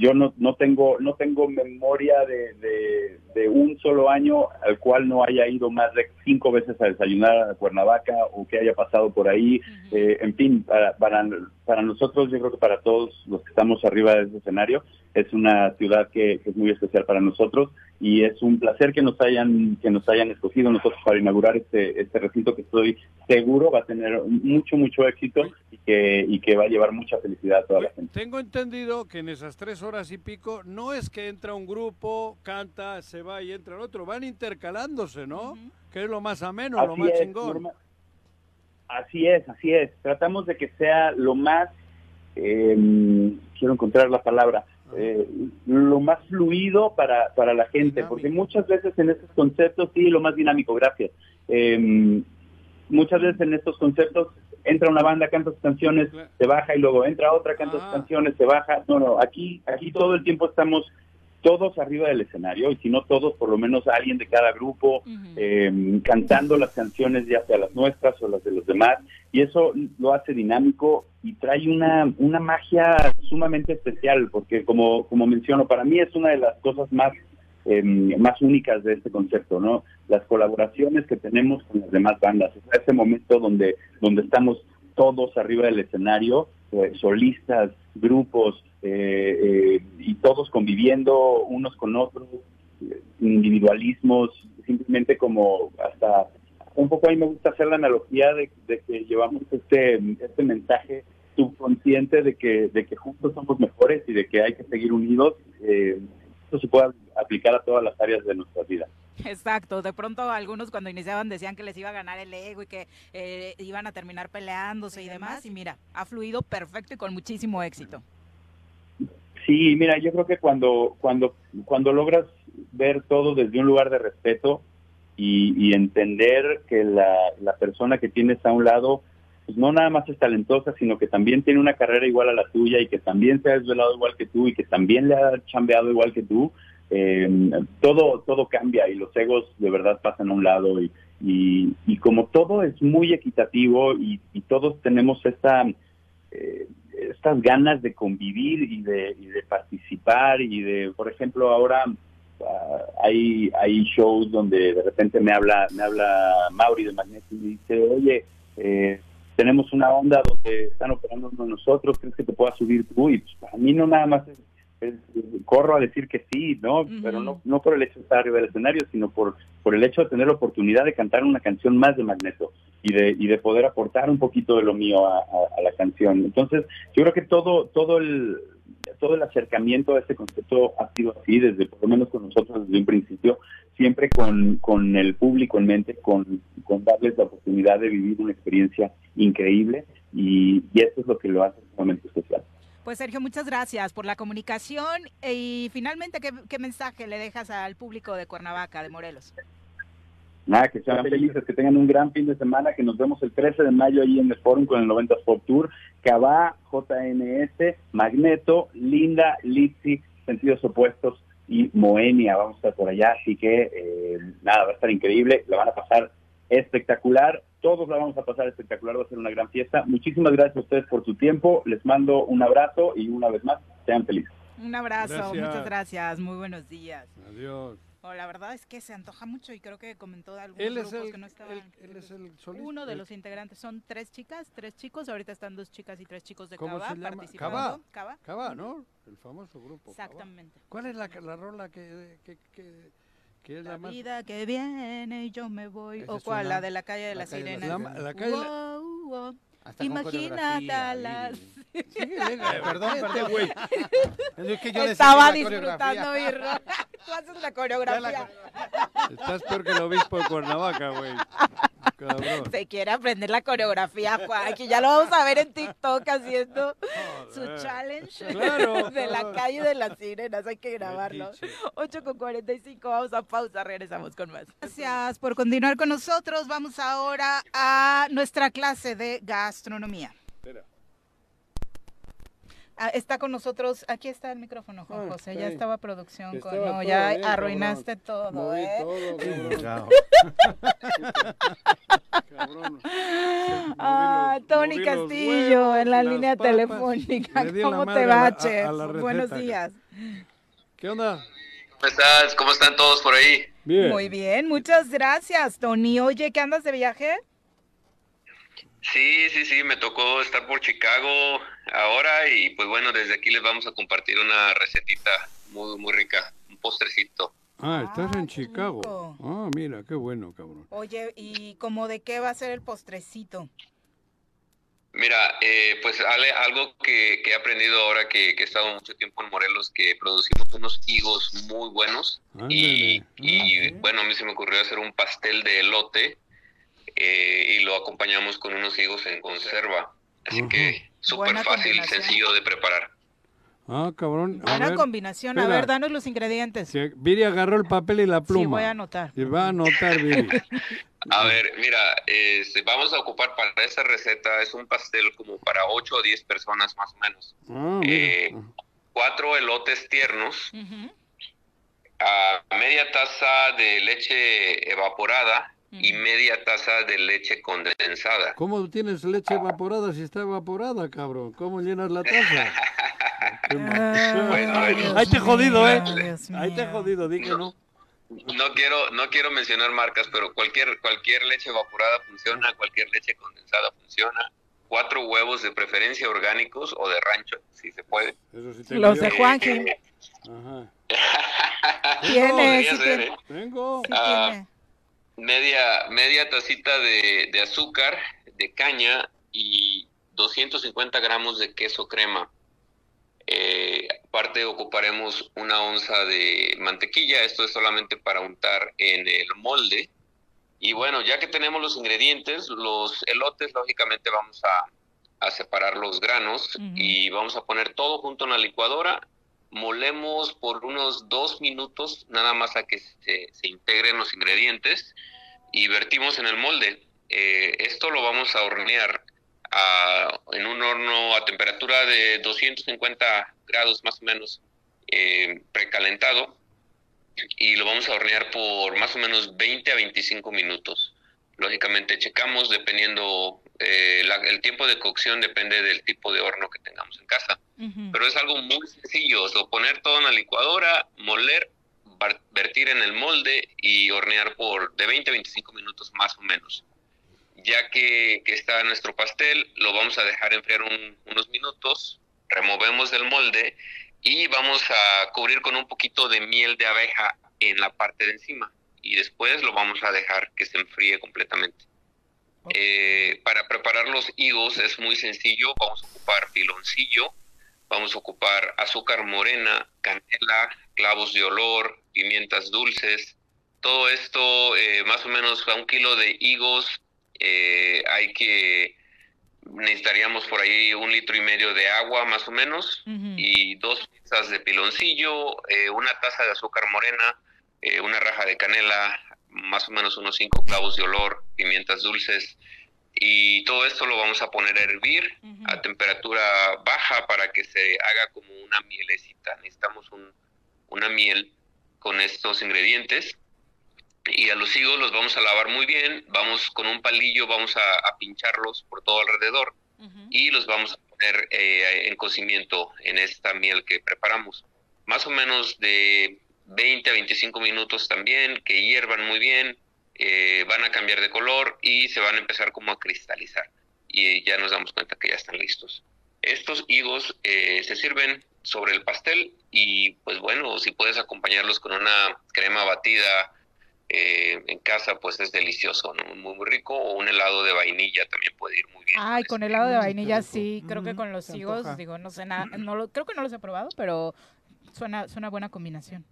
I: yo no, no tengo no tengo memoria de, de, de, un solo año al cual no haya ido más de cinco veces a desayunar a Cuernavaca o que haya pasado por ahí. Uh -huh. eh, en fin, para, para, para nosotros, yo creo que para todos los que estamos arriba de ese escenario, es una ciudad que, que, es muy especial para nosotros y es un placer que nos hayan que nos hayan escogido nosotros para inaugurar este este recinto que estoy seguro va a tener mucho mucho éxito y que y que va a llevar mucha felicidad a toda la gente.
B: Tengo entendido que en esas tres horas y pico no es que entra un grupo, canta, se va y entra el otro, van intercalándose, ¿no? Uh -huh. Que es lo más ameno, así lo más
I: es,
B: chingón.
I: Así es, así es. Tratamos de que sea lo más, eh, quiero encontrar la palabra, eh, lo más fluido para, para la gente, dinámico. porque muchas veces en estos conceptos, sí, lo más dinámico, gracias. Eh, muchas veces en estos conceptos entra una banda, canta sus canciones, se baja y luego entra otra, canta ah. sus canciones, se baja. No, no, aquí, aquí todo el tiempo estamos todos arriba del escenario, y si no todos, por lo menos alguien de cada grupo, uh -huh. eh, cantando las canciones, ya sea las nuestras o las de los demás, y eso lo hace dinámico y trae una, una magia sumamente especial, porque como, como menciono, para mí es una de las cosas más, eh, más únicas de este concepto, ¿no? Las colaboraciones que tenemos con las demás bandas, es ese momento donde, donde estamos todos arriba del escenario, eh, solistas, grupos, eh, eh, y todos conviviendo unos con otros, individualismos, simplemente como hasta un poco ahí me gusta hacer la analogía de, de que llevamos este, este mensaje subconsciente de que, de que juntos somos mejores y de que hay que seguir unidos. Eh, esto se puede aplicar a todas las áreas de nuestra vida.
A: Exacto, de pronto algunos cuando iniciaban decían que les iba a ganar el ego y que eh, iban a terminar peleándose y demás, y mira, ha fluido perfecto y con muchísimo éxito.
I: Sí, mira, yo creo que cuando, cuando, cuando logras ver todo desde un lugar de respeto y, y entender que la, la, persona que tienes a un lado pues no nada más es talentosa, sino que también tiene una carrera igual a la tuya y que también se ha desvelado igual que tú y que también le ha chambeado igual que tú, eh, todo, todo cambia y los egos de verdad pasan a un lado y, y, como todo es muy equitativo y, todos tenemos esta, eh, estas ganas de convivir y de, y de participar y de, por ejemplo, ahora ah, hay, hay shows donde de repente me habla, me habla Mauri de Magneto y me dice, oye, eh, tenemos una onda donde están operando nosotros, ¿crees que te puedas subir tú? Y pues, para mí no nada más es corro a decir que sí, ¿no? Pero no, no por el hecho de estar arriba del escenario, sino por, por el hecho de tener la oportunidad de cantar una canción más de Magneto y de, y de poder aportar un poquito de lo mío a, la canción. Entonces, yo creo que todo, todo el todo el acercamiento a este concepto ha sido así, desde por lo menos con nosotros desde un principio, siempre con, con el público en mente, con, con darles la oportunidad de vivir una experiencia increíble y, y eso es lo que lo hace sumamente especial.
A: Pues Sergio, muchas gracias por la comunicación y finalmente, ¿qué, mensaje le dejas al público de Cuernavaca, de Morelos?
I: Nada, que sean felices, que tengan un gran fin de semana, que nos vemos el 13 de mayo ahí en el Forum con el 90 Pop Tour, Cabá, JNS, Magneto, Linda, Lizzy, Sentidos Opuestos y Moenia, vamos a estar por allá, así que eh, nada, va a estar increíble, la van a pasar espectacular. Todos la vamos a pasar espectacular, va a ser una gran fiesta. Muchísimas gracias a ustedes por su tiempo. Les mando un abrazo y una vez más, sean felices.
A: Un abrazo, muchas gracias. Muy buenos días.
B: Adiós.
A: Oh, la verdad es que se antoja mucho y creo que comentó de algunos grupos que no estaban.
B: Él, es el
A: Uno de los integrantes son tres chicas, tres chicos. Ahorita están dos chicas y tres chicos de Cava participando.
B: Cava. Cava, ¿no? El famoso grupo.
A: Exactamente.
B: ¿Cuál es la, la rola que, que, que
A: la, vida que viene y yo me voy. ¿O cuál? La de la calle de la, sirena.
B: La, calle wow,
A: wow. Imagínate las.
C: perdón, perdón, güey. Es que yo
A: Estaba disfrutando mi Tú haces la coreografía.
B: Estás peor que el obispo de Cuernavaca, güey.
A: Se quiere aprender la coreografía, Juan, que ya lo vamos a ver en TikTok haciendo su challenge de la calle de las sirenas. Hay que grabarlo. 8 con 45, vamos a pausa, regresamos con más. Gracias por continuar con nosotros. Vamos ahora a nuestra clase de gastronomía. Ah, está con nosotros, aquí está el micrófono, Juan ah, José, ya estaba producción con... No, ya arruinaste todo, ¿eh? Todo, ah, Tony Castillo en la línea telefónica. ¿Cómo te va, Chef? Buenos días.
B: ¿Qué onda?
J: ¿Cómo estás? ¿Cómo están todos por ahí?
A: Bien. Muy bien, muchas gracias, Tony. Oye, ¿qué andas de viaje?
J: Sí, sí, sí, me tocó estar por Chicago ahora y pues bueno, desde aquí les vamos a compartir una recetita muy, muy rica, un postrecito.
B: Ah, estás en Chicago. Ah, mira, qué bueno, cabrón.
A: Oye, ¿y cómo de qué va a ser el postrecito?
J: Mira, eh, pues algo que, he aprendido ahora que, he estado mucho tiempo en Morelos, que producimos unos higos muy buenos. y, y ah, bueno, a mí se me ocurrió hacer un pastel de elote eh, y lo acompañamos con unos higos en conserva. Así que súper fácil, sencillo de preparar.
B: Ah, cabrón.
A: Buena combinación. a ver, danos los ingredientes.
B: Viri agarró el papel y la pluma. Sí,
A: voy a anotar.
B: Y va a anotar, Viri.
J: a ver, mira, este, vamos a ocupar para esta receta, es un pastel como para 8 o 10 personas más o menos. Ah, eh, cuatro elotes tiernos, a media taza de leche evaporada, y media taza de leche condensada.
B: ¿Cómo tienes leche evaporada si está evaporada, cabrón? ¿Cómo llenas la taza? Ahí te he jodido, ¿eh? Ahí te he jodido, di no.
J: No quiero, no quiero mencionar marcas, pero cualquier, cualquier leche evaporada funciona, cualquier leche condensada funciona. Cuatro huevos de preferencia orgánicos o de rancho, si se puede.
A: Los de Juanji. Ajá. ¿Tiene? Sí,
B: ¿eh? Tengo.
J: Ah, media, media tacita de, de azúcar, de caña y 250 gramos de queso crema. Eh, aparte ocuparemos una onza de mantequilla, esto es solamente para untar en el molde. Y bueno, ya que tenemos los ingredientes, los elotes, lógicamente vamos a, a separar los granos y vamos a poner todo junto en la licuadora molemos por unos dos minutos, nada más a que se, integren los ingredientes y vertimos en el molde. Eh, esto lo vamos a hornear en un horno a temperatura de 250 grados más o menos eh, precalentado y lo vamos a hornear por más o menos 20 a 25 minutos. Lógicamente checamos dependiendo, eh, el tiempo de cocción depende del tipo de horno que tengamos en casa. Pero es algo muy sencillo, poner todo en la licuadora, moler, vertir en el molde y hornear por de 20 a 25 minutos más o menos. Ya que, está nuestro pastel, lo vamos a dejar enfriar unos minutos, removemos del molde y vamos a cubrir con un poquito de miel de abeja en la parte de encima y después lo vamos a dejar que se enfríe completamente. Eh, para preparar los higos es muy sencillo, vamos a ocupar piloncillo, vamos a ocupar azúcar morena, canela, clavos de olor, pimientas dulces. Todo esto, eh, más o menos a un kilo de higos, eh, hay que necesitaríamos por ahí un litro y medio de agua más o menos y dos piezas de piloncillo, eh, una taza de azúcar morena, eh, una raja de canela, más o menos unos cinco clavos de olor, pimientas dulces y todo esto lo vamos a poner a hervir a temperatura baja para que se haga como una mielecita. Necesitamos un, una miel con estos ingredientes y a los higos los vamos a lavar muy bien, vamos con un palillo, vamos a, pincharlos por todo alrededor y los vamos a poner eh, en cocimiento en esta miel que preparamos. Más o menos de 20 a 25 minutos también, que hiervan muy bien, eh, van a cambiar de color y se van a empezar como a cristalizar y ya nos damos cuenta que ya están listos. Estos higos eh, se sirven sobre el pastel y pues bueno, si puedes acompañarlos con una crema batida, eh, en casa pues es delicioso, muy, muy rico, o un helado de vainilla también puede ir muy bien.
A: Ay, con helado de vainilla sí, creo que con los higos, digo, no sé nada, no lo, creo que no los he probado, pero suena, suena buena combinación.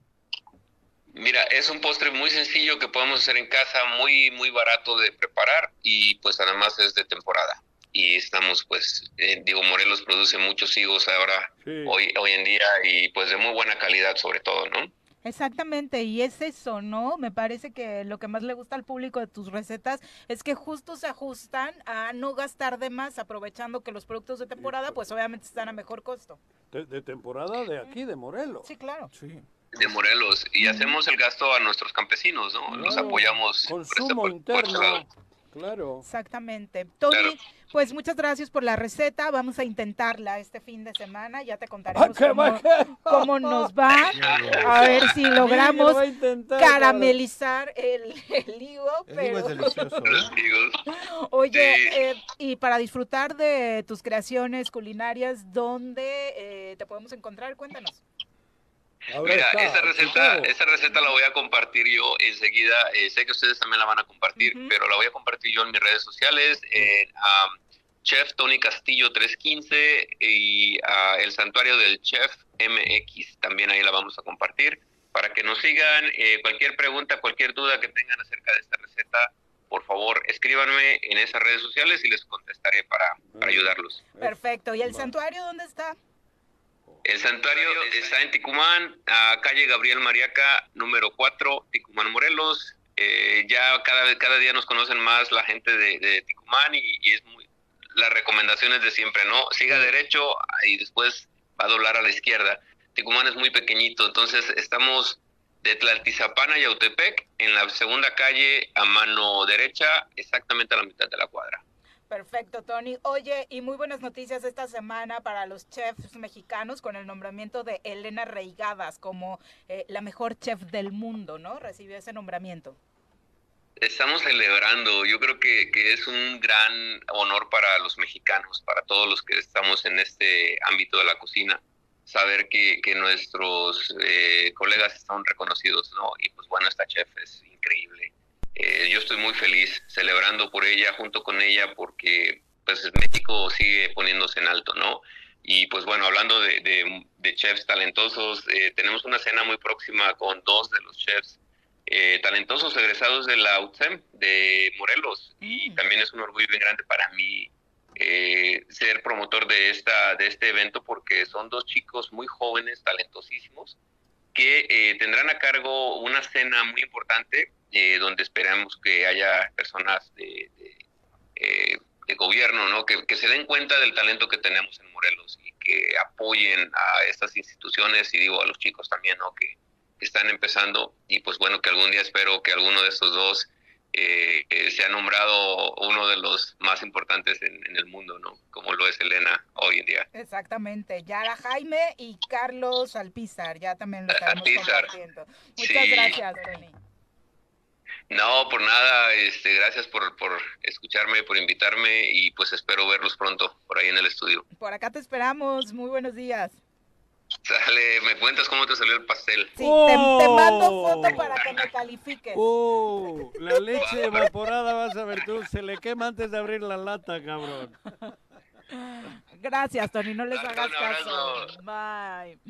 J: Mira, es un postre muy sencillo que podemos hacer en casa, muy, muy barato de preparar y pues además es de temporada. Y estamos pues, eh, digo, Morelos produce muchos higos ahora, hoy, hoy en día y pues de muy buena calidad sobre todo, ¿no?
A: Exactamente, y es eso, ¿no? Me parece que lo que más le gusta al público de tus recetas es que justo se ajustan a no gastar de más, aprovechando que los productos de temporada, pues obviamente están a mejor costo.
B: De, temporada de aquí, de Morelos.
A: Sí, claro.
B: Sí.
J: De Morelos, y hacemos el gasto a nuestros campesinos, ¿no? Los apoyamos.
B: Consumo interno. Claro.
A: Exactamente. Tony, pues muchas gracias por la receta. Vamos a intentarla este fin de semana. Ya te contaremos cómo, nos va. A ver si logramos caramelizar el, el higo. Pero... es delicioso. ¿eh? Oye, eh, y para disfrutar de tus creaciones culinarias, ¿dónde eh, te podemos encontrar? Cuéntanos.
J: Mira, esa receta, esa receta la voy a compartir yo enseguida. Eh, sé que ustedes también la van a compartir, pero la voy a compartir yo en mis redes sociales, en Chef Tony Castillo 315 y el Santuario del Chef MX. También ahí la vamos a compartir para que nos sigan. Eh, cualquier pregunta, cualquier duda que tengan acerca de esta receta, por favor, escríbanme en esas redes sociales y les contestaré para, para ayudarlos.
A: Perfecto. ¿Y el santuario dónde está?
J: El santuario está en Ticumán, a calle Gabriel Mariaca, número 4, Ticumán, Morelos. Eh, ya cada, cada día nos conocen más la gente de, Ticumán y, es muy las recomendaciones de siempre, ¿no? Siga derecho y después va a doblar a la izquierda. Ticumán es muy pequeñito, entonces estamos de Tlaltizapán a Yautepec, en la segunda calle a mano derecha, exactamente a la mitad de la cuadra.
A: Perfecto, Tony. Oye, y muy buenas noticias esta semana para los chefs mexicanos con el nombramiento de Elena Reigadas como eh, la mejor chef del mundo, ¿no? Recibió ese nombramiento.
J: Estamos celebrando, yo creo que, es un gran honor para los mexicanos, para todos los que estamos en este ámbito de la cocina, saber que, nuestros eh, colegas están reconocidos, ¿no? Y pues bueno, esta chef es increíble eh, yo estoy muy feliz celebrando por ella, junto con ella, porque pues México sigue poniéndose en alto, ¿no? Y pues bueno, hablando de, chefs talentosos, eh, tenemos una cena muy próxima con dos de los chefs eh, talentosos egresados de la UTSEM de Morelos. Y mm. también es un orgullo bien grande para mí ser promotor de, esta, de este evento porque son dos chicos muy jóvenes, talentosísimos, que tendrán a cargo una cena muy importante eh, donde esperamos que haya personas de, eh, gobierno, ¿no? Que, que se den cuenta del talento que tenemos en Morelos y que apoyen a estas instituciones y digo a los chicos también, ¿no? Que, que están empezando y pues bueno, que algún día espero que alguno de estos dos eh, eh, se ha nombrado uno de los más importantes en, en, el mundo, ¿no? Como lo es Elena hoy en día.
A: Exactamente, Yara Jaime y Carlos Alpizar, ya también lo estamos Alpizar. compartiendo. Muchas sí. gracias, Tony.
J: No, por nada, este, gracias por, por escucharme, por invitarme y pues espero verlos pronto por ahí en el estudio.
A: Por acá te esperamos, muy buenos días.
J: Sale, me cuentas cómo te salió el pastel.
A: Sí, oh. te, te, mando foto para que me califiques.
B: Oh, la leche evaporada, vas a ver tú, se le quema antes de abrir la lata, cabrón.
A: Gracias, Tony, no les hagas caso. Bye.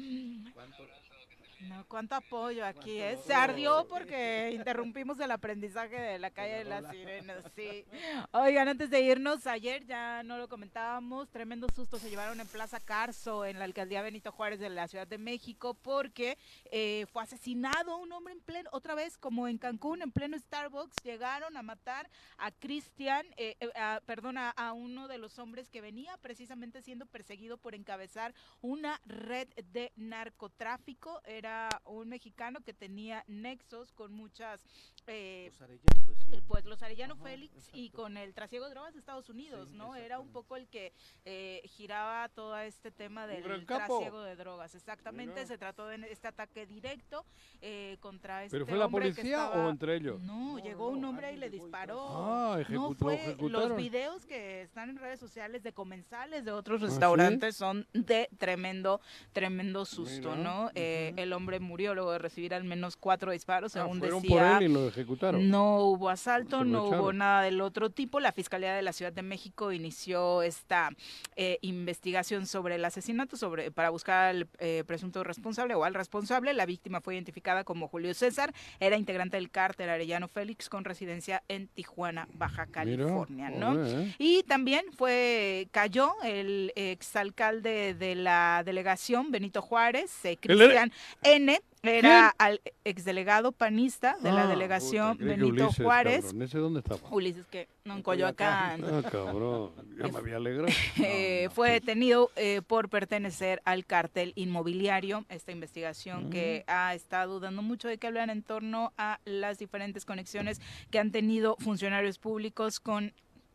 A: No, cuánto apoyo aquí, ¿eh? Se ardió porque interrumpimos el aprendizaje de la calle de las sirenas, sí. Oigan, antes de irnos, ayer ya no lo comentábamos, tremendo susto se llevaron en Plaza Carso, en la alcaldía Benito Juárez de la Ciudad de México, porque eh, fue asesinado un hombre en pleno, otra vez como en Cancún, en pleno Starbucks, llegaron a matar a Cristian, eh, eh, perdón, a, a uno de los hombres que venía precisamente siendo perseguido por encabezar una red de narcotráfico, era un mexicano que tenía nexos con muchas eh,
C: los Arellano, pues, sí.
A: pues, los Arellano Ajá, Félix exacto. y con el trasiego de drogas de Estados Unidos, sí, ¿no? Era un poco el que eh, giraba todo este tema del trasiego de drogas. Exactamente, Mira. se trató de este ataque directo eh, contra este
B: ¿Pero fue la policía
A: estaba...
B: o entre ellos?
A: No, no llegó un hombre y le disparó.
B: Ah, ejecutó,
A: no fue
B: ejecutaron.
A: los videos que están en redes sociales de comensales de otros restaurantes ¿Ah, sí? son de tremendo, tremendo susto, Mira. ¿no? Uh -huh. eh, el hombre murió luego de recibir al menos cuatro disparos,
B: ah,
A: según
B: fueron
A: decía.
B: por él y lo ejecutaron.
A: No hubo asalto, no hubo nada del otro tipo. La Fiscalía de la Ciudad de México inició esta eh, investigación sobre el asesinato, sobre para buscar al eh, presunto responsable o al responsable. La víctima fue identificada como Julio César, era integrante del cártel Arellano Félix con residencia en Tijuana, Baja California,
B: Mira,
A: ¿no?
B: Joder.
A: Y también fue cayó el exalcalde de la delegación Benito Juárez, eh, Cristian N era
B: ¿Quién?
A: al exdelegado panista de la
B: Ah,
A: delegación
B: puta,
A: Benito
B: Ulises,
A: Juárez.
B: cabrón. ¿Ese dónde estaba?
A: Ulises que no en Coyoacán.
B: Ah, cabrón. Ya me había alegrado.
A: Eh, fue detenido eh, por pertenecer al cártel inmobiliario. Esta investigación
B: Mm.
A: que ha estado dando mucho de qué hablar en torno a las diferentes conexiones que han tenido funcionarios públicos con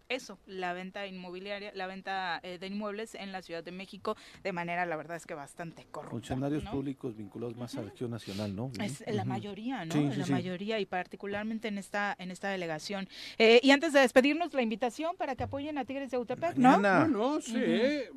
A: eso, la venta inmobiliaria, la venta eh, de inmuebles en la Ciudad de México de manera, la verdad es que bastante corrupta.
C: Funcionarios
A: ¿no?
C: públicos vinculados más a la acción nacional, ¿no?
A: Es la mayoría, ¿no?
C: Sí, sí,
A: la
C: sí.
A: mayoría y particularmente en esta en esta delegación. Eh, y antes de despedirnos, la invitación para que apoyen a Tigres de Utepec, ¿no?
B: No, no, sí. eh.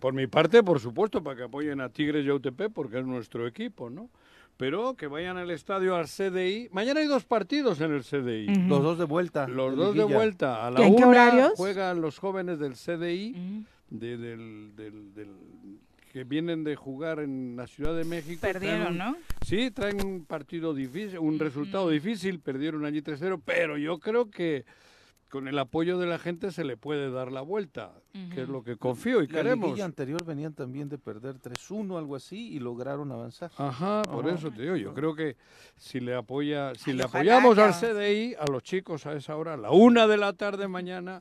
B: Por mi parte, por supuesto, para que apoyen a Tigres y a UTP, porque es nuestro equipo, ¿no? Pero que vayan al estadio, al CDI. Mañana hay dos partidos en el CDI.
A: Ujú.
C: Los dos de vuelta.
B: Los dos de vuelta. A la
A: ¿En qué
B: una
A: horarios?
B: juegan los jóvenes del CDI, de- del, del- del- que vienen de jugar en la Ciudad de México.
A: Perdieron, ¿no?
B: Sí, traen un partido difícil, un resultado difícil, perdieron allí 3-0, pero yo creo que con el apoyo de la gente se le puede dar la vuelta, que es lo que confío y
C: La
B: queremos.
C: liguilla anterior venían también de perder 3-1, algo así, y lograron avanzar.
B: Ajá, por
C: Ajá.
B: eso te digo, yo creo que si le apoya, si
A: Ay,
B: le apoyamos
A: ya.
B: al CDI, a los chicos a esa hora, a la una de la tarde mañana,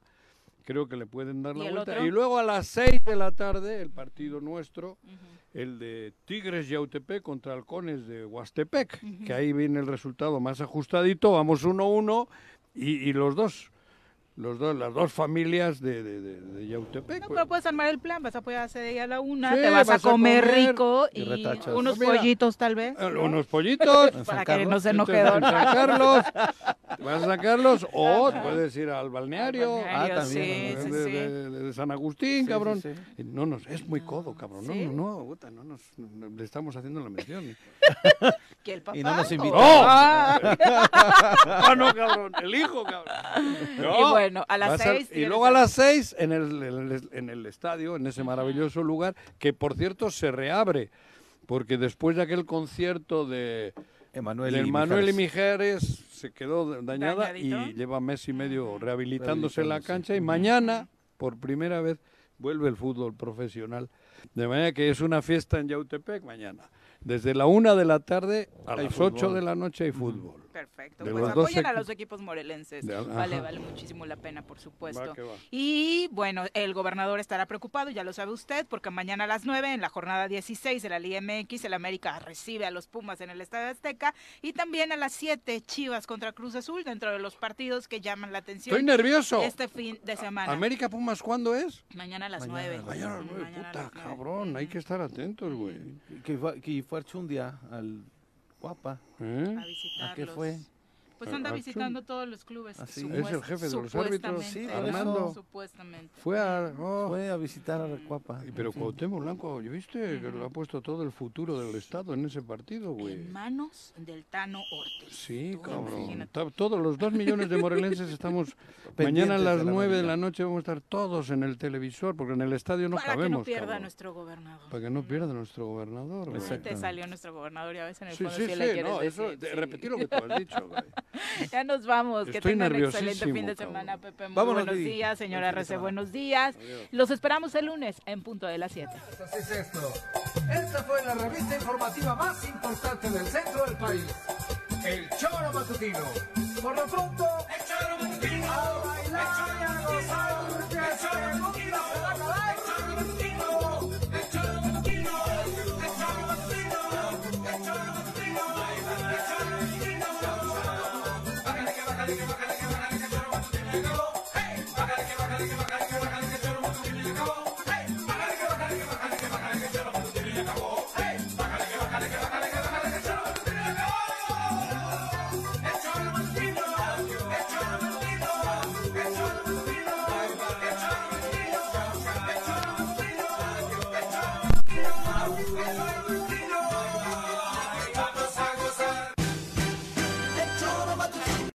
B: creo que le pueden dar
A: ¿Y
B: la
A: el
B: vuelta.
A: otro?
B: Y luego a las seis de la tarde, el partido nuestro,
A: Ujú.
B: el de Tigres Yautepec contra Halcones de Huastepec,
A: Ujú.
B: que ahí viene el resultado más ajustadito, vamos 1-1 y, y los dos, los dos, las dos familias de, de, de, de Yautepec.
A: No,
B: pues.
A: pero puedes armar el plan, vas a apoyar a CDI a la una,
B: Sí,
A: te vas,
B: vas
A: a
B: a
A: comer,
B: comer
A: rico
C: y retachas.
A: unos
B: Mira,
A: pollitos tal vez.
B: Eh,
A: ¿no?
B: Unos pollitos.
C: ¿En San
A: Para que no se
B: En
A: enoje Don.
B: Carlos, vas a sacarlos o puedes ir al balneario,
A: Al
C: Ah, también,
A: sí,
B: de,
A: sí,
B: de-
A: sí.
B: de- de San Agustín,
C: Sí,
B: cabrón.
C: sí, sí.
B: Y No nos, es muy codo, cabrón. No,
A: ¿Sí?
B: no, no, puta, no nos, no- le estamos haciendo la mención.
A: ¿Que el papá?
C: Y no nos invitó.
A: Ah.
B: ah, no, cabrón, el hijo, cabrón. No,
A: Y bueno, a las
B: va ser-
A: seis
B: y luego a las seis en el, en el, en el estadio, en ese maravilloso lugar, que por cierto se reabre, porque después de aquel concierto de
C: Emanuel y
B: Manuel y
C: Mijares.
B: Se quedó dañada
A: Dañadito.
B: y lleva mes y medio rehabilitándose en la cancha y mañana, por primera vez, vuelve el fútbol profesional De manera que es una fiesta en Yautepec mañana. Desde la una de la tarde a
C: Hay
B: las
C: fútbol.
B: ocho de la noche hay fútbol.
A: Perfecto.
B: De
A: Pues apoyen a los equipos morelenses.
B: De-
A: vale, vale muchísimo la pena, por supuesto.
B: Va que va.
A: Y bueno, el gobernador estará preocupado, ya lo sabe usted, porque mañana a las 9, en la jornada 16 de la Liga MX, el América recibe a los Pumas en el Estadio Azteca. Y también a las 7, Chivas contra Cruz Azul, dentro de los partidos que llaman la atención.
B: Estoy nervioso.
A: Este fin de semana.
B: América Pumas, ¿cuándo es?
A: Mañana a las
C: Mañana
A: 9.
C: a las
B: Mañana a las nueve,
A: Mañana a
B: puta,
A: las nueve.
B: cabrón, hay que estar atentos, güey.
C: Que que fue Archundia al Guapa.
A: A visitarlos.
C: ¿A qué fue?
A: Pues anda
B: Archun-
A: visitando todos los clubes.
C: ¿Ah, sí?
B: Es el jefe de los árbitros,
C: Sí, por eso.
B: Armando.
A: Supuestamente.
B: Fue a... oh.
C: Fue a visitar a.
B: Y Pero Cuauhtémoc Blanco, ¿ya viste? Que lo ha puesto todo el futuro del Estado en ese partido, güey.
A: En manos del Tano Ortiz.
B: Sí,
A: Tú
B: cabrón. Todos los dos millones de morelenses estamos... mañana a las nueve de la noche vamos a estar todos en el televisor, porque en el estadio no
A: Para que
B: cabemos,
A: no pierda
B: cabrón.
A: nuestro gobernador.
B: Para que no pierda nuestro gobernador, güey.
A: Sí, te
C: Exactamente.
A: salió nuestro gobernador y a veces en el
B: Sí,
A: fondo
B: sí,
A: sí,
B: sí,
A: le
B: no, eso,
A: decir,
B: de-
A: sí.
B: repetí lo que tú has dicho, güey.
A: ya nos vamos.
B: Estoy que
A: tengan un excelente fin de semana, cabrón. Pepe. Muy
C: Vámonos,
A: buenos días, señora Rece, buenos días. Adiós. Los esperamos el lunes en punto de las 7.
K: Pues así es esto. Esta fue la revista informativa más importante del centro del país. El Choro Matutino. Por lo pronto, el Choro Matutino. A bailar, el Choro Matutino.